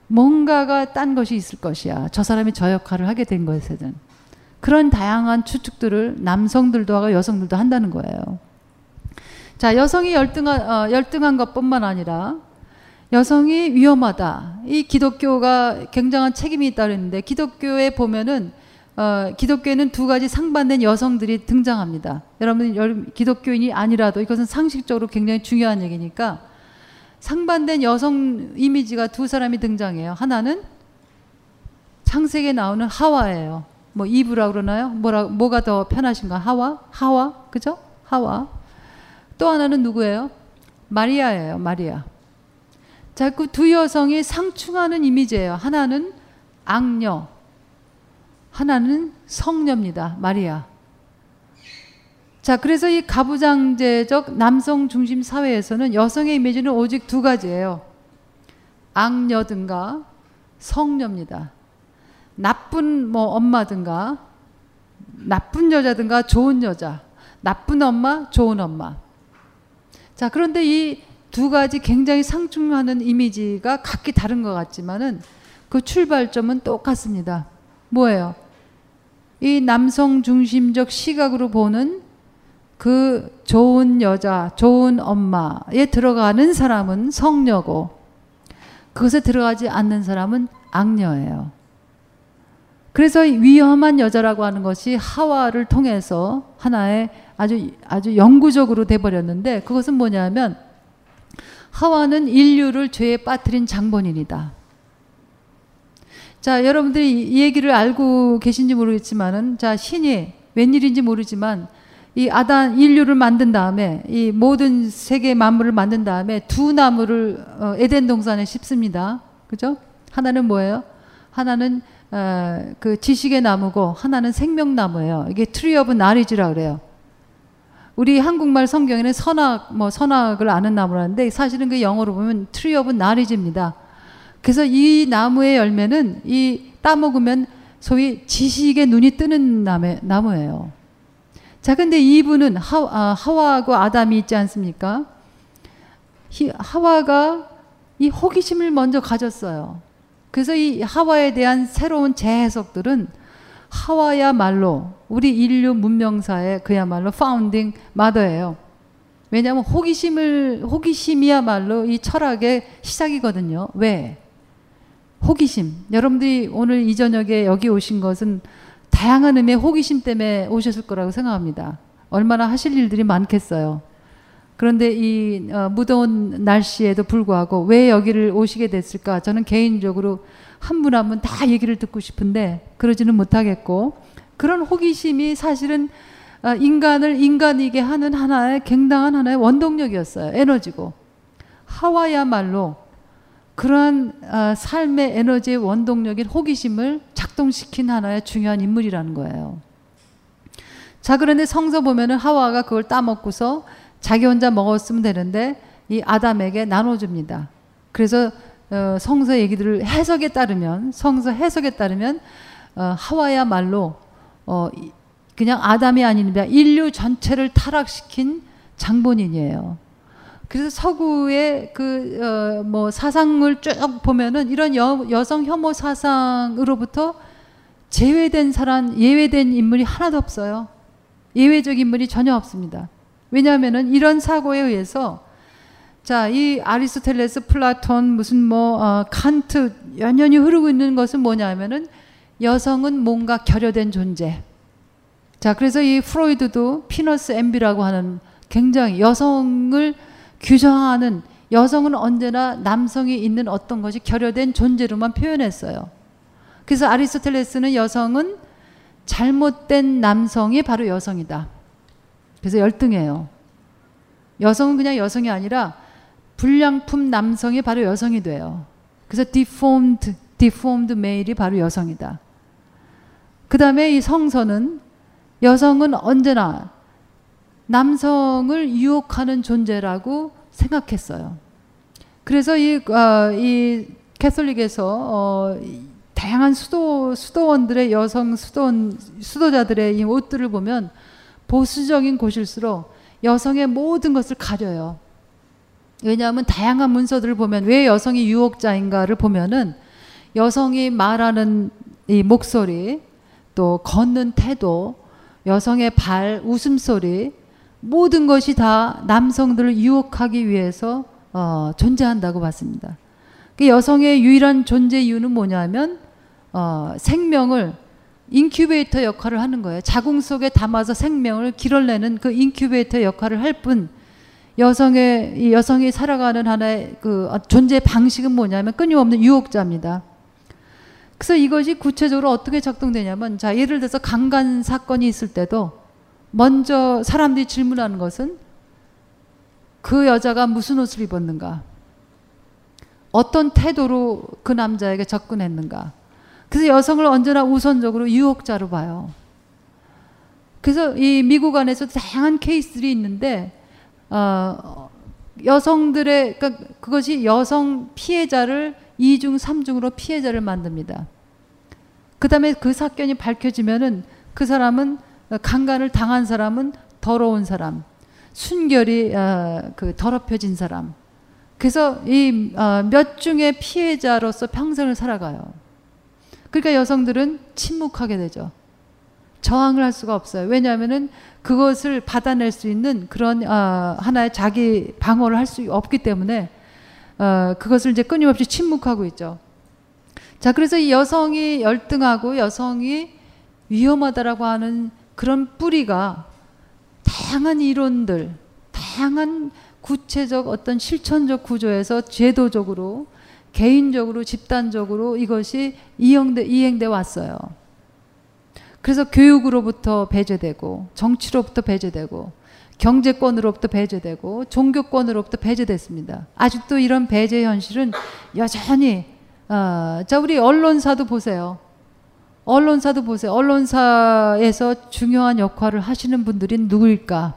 뭔가가 딴 것이 있을 것이야. 저 사람이 저 역할을 하게 된 것에는. 그런 다양한 추측들을 남성들도 하고 여성들도 한다는 거예요. 자, 여성이 열등한, 어, 열등한 것뿐만 아니라 여성이 위험하다. 이 기독교가 굉장한 책임이 있다 그랬는데 기독교에 보면은 어, 기독교에는 두 가지 상반된 여성들이 등장합니다. 여러분 기독교인이 아니라도 이것은 상식적으로 굉장히 중요한 얘기니까 상반된 여성 이미지가 두 사람이 등장해요. 하나는 창세기에 나오는 하와예요. 뭐 이브라 그러나요? 뭐라 뭐가 더 편하신가? 하와? 하와? 그죠? 하와. 또 하나는 누구예요? 마리아예요. 마리아. 자꾸 두 여성이 상충하는 이미지예요. 하나는 악녀, 하나는 성녀입니다. 마리아. 자, 그래서 이 가부장제적 남성 중심 사회에서는 여성의 이미지는 오직 두 가지예요. 악녀든가 성녀입니다. 나쁜 뭐 엄마든가 나쁜 여자든가 좋은 여자, 나쁜 엄마, 좋은 엄마. 자, 그런데 이 두 가지 굉장히 상충하는 이미지가 각기 다른 것 같지만은 그 출발점은 똑같습니다. 뭐예요? 이 남성 중심적 시각으로 보는 그 좋은 여자, 좋은 엄마에 들어가는 사람은 성녀고 그것에 들어가지 않는 사람은 악녀예요. 그래서 위험한 여자라고 하는 것이 하와를 통해서 하나의 아주 아주 영구적으로 돼 버렸는데 그것은 뭐냐면 하와는 인류를 죄에 빠뜨린 장본인이다. 자, 여러분들이 이 얘기를 알고 계신지 모르겠지만은 자, 신이 웬일인지 모르지만 이 아단 인류를 만든 다음에 이 모든 세계 만물을 만든 다음에 두 나무를 어, 에덴 동산에 심습니다. 그죠? 하나는 뭐예요? 하나는 어, 그 지식의 나무고 하나는 생명나무예요. 이게 tree of knowledge라 그래요. 우리 한국말 성경에는 선악 뭐 선악을 아는 나무라는데 사실은 그 영어로 보면 tree of knowledge입니다. 그래서 이 나무의 열매는 이 따먹으면 소위 지식의 눈이 뜨는 나무, 나무예요. 자, 근데 이분은 하, 아, 하와하고 아담이 있지 않습니까? 히, 하와가 이 호기심을 먼저 가졌어요. 그래서 이 하와에 대한 새로운 재해석들은 하와야말로 우리 인류 문명사의 그야말로 파운딩 마더예요. 왜냐하면 호기심을 호기심이야말로 이 철학의 시작이거든요. 왜? 호기심. 여러분들이 오늘 이 저녁에 여기 오신 것은 다양한 의미의 호기심 때문에 오셨을 거라고 생각합니다. 얼마나 하실 일들이 많겠어요. 그런데 이 어, 무더운 날씨에도 불구하고 왜 여기를 오시게 됐을까? 저는 개인적으로 한 분 한 분 다 얘기를 듣고 싶은데 그러지는 못하겠고 그런 호기심이 사실은 어, 인간을 인간이게 하는 하나의 굉장한 하나의 원동력이었어요. 에너지고. 하와야말로 그러한 어, 삶의 에너지의 원동력인 호기심을 작동시킨 하나의 중요한 인물이라는 거예요. 자, 그런데 성서 보면은 하와가 그걸 따먹고서 자기 혼자 먹었으면 되는데 이 아담에게 나눠줍니다. 그래서 어, 성서 얘기들을 해석에 따르면 성서 해석에 따르면 어, 하와야말로 어, 그냥 아담이 아닙니다. 인류 전체를 타락시킨 장본인이에요. 그래서 서구의 그뭐 어, 사상을 쭉 보면은 이런 여, 여성 혐오 사상으로부터 제외된 사람, 예외된 인물이 하나도 없어요. 예외적 인물이 전혀 없습니다. 왜냐하면은 이런 사고에 의해서 자, 이 아리스토텔레스, 플라톤, 무슨 뭐 어, 칸트 면면히 흐르고 있는 것은 뭐냐면은 여성은 뭔가 결여된 존재. 자, 그래서 이 프로이드도 penis envy라고 하는 굉장히 여성을 규정하는 여성은 언제나 남성이 있는 어떤 것이 결여된 존재로만 표현했어요. 그래서 아리스토텔레스는 여성은 잘못된 남성이 바로 여성이다. 그래서 열등해요. 여성은 그냥 여성이 아니라 불량품 남성이 바로 여성이 돼요. 그래서 deformed, deformed male이 바로 여성이다. 그 다음에 이 성서는 여성은 언제나 남성을 유혹하는 존재라고 생각했어요. 그래서 이, 어, 이 캐톨릭에서 어, 다양한 수도 수도원들의 여성 수도원 수도자들의 이 옷들을 보면 보수적인 곳일수록 여성의 모든 것을 가려요. 왜냐하면 다양한 문서들을 보면 왜 여성이 유혹자인가를 보면은 여성이 말하는 이 목소리, 또 걷는 태도, 여성의 발, 웃음소리, 모든 것이 다 남성들을 유혹하기 위해서 어, 존재한다고 봤습니다. 그 여성의 유일한 존재 이유는 뭐냐면 어, 생명을 인큐베이터 역할을 하는 거예요. 자궁 속에 담아서 생명을 길어내는 그 인큐베이터 역할을 할 뿐 여성의 이 여성이 살아가는 하나의 그 존재 방식은 뭐냐면 끊임없는 유혹자입니다. 그래서 이것이 구체적으로 어떻게 작동되냐면 자 예를 들어서 강간 사건이 있을 때도 먼저 사람들이 질문하는 것은 그 여자가 무슨 옷을 입었는가? 어떤 태도로 그 남자에게 접근했는가? 그래서 여성을 언제나 우선적으로 유혹자로 봐요. 그래서 이 미국 안에서 다양한 케이스들이 있는데 어, 여성들의 그러니까 그것이 여성 피해자를 2중, 3중으로 피해자를 만듭니다. 그다음에 그 사건이 밝혀지면은 그 사람은 강간을 당한 사람은 더러운 사람, 순결이 어, 그 더럽혀진 사람. 그래서 이몇 어, 중의 피해자로서 평생을 살아가요. 그러니까 여성들은 침묵하게 되죠. 저항을 할 수가 없어요. 왜냐하면은 그것을 받아낼 수 있는 그런 어, 하나의 자기 방어를 할 수 없기 때문에 어, 그것을 이제 끊임없이 침묵하고 있죠. 자, 그래서 이 여성이 열등하고 여성이 위험하다라고 하는 그런 뿌리가 다양한 이론들, 다양한 구체적 어떤 실천적 구조에서 제도적으로 개인적으로 집단적으로 이것이 이행돼, 이행돼 왔어요. 그래서 교육으로부터 배제되고 정치로부터 배제되고 경제권으로부터 배제되고 종교권으로부터 배제됐습니다. 아직도 이런 배제 현실은 여전히 어, 자 우리 언론사도 보세요. 언론사도 보세요. 언론사에서 중요한 역할을 하시는 분들이 누구일까?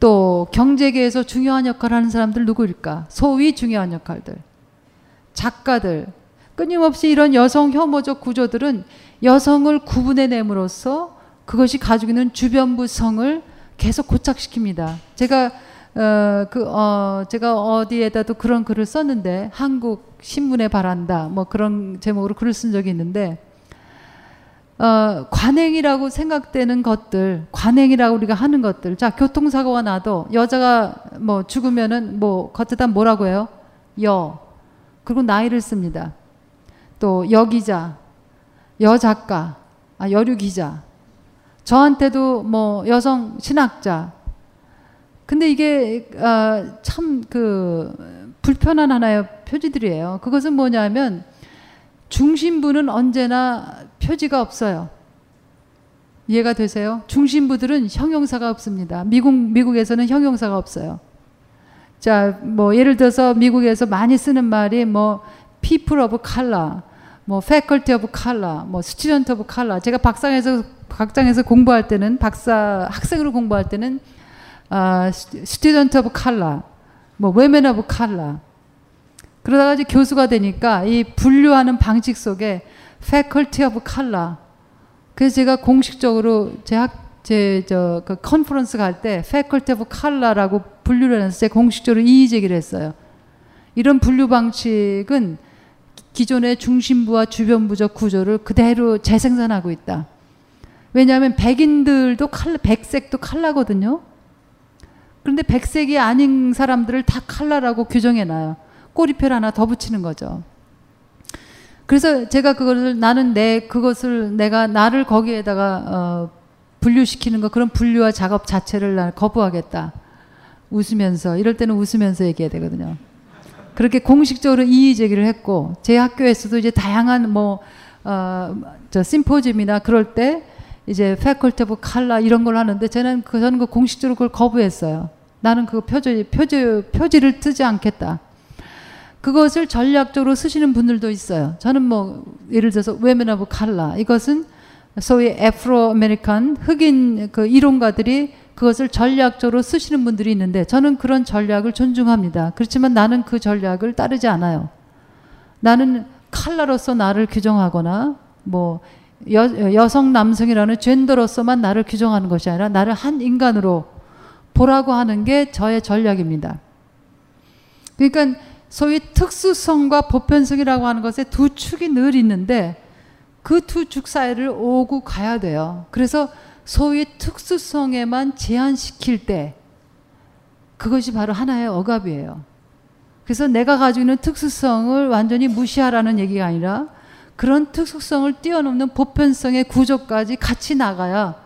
또 경제계에서 중요한 역할을 하는 사람들 누구일까? 소위 중요한 역할들. 작가들. 끊임없이 이런 여성 혐오적 구조들은 여성을 구분해냄으로써 그것이 가지고 있는 주변부 성을 계속 고착시킵니다. 제가 어, 그, 어, 제가 어디에다도 그런 글을 썼는데, 한국 신문에 바란다, 뭐 그런 제목으로 글을 쓴 적이 있는데, 어, 관행이라고 생각되는 것들, 관행이라고 우리가 하는 것들. 자, 교통사고가 나도 여자가 뭐 죽으면은 뭐 겉에다 뭐라고 해요? 여. 그리고 나이를 씁니다. 또 여기자, 여작가, 아, 여류 기자. 저한테도 뭐 여성 신학자. 근데 이게 어, 참그 불편한 하나의 표지들이에요. 그것은 뭐냐면 중심부는 언제나 표지가 없어요. 이해가 되세요? 중심부들은 형용사가 없습니다. 미국 미국에서는 형용사가 없어요. 자, 뭐 예를 들어서 미국에서 많이 쓰는 말이 뭐 people of color, 뭐 faculty of color, 뭐 student of color. 제가 박상에서 박장에서 공부할 때는 박사 학생으로 공부할 때는 아, student of color, 뭐 women of color. 그러다가 이제 교수가 되니까 이 분류하는 방식 속에 faculty of color. 그래서 제가 공식적으로 제 학, 제, 저, 그 컨퍼런스 갈 때 faculty of color라고 분류를 해서 제가 공식적으로 이의 제기를 했어요. 이런 분류 방식은 기존의 중심부와 주변부적 구조를 그대로 재생산하고 있다. 왜냐하면 백인들도 칼라, 백색도 칼라거든요. 그런데 백색이 아닌 사람들을 다 칼라라고 규정해놔요. 꼬리표 하나 더 붙이는 거죠. 그래서 제가 그것을 나는 내 그것을 내가 나를 거기에다가 어, 분류시키는 거 그런 분류와 작업 자체를 나 거부하겠다. 웃으면서 이럴 때는 웃으면서 얘기해야 되거든요. 그렇게 공식적으로 이의 제기를 했고 제 학교에서도 이제 다양한 뭐저 어, 심포지엄이나 그럴 때 이제 faculty of color 이런 걸 하는데 저는 그 저는 그 공식적으로 그걸 거부했어요. 나는 그 표지 표지 표지를 뜨지 않겠다. 그것을 전략적으로 쓰시는 분들도 있어요. 저는 뭐 예를 들어서 women of color 이것은 소위 Afro American 흑인 그 이론가들이 그것을 전략적으로 쓰시는 분들이 있는데 저는 그런 전략을 존중합니다. 그렇지만 나는 그 전략을 따르지 않아요. 나는 칼라로서 나를 규정하거나 뭐 여, 여성 남성이라는 젠더로서만 나를 규정하는 것이 아니라 나를 한 인간으로 보라고 하는 게 저의 전략입니다. 그러니까 소위 특수성과 보편성이라고 하는 것에 두 축이 늘 있는데 그두축 사이를 오고 가야 돼요. 그래서 소위 특수성에만 제한시킬 때 그것이 바로 하나의 억압이에요. 그래서 내가 가지고 있는 특수성을 완전히 무시하라는 얘기가 아니라 그런 특수성을 뛰어넘는 보편성의 구조까지 같이 나가야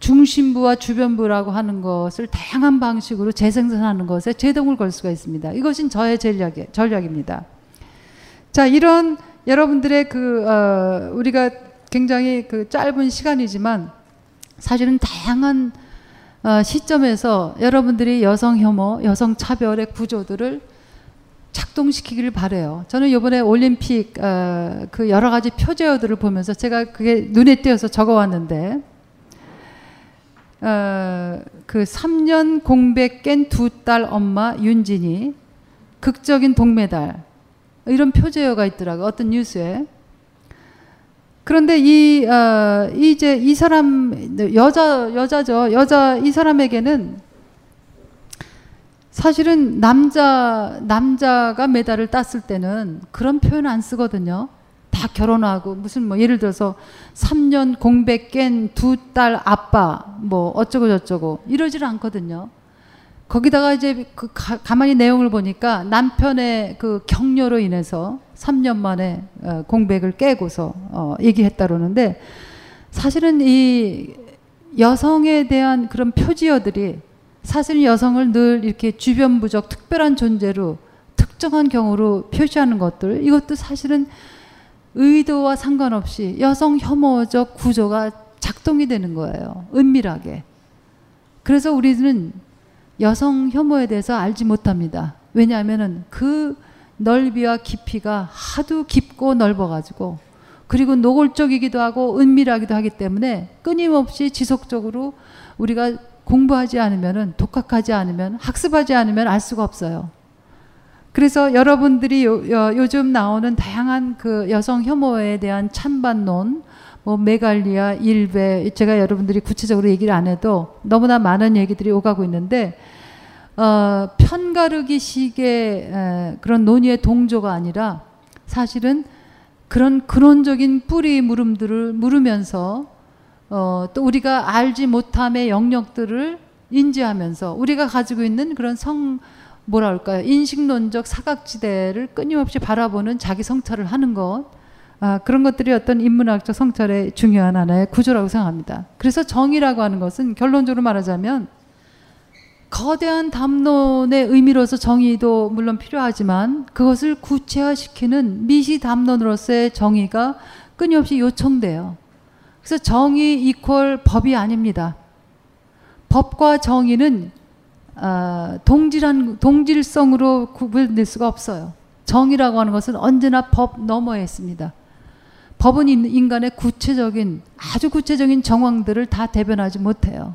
중심부와 주변부라고 하는 것을 다양한 방식으로 재생산하는 것에 제동을 걸 수가 있습니다. 이것은 저의 전략, 전략입니다. 자, 이런 여러분들의 그, 어, 우리가 굉장히 그 짧은 시간이지만 사실은 다양한 어, 시점에서 여러분들이 여성 혐오, 여성 차별의 구조들을 작동시키기를 바래요. 저는 이번에 올림픽 어, 그 여러 가지 표제어들을 보면서 제가 그게 눈에 띄어서 적어왔는데 어, 그 3년 공백 깬 두 딸 엄마 윤진이 극적인 동메달 이런 표제어가 있더라고 어떤 뉴스에 그런데 이 어, 이제 이 사람 여자 여자죠 여자 이 사람에게는 사실은 남자 남자가 메달을 땄을 때는 그런 표현 안 쓰거든요. 다다 결혼하고 무슨 뭐 예를 들어서 3년 공백 깬 두 딸 아빠 뭐 어쩌고 저쩌고 이러질 않거든요. 거기다가 이제 그 가, 가만히 내용을 보니까 남편의 그 격려로 인해서 3년 만에 어, 공백을 깨고서 어, 얘기했다 그러는데 사실은 이 여성에 대한 그런 표지어들이 사실 여성을 늘 이렇게 주변부적 특별한 존재로 특정한 경우로 표시하는 것들 이것도 사실은 의도와 상관없이 여성 혐오적 구조가 작동이 되는 거예요. 은밀하게. 그래서 우리는 여성 혐오에 대해서 알지 못합니다. 왜냐하면은 그 넓이와 깊이가 하도 깊고 넓어가지고 그리고 노골적이기도 하고 은밀하기도 하기 때문에 끊임없이 지속적으로 우리가 공부하지 않으면은 독학하지 않으면 학습하지 않으면 알 수가 없어요. 그래서 여러분들이 요, 요, 즘 나오는 다양한 그 여성 혐오에 대한 찬반론, 뭐 메갈리아, 일베, 제가 여러분들이 구체적으로 얘기를 안 해도 너무나 많은 얘기들이 오가고 있는데 어, 편가르기 식의 에, 그런 논의의 동조가 아니라 사실은 그런 근원적인 뿌리 물음들을 물으면서 어, 또 우리가 알지 못함의 영역들을 인지하면서 우리가 가지고 있는 그런 성 뭐라 할까요? 인식론적 사각지대를 끊임없이 바라보는 자기 성찰을 하는 것 아, 그런 것들이 어떤 인문학적 성찰의 중요한 하나의 구조라고 생각합니다. 그래서 정의라고 하는 것은 결론적으로 말하자면 거대한 담론의 의미로서 정의도 물론 필요하지만 그것을 구체화시키는 미시 담론으로서의 정의가 끊임없이 요청돼요. 그래서 정의 이퀄 법이 아닙니다. 법과 정의는 어, 동질한 동질성으로 구분될 수가 없어요. 정의라고 하는 것은 언제나 법 너머에 있습니다. 법은 인간의 구체적인 아주 구체적인 정황들을 다 대변하지 못해요.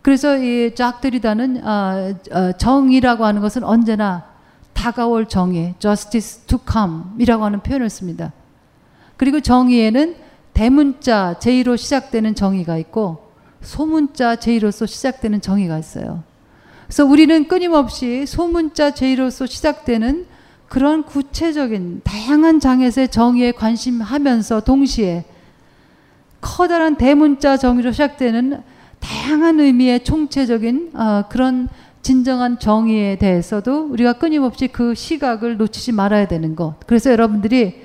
그래서 이작 드리다는 어, 어, 정의라고 하는 것은 언제나 다가올 정의, justice to come이라고 하는 표현을 씁니다. 그리고 정의에는 대문자 제의로 시작되는 정의가 있고 소문자 제의로서 시작되는 정의가 있어요. 그래서 우리는 끊임없이 소문자 제의로서 시작되는 그런 구체적인 다양한 장에서의 정의에 관심하면서 동시에 커다란 대문자 정의로 시작되는 다양한 의미의 총체적인 어, 그런 진정한 정의에 대해서도 우리가 끊임없이 그 시각을 놓치지 말아야 되는 것. 그래서 여러분들이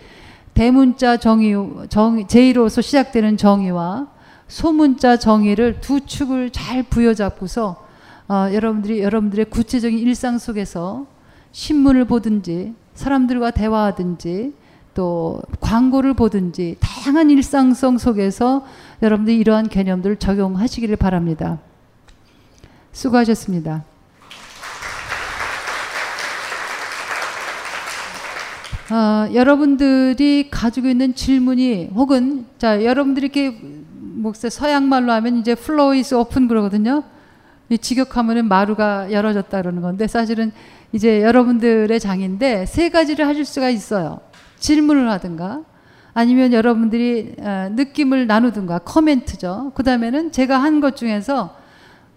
대문자 정의, 정, 제의로서 시작되는 정의와 소문자 정의를 두 축을 잘 부여잡고서 어, 여러분들이 여러분들의 구체적인 일상 속에서 신문을 보든지 사람들과 대화하든지 또 광고를 보든지 다양한 일상성 속에서 여러분들이 이러한 개념들을 적용하시기를 바랍니다. 수고하셨습니다. 어, 여러분들이 가지고 있는 질문이 혹은 자 여러분들이 이렇게 목사 서양 말로 하면 이제 flow is open 그러거든요. 직역하면은 마루가 열어졌다 그러는 건데 사실은 이제 여러분들의 장인데 세 가지를 하실 수가 있어요. 질문을 하든가 아니면 여러분들이 어, 느낌을 나누든가 커멘트죠. 그 다음에는 제가 한 것 중에서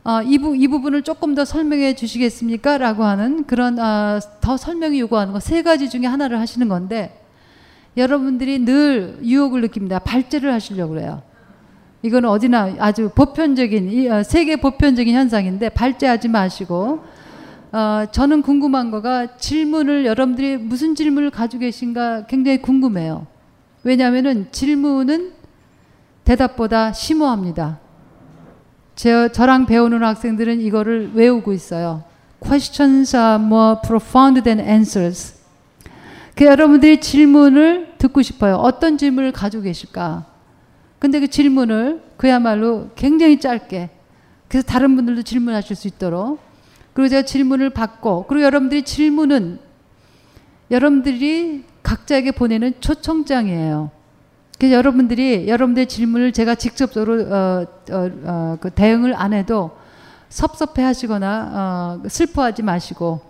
어, 이, 부, 이 부분을 조금 더 설명해 주시겠습니까? 라고 하는 그런 어, 더 설명이 요구하는 거 세 가지 중에 하나를 하시는 건데 여러분들이 늘 유혹을 느낍니다. 발제를 하시려고 그래요. 이거는 어디나 아주 보편적인 어, 세계 보편적인 현상인데 발제하지 마시고 어, 저는 궁금한 거가 질문을 여러분들이 무슨 질문을 가지고 계신가 굉장히 궁금해요. 왜냐하면 질문은 대답보다 심오합니다. 제, 저랑 배우는 학생들은 이거를 외우고 있어요. Questions are more profound than answers. 그 여러분들이 질문을 듣고 싶어요. 어떤 질문을 가지고 계실까? 근데 그 질문을 그야말로 굉장히 짧게 그래서 다른 분들도 질문하실 수 있도록 그리고 제가 질문을 받고 그리고 여러분들이 질문은 여러분들이 각자에게 보내는 초청장이에요. 그래서 여러분들이 여러분들의 질문을 제가 직접적으로 어, 어, 어, 그 대응을 안 해도 섭섭해 하시거나 어, 슬퍼하지 마시고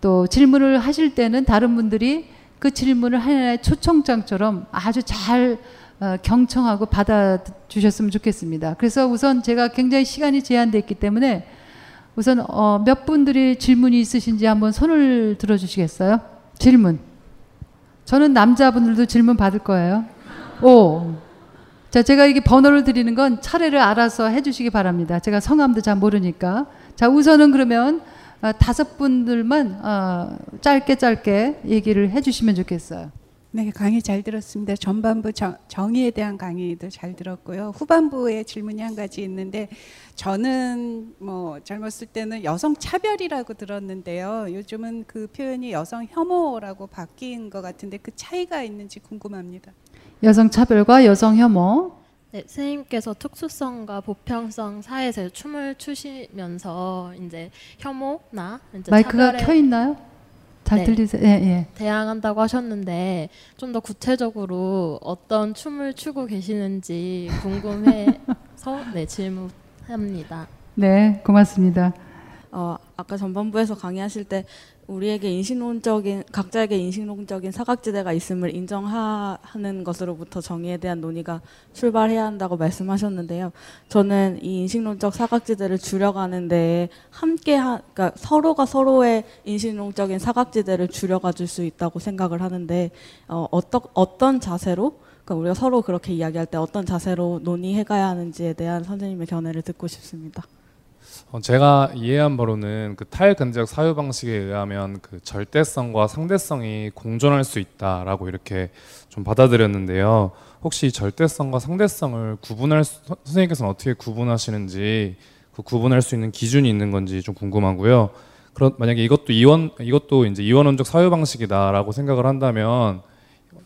또 질문을 하실 때는 다른 분들이 그 질문을 하나의 초청장처럼 아주 잘 어, 경청하고 받아주셨으면 좋겠습니다. 그래서 우선 제가 굉장히 시간이 제한되어 있기 때문에 우선 어, 몇 분들이 질문이 있으신지 한번 손을 들어주시겠어요? 질문. 저는 남자분들도 질문 받을 거예요. 오. 자, 제가 이게 번호를 드리는 건 차례를 알아서 해주시기 바랍니다. 제가 성함도 잘 모르니까. 자, 우선은 그러면 아, 다섯 분들만 아, 짧게 짧게 얘기를 해주시면 좋겠어요. 네, 강의 잘 들었습니다. 전반부 정, 정의에 대한 강의도 잘 들었고요. 후반부에 질문이 한 가지 있는데 저는 뭐 젊었을 때는 여성 차별이라고 들었는데요. 요즘은 그 표현이 여성 혐오라고 바뀐 것 같은데 그 차이가 있는지 궁금합니다. 여성 차별과 여성 혐오. 네, 선생님께서 특수성과 보편성 사이에서 춤을 추시면서 이제 혐오나 이제 마이크가 켜 있나요? 잘 네. 들리세요? 예, 예. 대항한다고 하셨는데 좀 더 구체적으로 어떤 춤을 추고 계시는지 궁금해서 네 질문합니다. 네, 고맙습니다. 어, 아까 전반부에서 강의하실 때 우리에게 인식론적인 각자에게 인식론적인 사각지대가 있음을 인정하는 것으로부터 정의에 대한 논의가 출발해야 한다고 말씀하셨는데요. 저는 이 인식론적 사각지대를 줄여가는데 함께 하, 그러니까 서로가 서로의 인식론적인 사각지대를 줄여가 줄 수 있다고 생각을 하는데 어, 어떤 어떤 자세로 그러니까 우리가 서로 그렇게 이야기할 때 어떤 자세로 논의해 가야 하는지에 대한 선생님의 견해를 듣고 싶습니다. 어, 제가 이해한 바로는 그 탈근적 사유 방식에 의하면 그 절대성과 상대성이 공존할 수 있다라고 이렇게 좀 받아들였는데요. 혹시 절대성과 상대성을 구분할 수, 선- 선생님께서는 어떻게 구분하시는지 그 구분할 수 있는 기준이 있는 건지 좀 궁금하고요. 그런 만약에 이것도 이원 이것도 이제 이원론적 사유 방식이다라고 생각을 한다면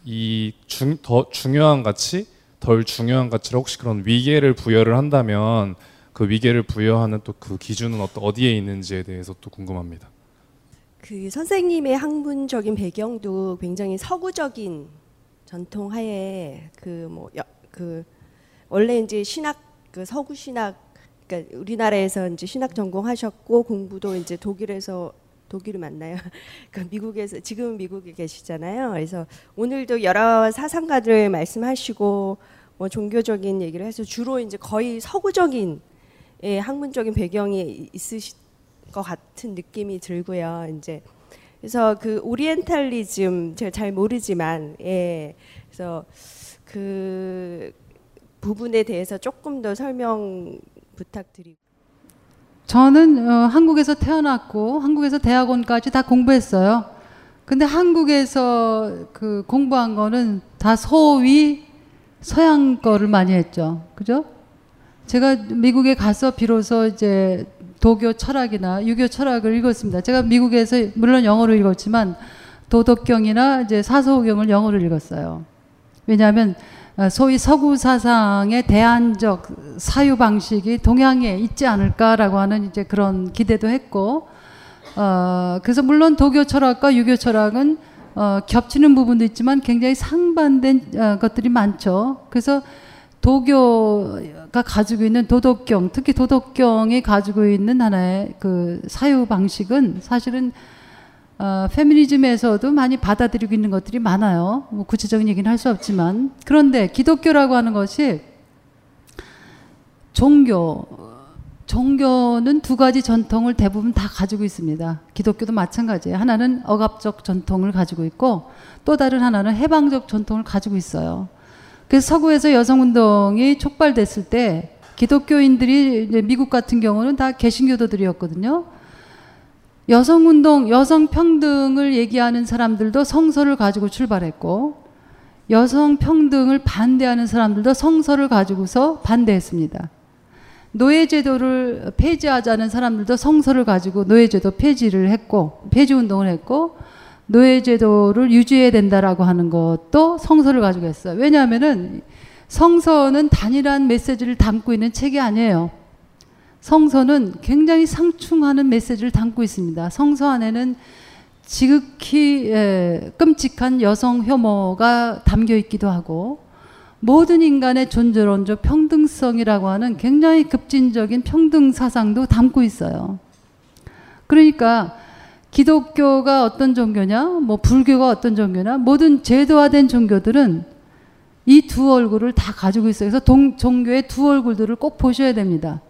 이더 중요한 가치, 덜 중요한 가치를 혹시 그런 위계를 부여를 한다면 그 위계를 부여하는 또 그 기준은 어디에 있는지에 대해서 또 궁금합니다. 그 선생님의 학문적인 배경도 굉장히 서구적인 전통 하에 그 뭐 그 원래 이제 신학 그 서구 신학 그러니까 우리나라에서 이제 신학 전공하셨고 공부도 이제 독일에서 독일을 만나요. 그 미국에서 지금 미국에 계시잖아요. 그래서 오늘도 여러 사상가들 말씀하시고 뭐 종교적인 얘기를 해서 주로 이제 거의 서구적인 예, 학문적인 배경이 있으실 것 같은 느낌이 들고요. 이제 그래서 그 오리엔탈리즘 제가 잘 모르지만 예. 그래서 그 부분에 대해서 조금 더 설명 부탁드리고 저는 어, 한국에서 태어났고 한국에서 대학원까지 다 공부했어요. 근데 한국에서 그 공부한 거는 다 소위 서양 거를 많이 했죠. 그죠? 제가 미국에 가서 비로소 이제 도교 철학이나 유교 철학을 읽었습니다. 제가 미국에서 물론 영어로 읽었지만 도덕경이나 이제 사서후경을 영어로 읽었어요. 왜냐하면 어, 소위 서구 사상의 대안적 사유 방식이 동양에 있지 않을까라고 하는 이제 그런 기대도 했고, 어, 그래서 물론 도교 철학과 유교 철학은 어, 겹치는 부분도 있지만 굉장히 상반된 어, 것들이 많죠. 그래서 도교가 가지고 있는 도덕경, 특히 도덕경이 가지고 있는 하나의 그 사유 방식은 사실은 어, 페미니즘에서도 많이 받아들이고 있는 것들이 많아요. 뭐 구체적인 얘기는 할 수 없지만 그런데 기독교라고 하는 것이 종교 종교는 두 가지 전통을 대부분 다 가지고 있습니다. 기독교도 마찬가지예요. 하나는 억압적 전통을 가지고 있고 또 다른 하나는 해방적 전통을 가지고 있어요. 그래서 서구에서 여성 운동이 촉발됐을 때 기독교인들이 미국 같은 경우는 다 개신교도들이었거든요. 여성 운동, 여성 평등을 얘기하는 사람들도 성서를 가지고 출발했고 여성 평등을 반대하는 사람들도 성서를 가지고서 반대했습니다. 노예제도를 폐지하자는 사람들도 성서를 가지고 노예제도 폐지를 했고 폐지 운동을 했고 노예제도를 유지해야 된다라고 하는 것도 성서를 가지고 했어요. 왜냐하면은 성서는 단일한 메시지를 담고 있는 책이 아니에요. 성서는 굉장히 상충하는 메시지를 담고 있습니다. 성서 안에는 지극히 예, 끔찍한 여성 혐오가 담겨 있기도 하고 모든 인간의 존재론적 평등성이라고 하는 굉장히 급진적인 평등 사상도 담고 있어요. 그러니까 기독교가 어떤 종교냐, 뭐 불교가 어떤 종교냐, 모든 제도화된 종교들은 이 두 얼굴을 다 가지고 있어요. 그래서 동, 종교의 두 얼굴들을 꼭 보셔야 됩니다.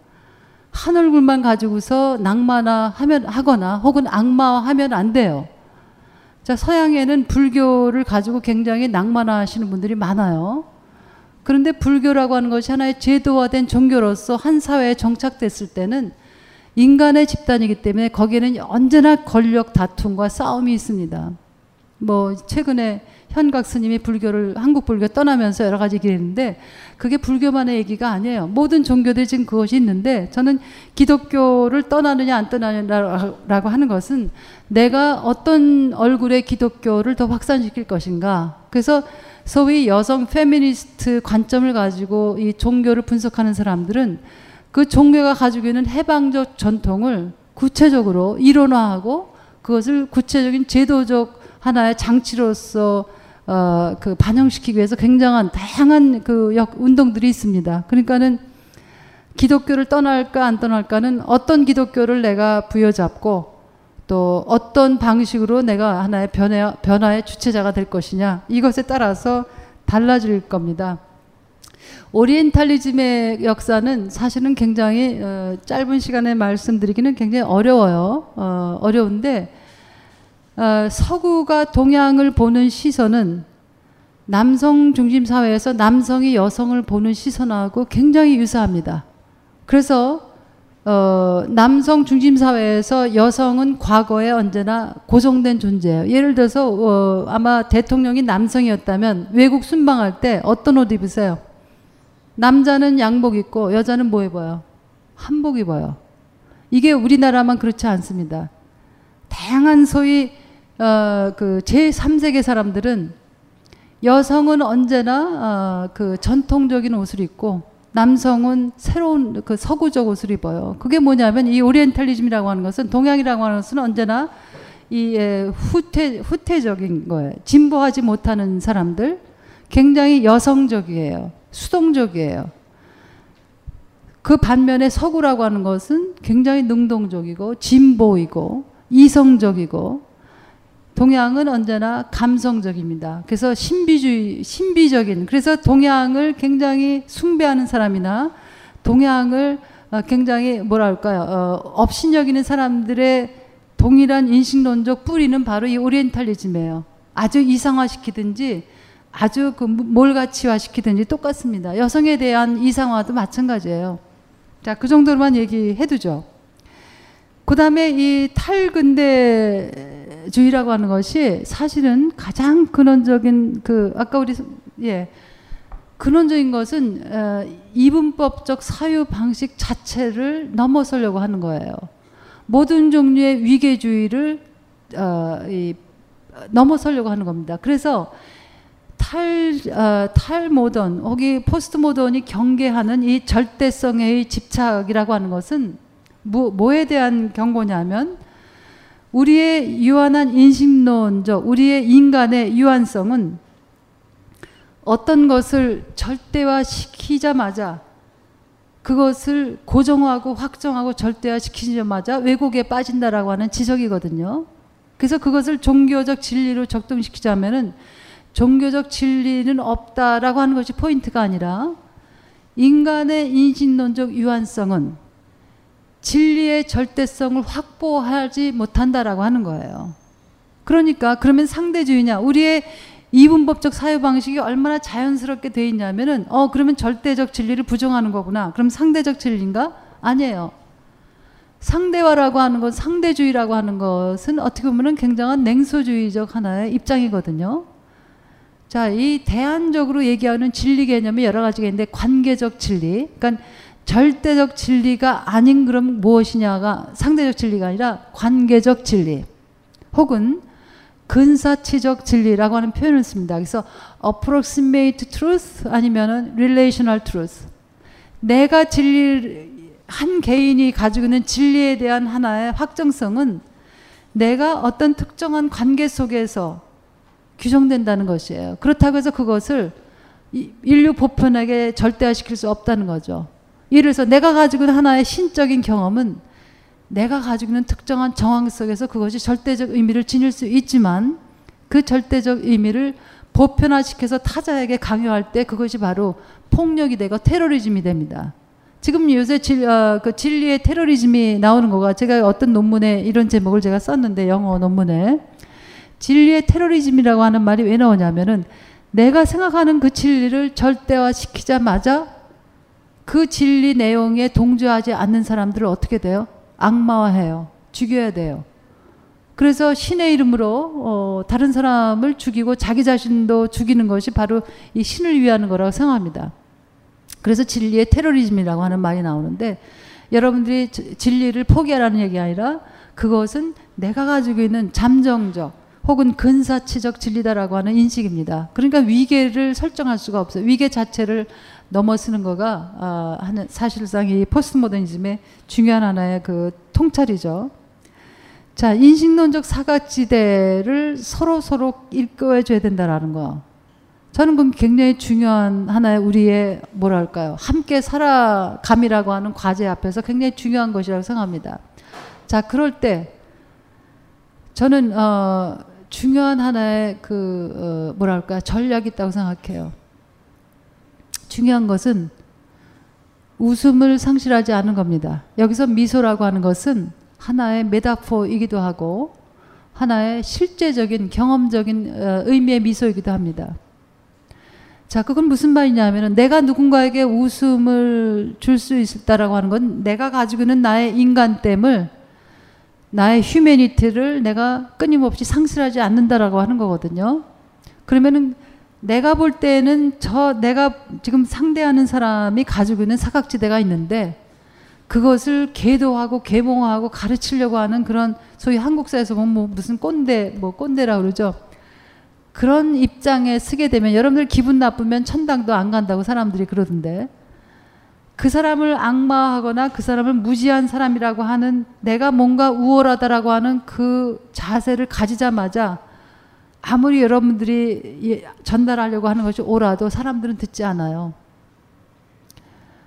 한 얼굴만 가지고서 낭만화 하면 하거나 혹은 악마화 하면 안 돼요. 자, 서양에는 불교를 가지고 굉장히 낭만하시는 분들이 많아요. 그런데 불교라고 하는 것이 하나의 제도화된 종교로서 한 사회에 정착됐을 때는 인간의 집단이기 때문에 거기에는 언제나 권력 다툼과 싸움이 있습니다. 뭐 최근에 현각 스님이 불교를 한국 불교 떠나면서 여러 가지 얘기를 했는데 그게 불교만의 얘기가 아니에요. 모든 종교들이 지금 그것이 있는데 저는 기독교를 떠나느냐 안 떠나느냐라고 하는 것은 내가 어떤 얼굴의 기독교를 더 확산시킬 것인가. 그래서 소위 여성 페미니스트 관점을 가지고 이 종교를 분석하는 사람들은 그 종교가 가지고 있는 해방적 전통을 구체적으로 이론화하고 그것을 구체적인 제도적 하나의 장치로서 어, 그 반영시키기 위해서 굉장한 다양한 그 역, 운동들이 있습니다. 그러니까는 기독교를 떠날까 안 떠날까는 어떤 기독교를 내가 부여잡고 또 어떤 방식으로 내가 하나의 변화, 변화의 주체자가 될 것이냐 이것에 따라서 달라질 겁니다. 오리엔탈리즘의 역사는 사실은 굉장히 어, 짧은 시간에 말씀드리기는 굉장히 어려워요. 어, 어려운데 어, 서구가 동양을 보는 시선은 남성 중심 사회에서 남성이 여성을 보는 시선하고 굉장히 유사합니다. 그래서 어, 남성 중심 사회에서 여성은 과거에 언제나 고정된 존재예요. 예를 들어서 어, 아마 대통령이 남성이었다면 외국 순방할 때 어떤 옷 입으세요? 남자는 양복 입고 여자는 뭐 입어요? 한복 입어요. 이게 우리나라만 그렇지 않습니다. 다양한 소위 어, 그 제3세계 사람들은 여성은 언제나 어, 그 전통적인 옷을 입고 남성은 새로운 그 서구적 옷을 입어요. 그게 뭐냐면 이 오리엔탈리즘이라고 하는 것은 동양이라고 하는 것은 언제나 이 예, 후퇴 후퇴적인 거예요. 진보하지 못하는 사람들 굉장히 여성적이에요. 수동적이에요. 그 반면에 서구라고 하는 것은 굉장히 능동적이고 진보이고 이성적이고 동양은 언제나 감성적입니다. 그래서 신비주의, 신비적인, 그래서 동양을 굉장히 숭배하는 사람이나 동양을 어, 굉장히 뭐랄까요, 어, 업신여기는 사람들의 동일한 인식론적 뿌리는 바로 이 오리엔탈리즘이에요. 아주 이상화시키든지 아주 그 몰가치화시키든지 똑같습니다. 여성에 대한 이상화도 마찬가지예요. 자, 그 정도로만 얘기해 두죠. 그 다음에 이 탈근대주의라고 하는 것이 사실은 가장 근원적인 그 아까 우리 예 근원적인 것은 어, 이분법적 사유 방식 자체를 넘어서려고 하는 거예요. 모든 종류의 위계주의를 어, 이, 넘어서려고 하는 겁니다. 그래서 탈, 어, 탈모던, 혹이 포스트 모던이 경계하는 이 절대성의 집착이라고 하는 것은 뭐, 뭐에 대한 경고냐면 우리의 유한한 인식론적, 우리의 인간의 유한성은 어떤 것을 절대화 시키자마자 그것을 고정하고 확정하고 절대화 시키자마자 왜곡에 빠진다라고 하는 지적이거든요. 그래서 그것을 종교적 진리로 적동시키자면은 종교적 진리는 없다라고 하는 것이 포인트가 아니라 인간의 인신론적 유한성은 진리의 절대성을 확보하지 못한다라고 하는 거예요. 그러니까 그러면 상대주의냐? 우리의 이분법적 사유 방식이 얼마나 자연스럽게 돼 있냐면은 어 그러면 절대적 진리를 부정하는 거구나. 그럼 상대적 진리인가? 아니에요. 상대화라고 하는 것, 상대주의라고 하는 것은 어떻게 보면은 굉장한 냉소주의적 하나의 입장이거든요. 자, 이 대안적으로 얘기하는 진리 개념이 여러 가지가 있는데 관계적 진리. 그러니까 절대적 진리가 아닌 그럼 무엇이냐가 상대적 진리가 아니라 관계적 진리 혹은 근사치적 진리라고 하는 표현을 씁니다. 그래서 approximate truth 아니면은 relational truth. 내가 진리 한 개인이 가지고 있는 진리에 대한 하나의 확정성은 내가 어떤 특정한 관계 속에서 규정된다는 것이에요. 그렇다고 해서 그것을 인류 보편에게 절대화시킬 수 없다는 거죠. 예를 들어서 내가 가지고 있는 하나의 신적인 경험은 내가 가지고 있는 특정한 정황 속에서 그것이 절대적 의미를 지닐 수 있지만 그 절대적 의미를 보편화시켜서 타자에게 강요할 때 그것이 바로 폭력이 되고 테러리즘이 됩니다. 지금 요새 질, 어, 그 진리의 테러리즘이 나오는 거가 제가 어떤 논문에 이런 제목을 제가 썼는데 영어 논문에 진리의 테러리즘이라고 하는 말이 왜 나오냐면은 내가 생각하는 그 진리를 절대화 시키자마자 그 진리 내용에 동조하지 않는 사람들을 어떻게 돼요? 악마화해요. 죽여야 돼요. 그래서 신의 이름으로 어, 다른 사람을 죽이고 자기 자신도 죽이는 것이 바로 이 신을 위하는 거라고 생각합니다. 그래서 진리의 테러리즘이라고 하는 말이 나오는데 여러분들이 진리를 포기하라는 얘기 아니라 그것은 내가 가지고 있는 잠정적 혹은 근사치적 진리다라고 하는 인식입니다. 그러니까 위계를 설정할 수가 없어요. 위계 자체를 넘어서는 거가 아, 하는 사실상 이 포스트 모더니즘의 중요한 하나의 그 통찰이죠. 자, 인식론적 사각지대를 서로 서로 일깨워 줘야 된다라는 거. 저는 그 굉장히 중요한 하나의 우리의 뭐랄까요. 함께 살아감이라고 하는 과제 앞에서 굉장히 중요한 것이라고 생각합니다. 자, 그럴 때 저는 어, 중요한 하나의 그 어, 뭐랄까 전략이 있다고 생각해요. 중요한 것은 웃음을 상실하지 않은 겁니다. 여기서 미소라고 하는 것은 하나의 메타포이기도 하고 하나의 실제적인 경험적인 어, 의미의 미소이기도 합니다. 자, 그건 무슨 말이냐면은 내가 누군가에게 웃음을 줄 수 있다라고 하는 건 내가 가지고 있는 나의 인간됨을 나의 휴메니티를 내가 끊임없이 상실하지 않는다라고 하는 거거든요. 그러면은 내가 볼 때는 저 내가 지금 상대하는 사람이 가지고 있는 사각지대가 있는데 그것을 계도하고 계몽하고 가르치려고 하는 그런 소위 한국사에서 보면 뭐 무슨 꼰대 뭐 꼰대라 그러죠. 그런 입장에 쓰게 되면 여러분들 기분 나쁘면 천당도 안 간다고 사람들이 그러던데 그 사람을 악마하거나 그 사람을 무지한 사람이라고 하는 내가 뭔가 우월하다라고 하는 그 자세를 가지자마자 아무리 여러분들이 예, 전달하려고 하는 것이 옳아도 사람들은 듣지 않아요.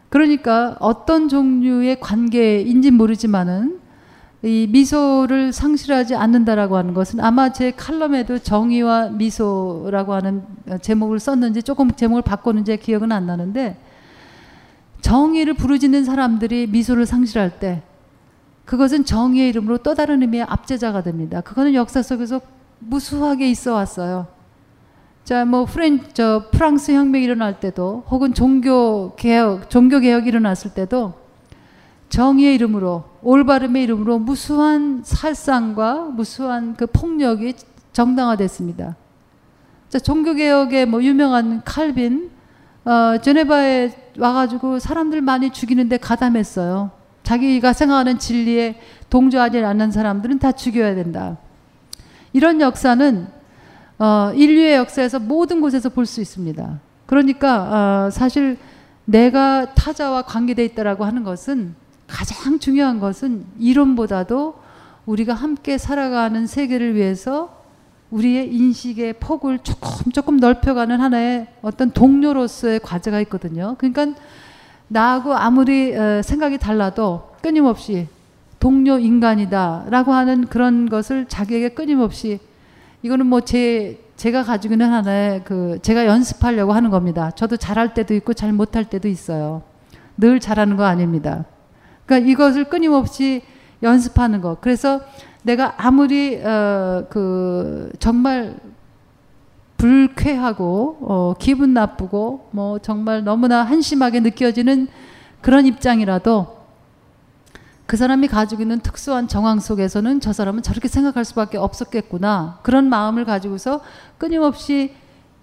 그러니까 어떤 종류의 관계인지 모르지만은 이 미소를 상실하지 않는다라고 하는 것은 아마 제 칼럼에도 정의와 미소라고 하는 제목을 썼는지 조금 제목을 바꿨는지 기억은 안 나는데 정의를 부르짖는 사람들이 미소를 상실할 때 그것은 정의의 이름으로 또 다른 의미의 압제자가 됩니다. 그거는 역사 속에서 무수하게 있어 왔어요. 자, 뭐 프렌 저 프랑스 혁명 일어날 때도 혹은 종교 개혁 종교 개혁이 일어났을 때도 정의의 이름으로 올바름의 이름으로 무수한 살상과 무수한 그 폭력이 정당화됐습니다. 자, 종교 개혁의 뭐 유명한 칼빈 어, 제네바에 와가지고 사람들 많이 죽이는데 가담했어요. 자기가 생각하는 진리에 동조하지 않는 사람들은 다 죽여야 된다. 이런 역사는 어, 인류의 역사에서 모든 곳에서 볼 수 있습니다. 그러니까 어, 사실 내가 타자와 관계돼 있다라고 하는 것은 가장 중요한 것은 이론보다도 우리가 함께 살아가는 세계를 위해서 우리의 인식의 폭을 조금 조금 넓혀가는 하나의 어떤 동료로서의 과제가 있거든요. 그러니까 나하고 아무리 어, 생각이 달라도 끊임없이 동료 인간이다라고 하는 그런 것을 자기에게 끊임없이 이거는 뭐 제 제가 가지고 있는 하나의 그 제가 연습하려고 하는 겁니다. 저도 잘할 때도 있고 잘 못할 때도 있어요. 늘 잘하는 거 아닙니다. 그러니까 이것을 끊임없이 연습하는 거. 그래서 내가 아무리 어, 그 정말 불쾌하고 어, 기분 나쁘고 뭐 정말 너무나 한심하게 느껴지는 그런 입장이라도 그 사람이 가지고 있는 특수한 정황 속에서는 저 사람은 저렇게 생각할 수밖에 없었겠구나. 그런 마음을 가지고서 끊임없이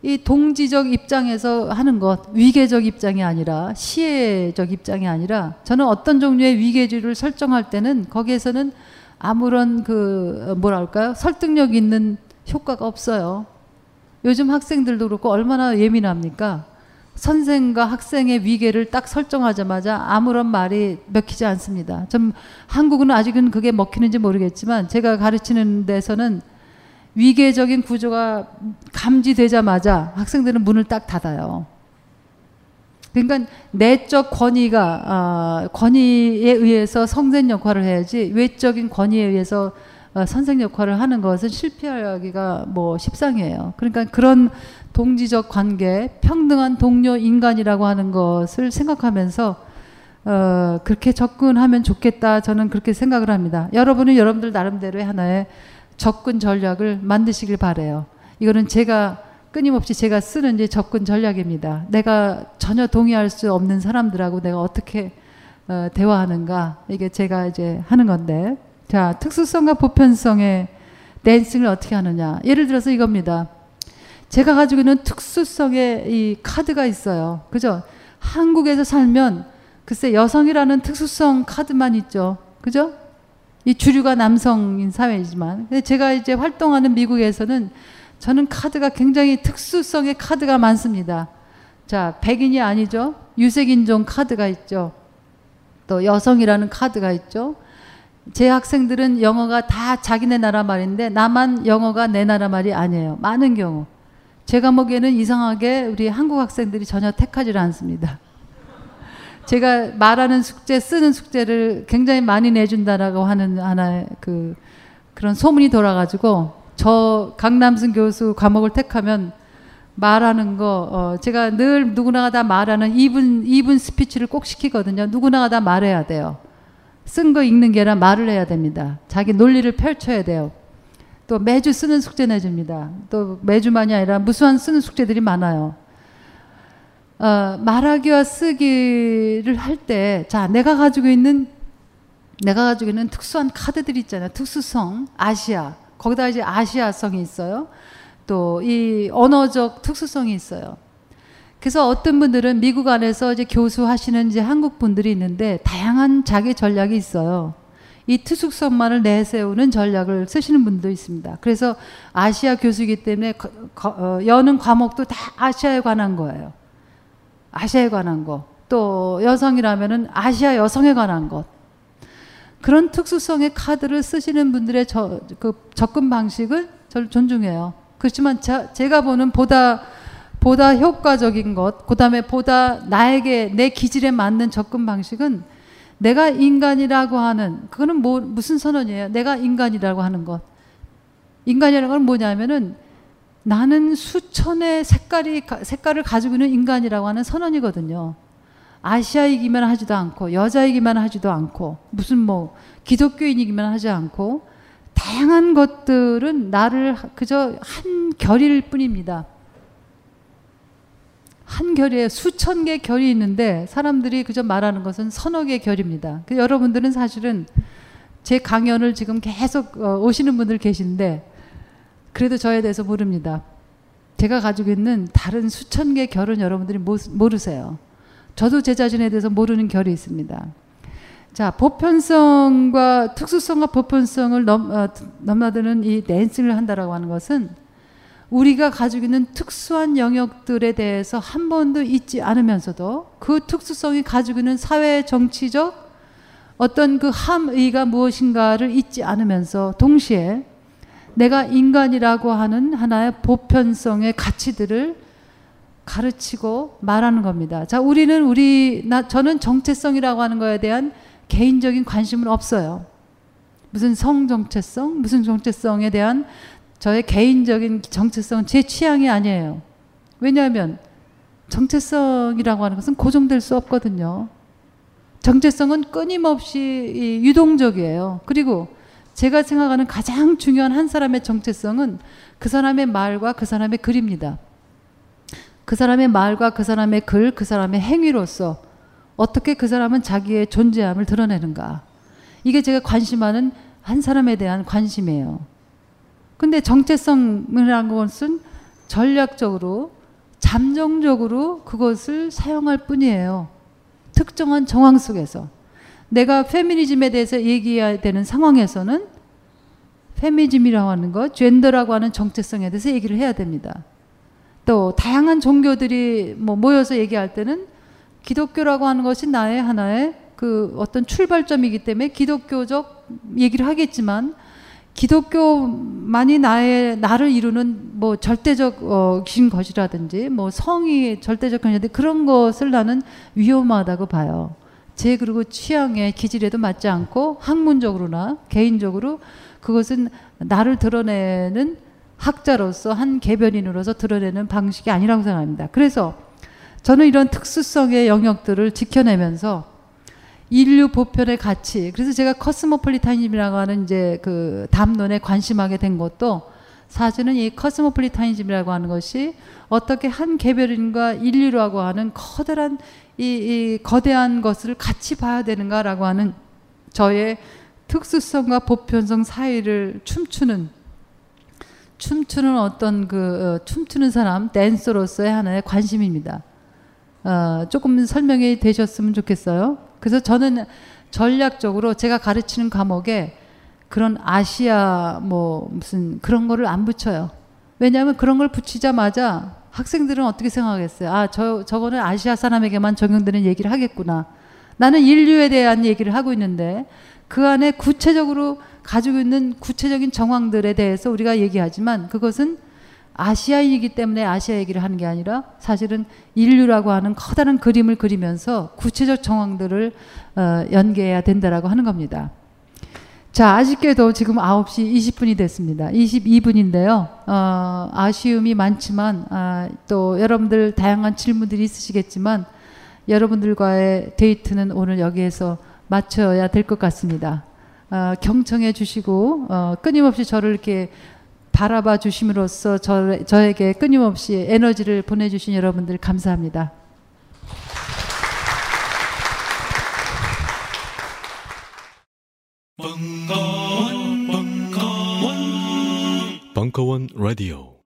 이 동지적 입장에서 하는 것, 위계적 입장이 아니라 시혜적 입장이 아니라 저는 어떤 종류의 위계주의를 설정할 때는 거기에서는 아무런 그 뭐랄까요? 설득력 있는 효과가 없어요. 요즘 학생들도 그렇고 얼마나 예민합니까? 선생과 학생의 위계를 딱 설정하자마자 아무런 말이 먹히지 않습니다. 좀 한국은 아직은 그게 먹히는지 모르겠지만 제가 가르치는 데서는 위계적인 구조가 감지되자마자 학생들은 문을 딱 닫아요. 그러니까 내적 권위가 어, 권위에 의해서 성된 역할을 해야지 외적인 권위에 의해서 어, 선생 역할을 하는 것은 실패하기가 뭐 십상이에요. 그러니까 그런 동지적 관계, 평등한 동료 인간이라고 하는 것을 생각하면서 어, 그렇게 접근하면 좋겠다. 저는 그렇게 생각을 합니다. 여러분은 여러분들 나름대로의 하나의 접근 전략을 만드시길 바래요. 이거는 제가 끊임없이 제가 쓰는 이제 접근 전략입니다. 내가 전혀 동의할 수 없는 사람들하고 내가 어떻게 어, 대화하는가 이게 제가 이제 하는 건데 자 특수성과 보편성의 댄싱을 어떻게 하느냐 예를 들어서 이겁니다. 제가 가지고 있는 특수성의 이 카드가 있어요. 그죠? 한국에서 살면 글쎄 여성이라는 특수성 카드만 있죠. 그죠? 이 주류가 남성인 사회이지만 제가 이제 활동하는 미국에서는 저는 카드가 굉장히 특수성의 카드가 많습니다. 자, 백인이 아니죠. 유색인종 카드가 있죠. 또 여성이라는 카드가 있죠. 제 학생들은 영어가 다 자기네 나라 말인데 나만 영어가 내 나라 말이 아니에요. 많은 경우. 제가 보기에는 이상하게 우리 한국 학생들이 전혀 택하지 않습니다. 제가 말하는 숙제, 쓰는 숙제를 굉장히 많이 내준다라고 하는 하나의 그 그런 소문이 돌아가지고 저 강남순 교수 과목을 택하면 말하는 거 어, 제가 늘 누구나가 다 말하는 2분 2분 스피치를 꼭 시키거든요. 누구나가 다 말해야 돼요. 쓴 거 읽는 게 아니라 말을 해야 됩니다. 자기 논리를 펼쳐야 돼요. 또 매주 쓰는 숙제 내줍니다. 또 매주만이 아니라 무수한 쓰는 숙제들이 많아요. 어, 말하기와 쓰기를 할 때, 자, 내가 가지고 있는, 내가 가지고 있는 특수한 카드들 있잖아요. 특수성, 아시아. 거기다 이제 아시아성이 있어요. 또 이 언어적 특수성이 있어요. 그래서 어떤 분들은 미국 안에서 이제 교수하시는 이제 한국 분들이 있는데 다양한 자기 전략이 있어요. 이 특수성만을 내세우는 전략을 쓰시는 분도 있습니다. 그래서 아시아 교수이기 때문에 거, 거, 어, 여는 과목도 다 아시아에 관한 거예요. 아시아에 관한 것. 또 여성이라면은 아시아 여성에 관한 것. 그런 특수성의 카드를 쓰시는 분들의 저, 그 접근 방식을 저를 존중해요. 그렇지만 자, 제가 보는 보다 보다 효과적인 것, 그 다음에 보다 나에게 내 기질에 맞는 접근 방식은 내가 인간이라고 하는 그거는 뭐 무슨 선언이에요? 내가 인간이라고 하는 것. 인간이라는 건 뭐냐면은 나는 수천의 색깔이 색깔을 가지고 있는 인간이라고 하는 선언이거든요. 아시아이기만 하지도 않고 여자이기만 하지도 않고 무슨 뭐 기독교인이기만 하지 않고 다양한 것들은 나를 그저 한 결일 뿐입니다. 한 결에 수천 개 결이 있는데 사람들이 그저 말하는 것은 서너 개 결입니다. 그 여러분들은 사실은 제 강연을 지금 계속 어, 오시는 분들 계신데 그래도 저에 대해서 모릅니다. 제가 가지고 있는 다른 수천 개 결은 여러분들이 모르세요. 저도 제 자신에 대해서 모르는 결이 있습니다. 자, 보편성과 특수성과 보편성을 넘, 어, 넘나드는 이 댄싱을 한다라고 하는 것은 우리가 가지고 있는 특수한 영역들에 대해서 한 번도 잊지 않으면서도 그 특수성이 가지고 있는 사회 정치적 어떤 그 함의가 무엇인가를 잊지 않으면서 동시에 내가 인간이라고 하는 하나의 보편성의 가치들을 가르치고 말하는 겁니다. 자, 우리는 우리 나 저는 정체성이라고 하는 거에 대한 개인적인 관심은 없어요. 무슨 성 정체성, 무슨 정체성에 대한 저의 개인적인 정체성은 제 취향이 아니에요. 왜냐하면 정체성이라고 하는 것은 고정될 수 없거든요. 정체성은 끊임없이 유동적이에요. 그리고 제가 생각하는 가장 중요한 한 사람의 정체성은 그 사람의 말과 그 사람의 글입니다. 그 사람의 말과 그 사람의 글, 그 사람의 행위로서 어떻게 그 사람은 자기의 존재함을 드러내는가. 이게 제가 관심하는 한 사람에 대한 관심이에요. 근데 정체성이라는 것은 전략적으로, 잠정적으로 그것을 사용할 뿐이에요. 특정한 정황 속에서. 내가 페미니즘에 대해서 얘기해야 되는 상황에서는 페미니즘이라고 하는 것, 젠더라고 하는 정체성에 대해서 얘기를 해야 됩니다. 또 다양한 종교들이 뭐 모여서 얘기할 때는 기독교라고 하는 것이 나의 하나의 그 어떤 출발점이기 때문에 기독교적 얘기를 하겠지만 기독교만이 나의 나를 이루는 뭐 절대적 어, 것이라든지 뭐 성이 절대적 것인데 그런 것을 나는 위험하다고 봐요. 제 그리고 취향에 기질에도 맞지 않고 학문적으로나 개인적으로 그것은 나를 드러내는 학자로서 한 개별인으로서 드러내는 방식이 아니라고 생각합니다. 그래서 저는 이런 특수성의 영역들을 지켜내면서 인류 보편의 가치. 그래서 제가 cosmopolitanism이라고 하는 이제 그 담론에 관심하게 된 것도 사실은 이 cosmopolitanism이라고 하는 것이 어떻게 한 개별인과 인류라고 하는 커다란 이, 이 거대한 것을 같이 봐야 되는가라고 하는 저의 특수성과 보편성 사이를 춤추는 춤추는 어떤 그 어, 춤추는 사람 댄서로서의 하나의 관심입니다. 어, 조금 설명이 되셨으면 좋겠어요. 그래서 저는 전략적으로 제가 가르치는 과목에 그런 아시아 뭐 무슨 그런 거를 안 붙여요. 왜냐하면 그런 걸 붙이자마자 학생들은 어떻게 생각하겠어요? 아, 저, 저거는 아시아 사람에게만 적용되는 얘기를 하겠구나. 나는 인류에 대한 얘기를 하고 있는데 그 안에 구체적으로 가지고 있는 구체적인 정황들에 대해서 우리가 얘기하지만 그것은 아시아이기 때문에 아시아 얘기를 하는 게 아니라 사실은 인류라고 하는 커다란 그림을 그리면서 구체적 정황들을 어, 연계해야 된다라고 하는 겁니다. 자, 아쉽게도 지금 9시 20분이 됐습니다. 22분인데요. 어, 아쉬움이 많지만 아, 또 여러분들 다양한 질문들이 있으시겠지만 여러분들과의 데이트는 오늘 여기에서 마쳐야 될 것 같습니다. 어, 경청해 주시고 어, 끊임없이 저를 이렇게 바라봐 주심으로써 저, 저에게 끊임없이 에너지를 보내주신 여러분들 감사합니다. 벙커원, 벙커원, 벙커원 라디오.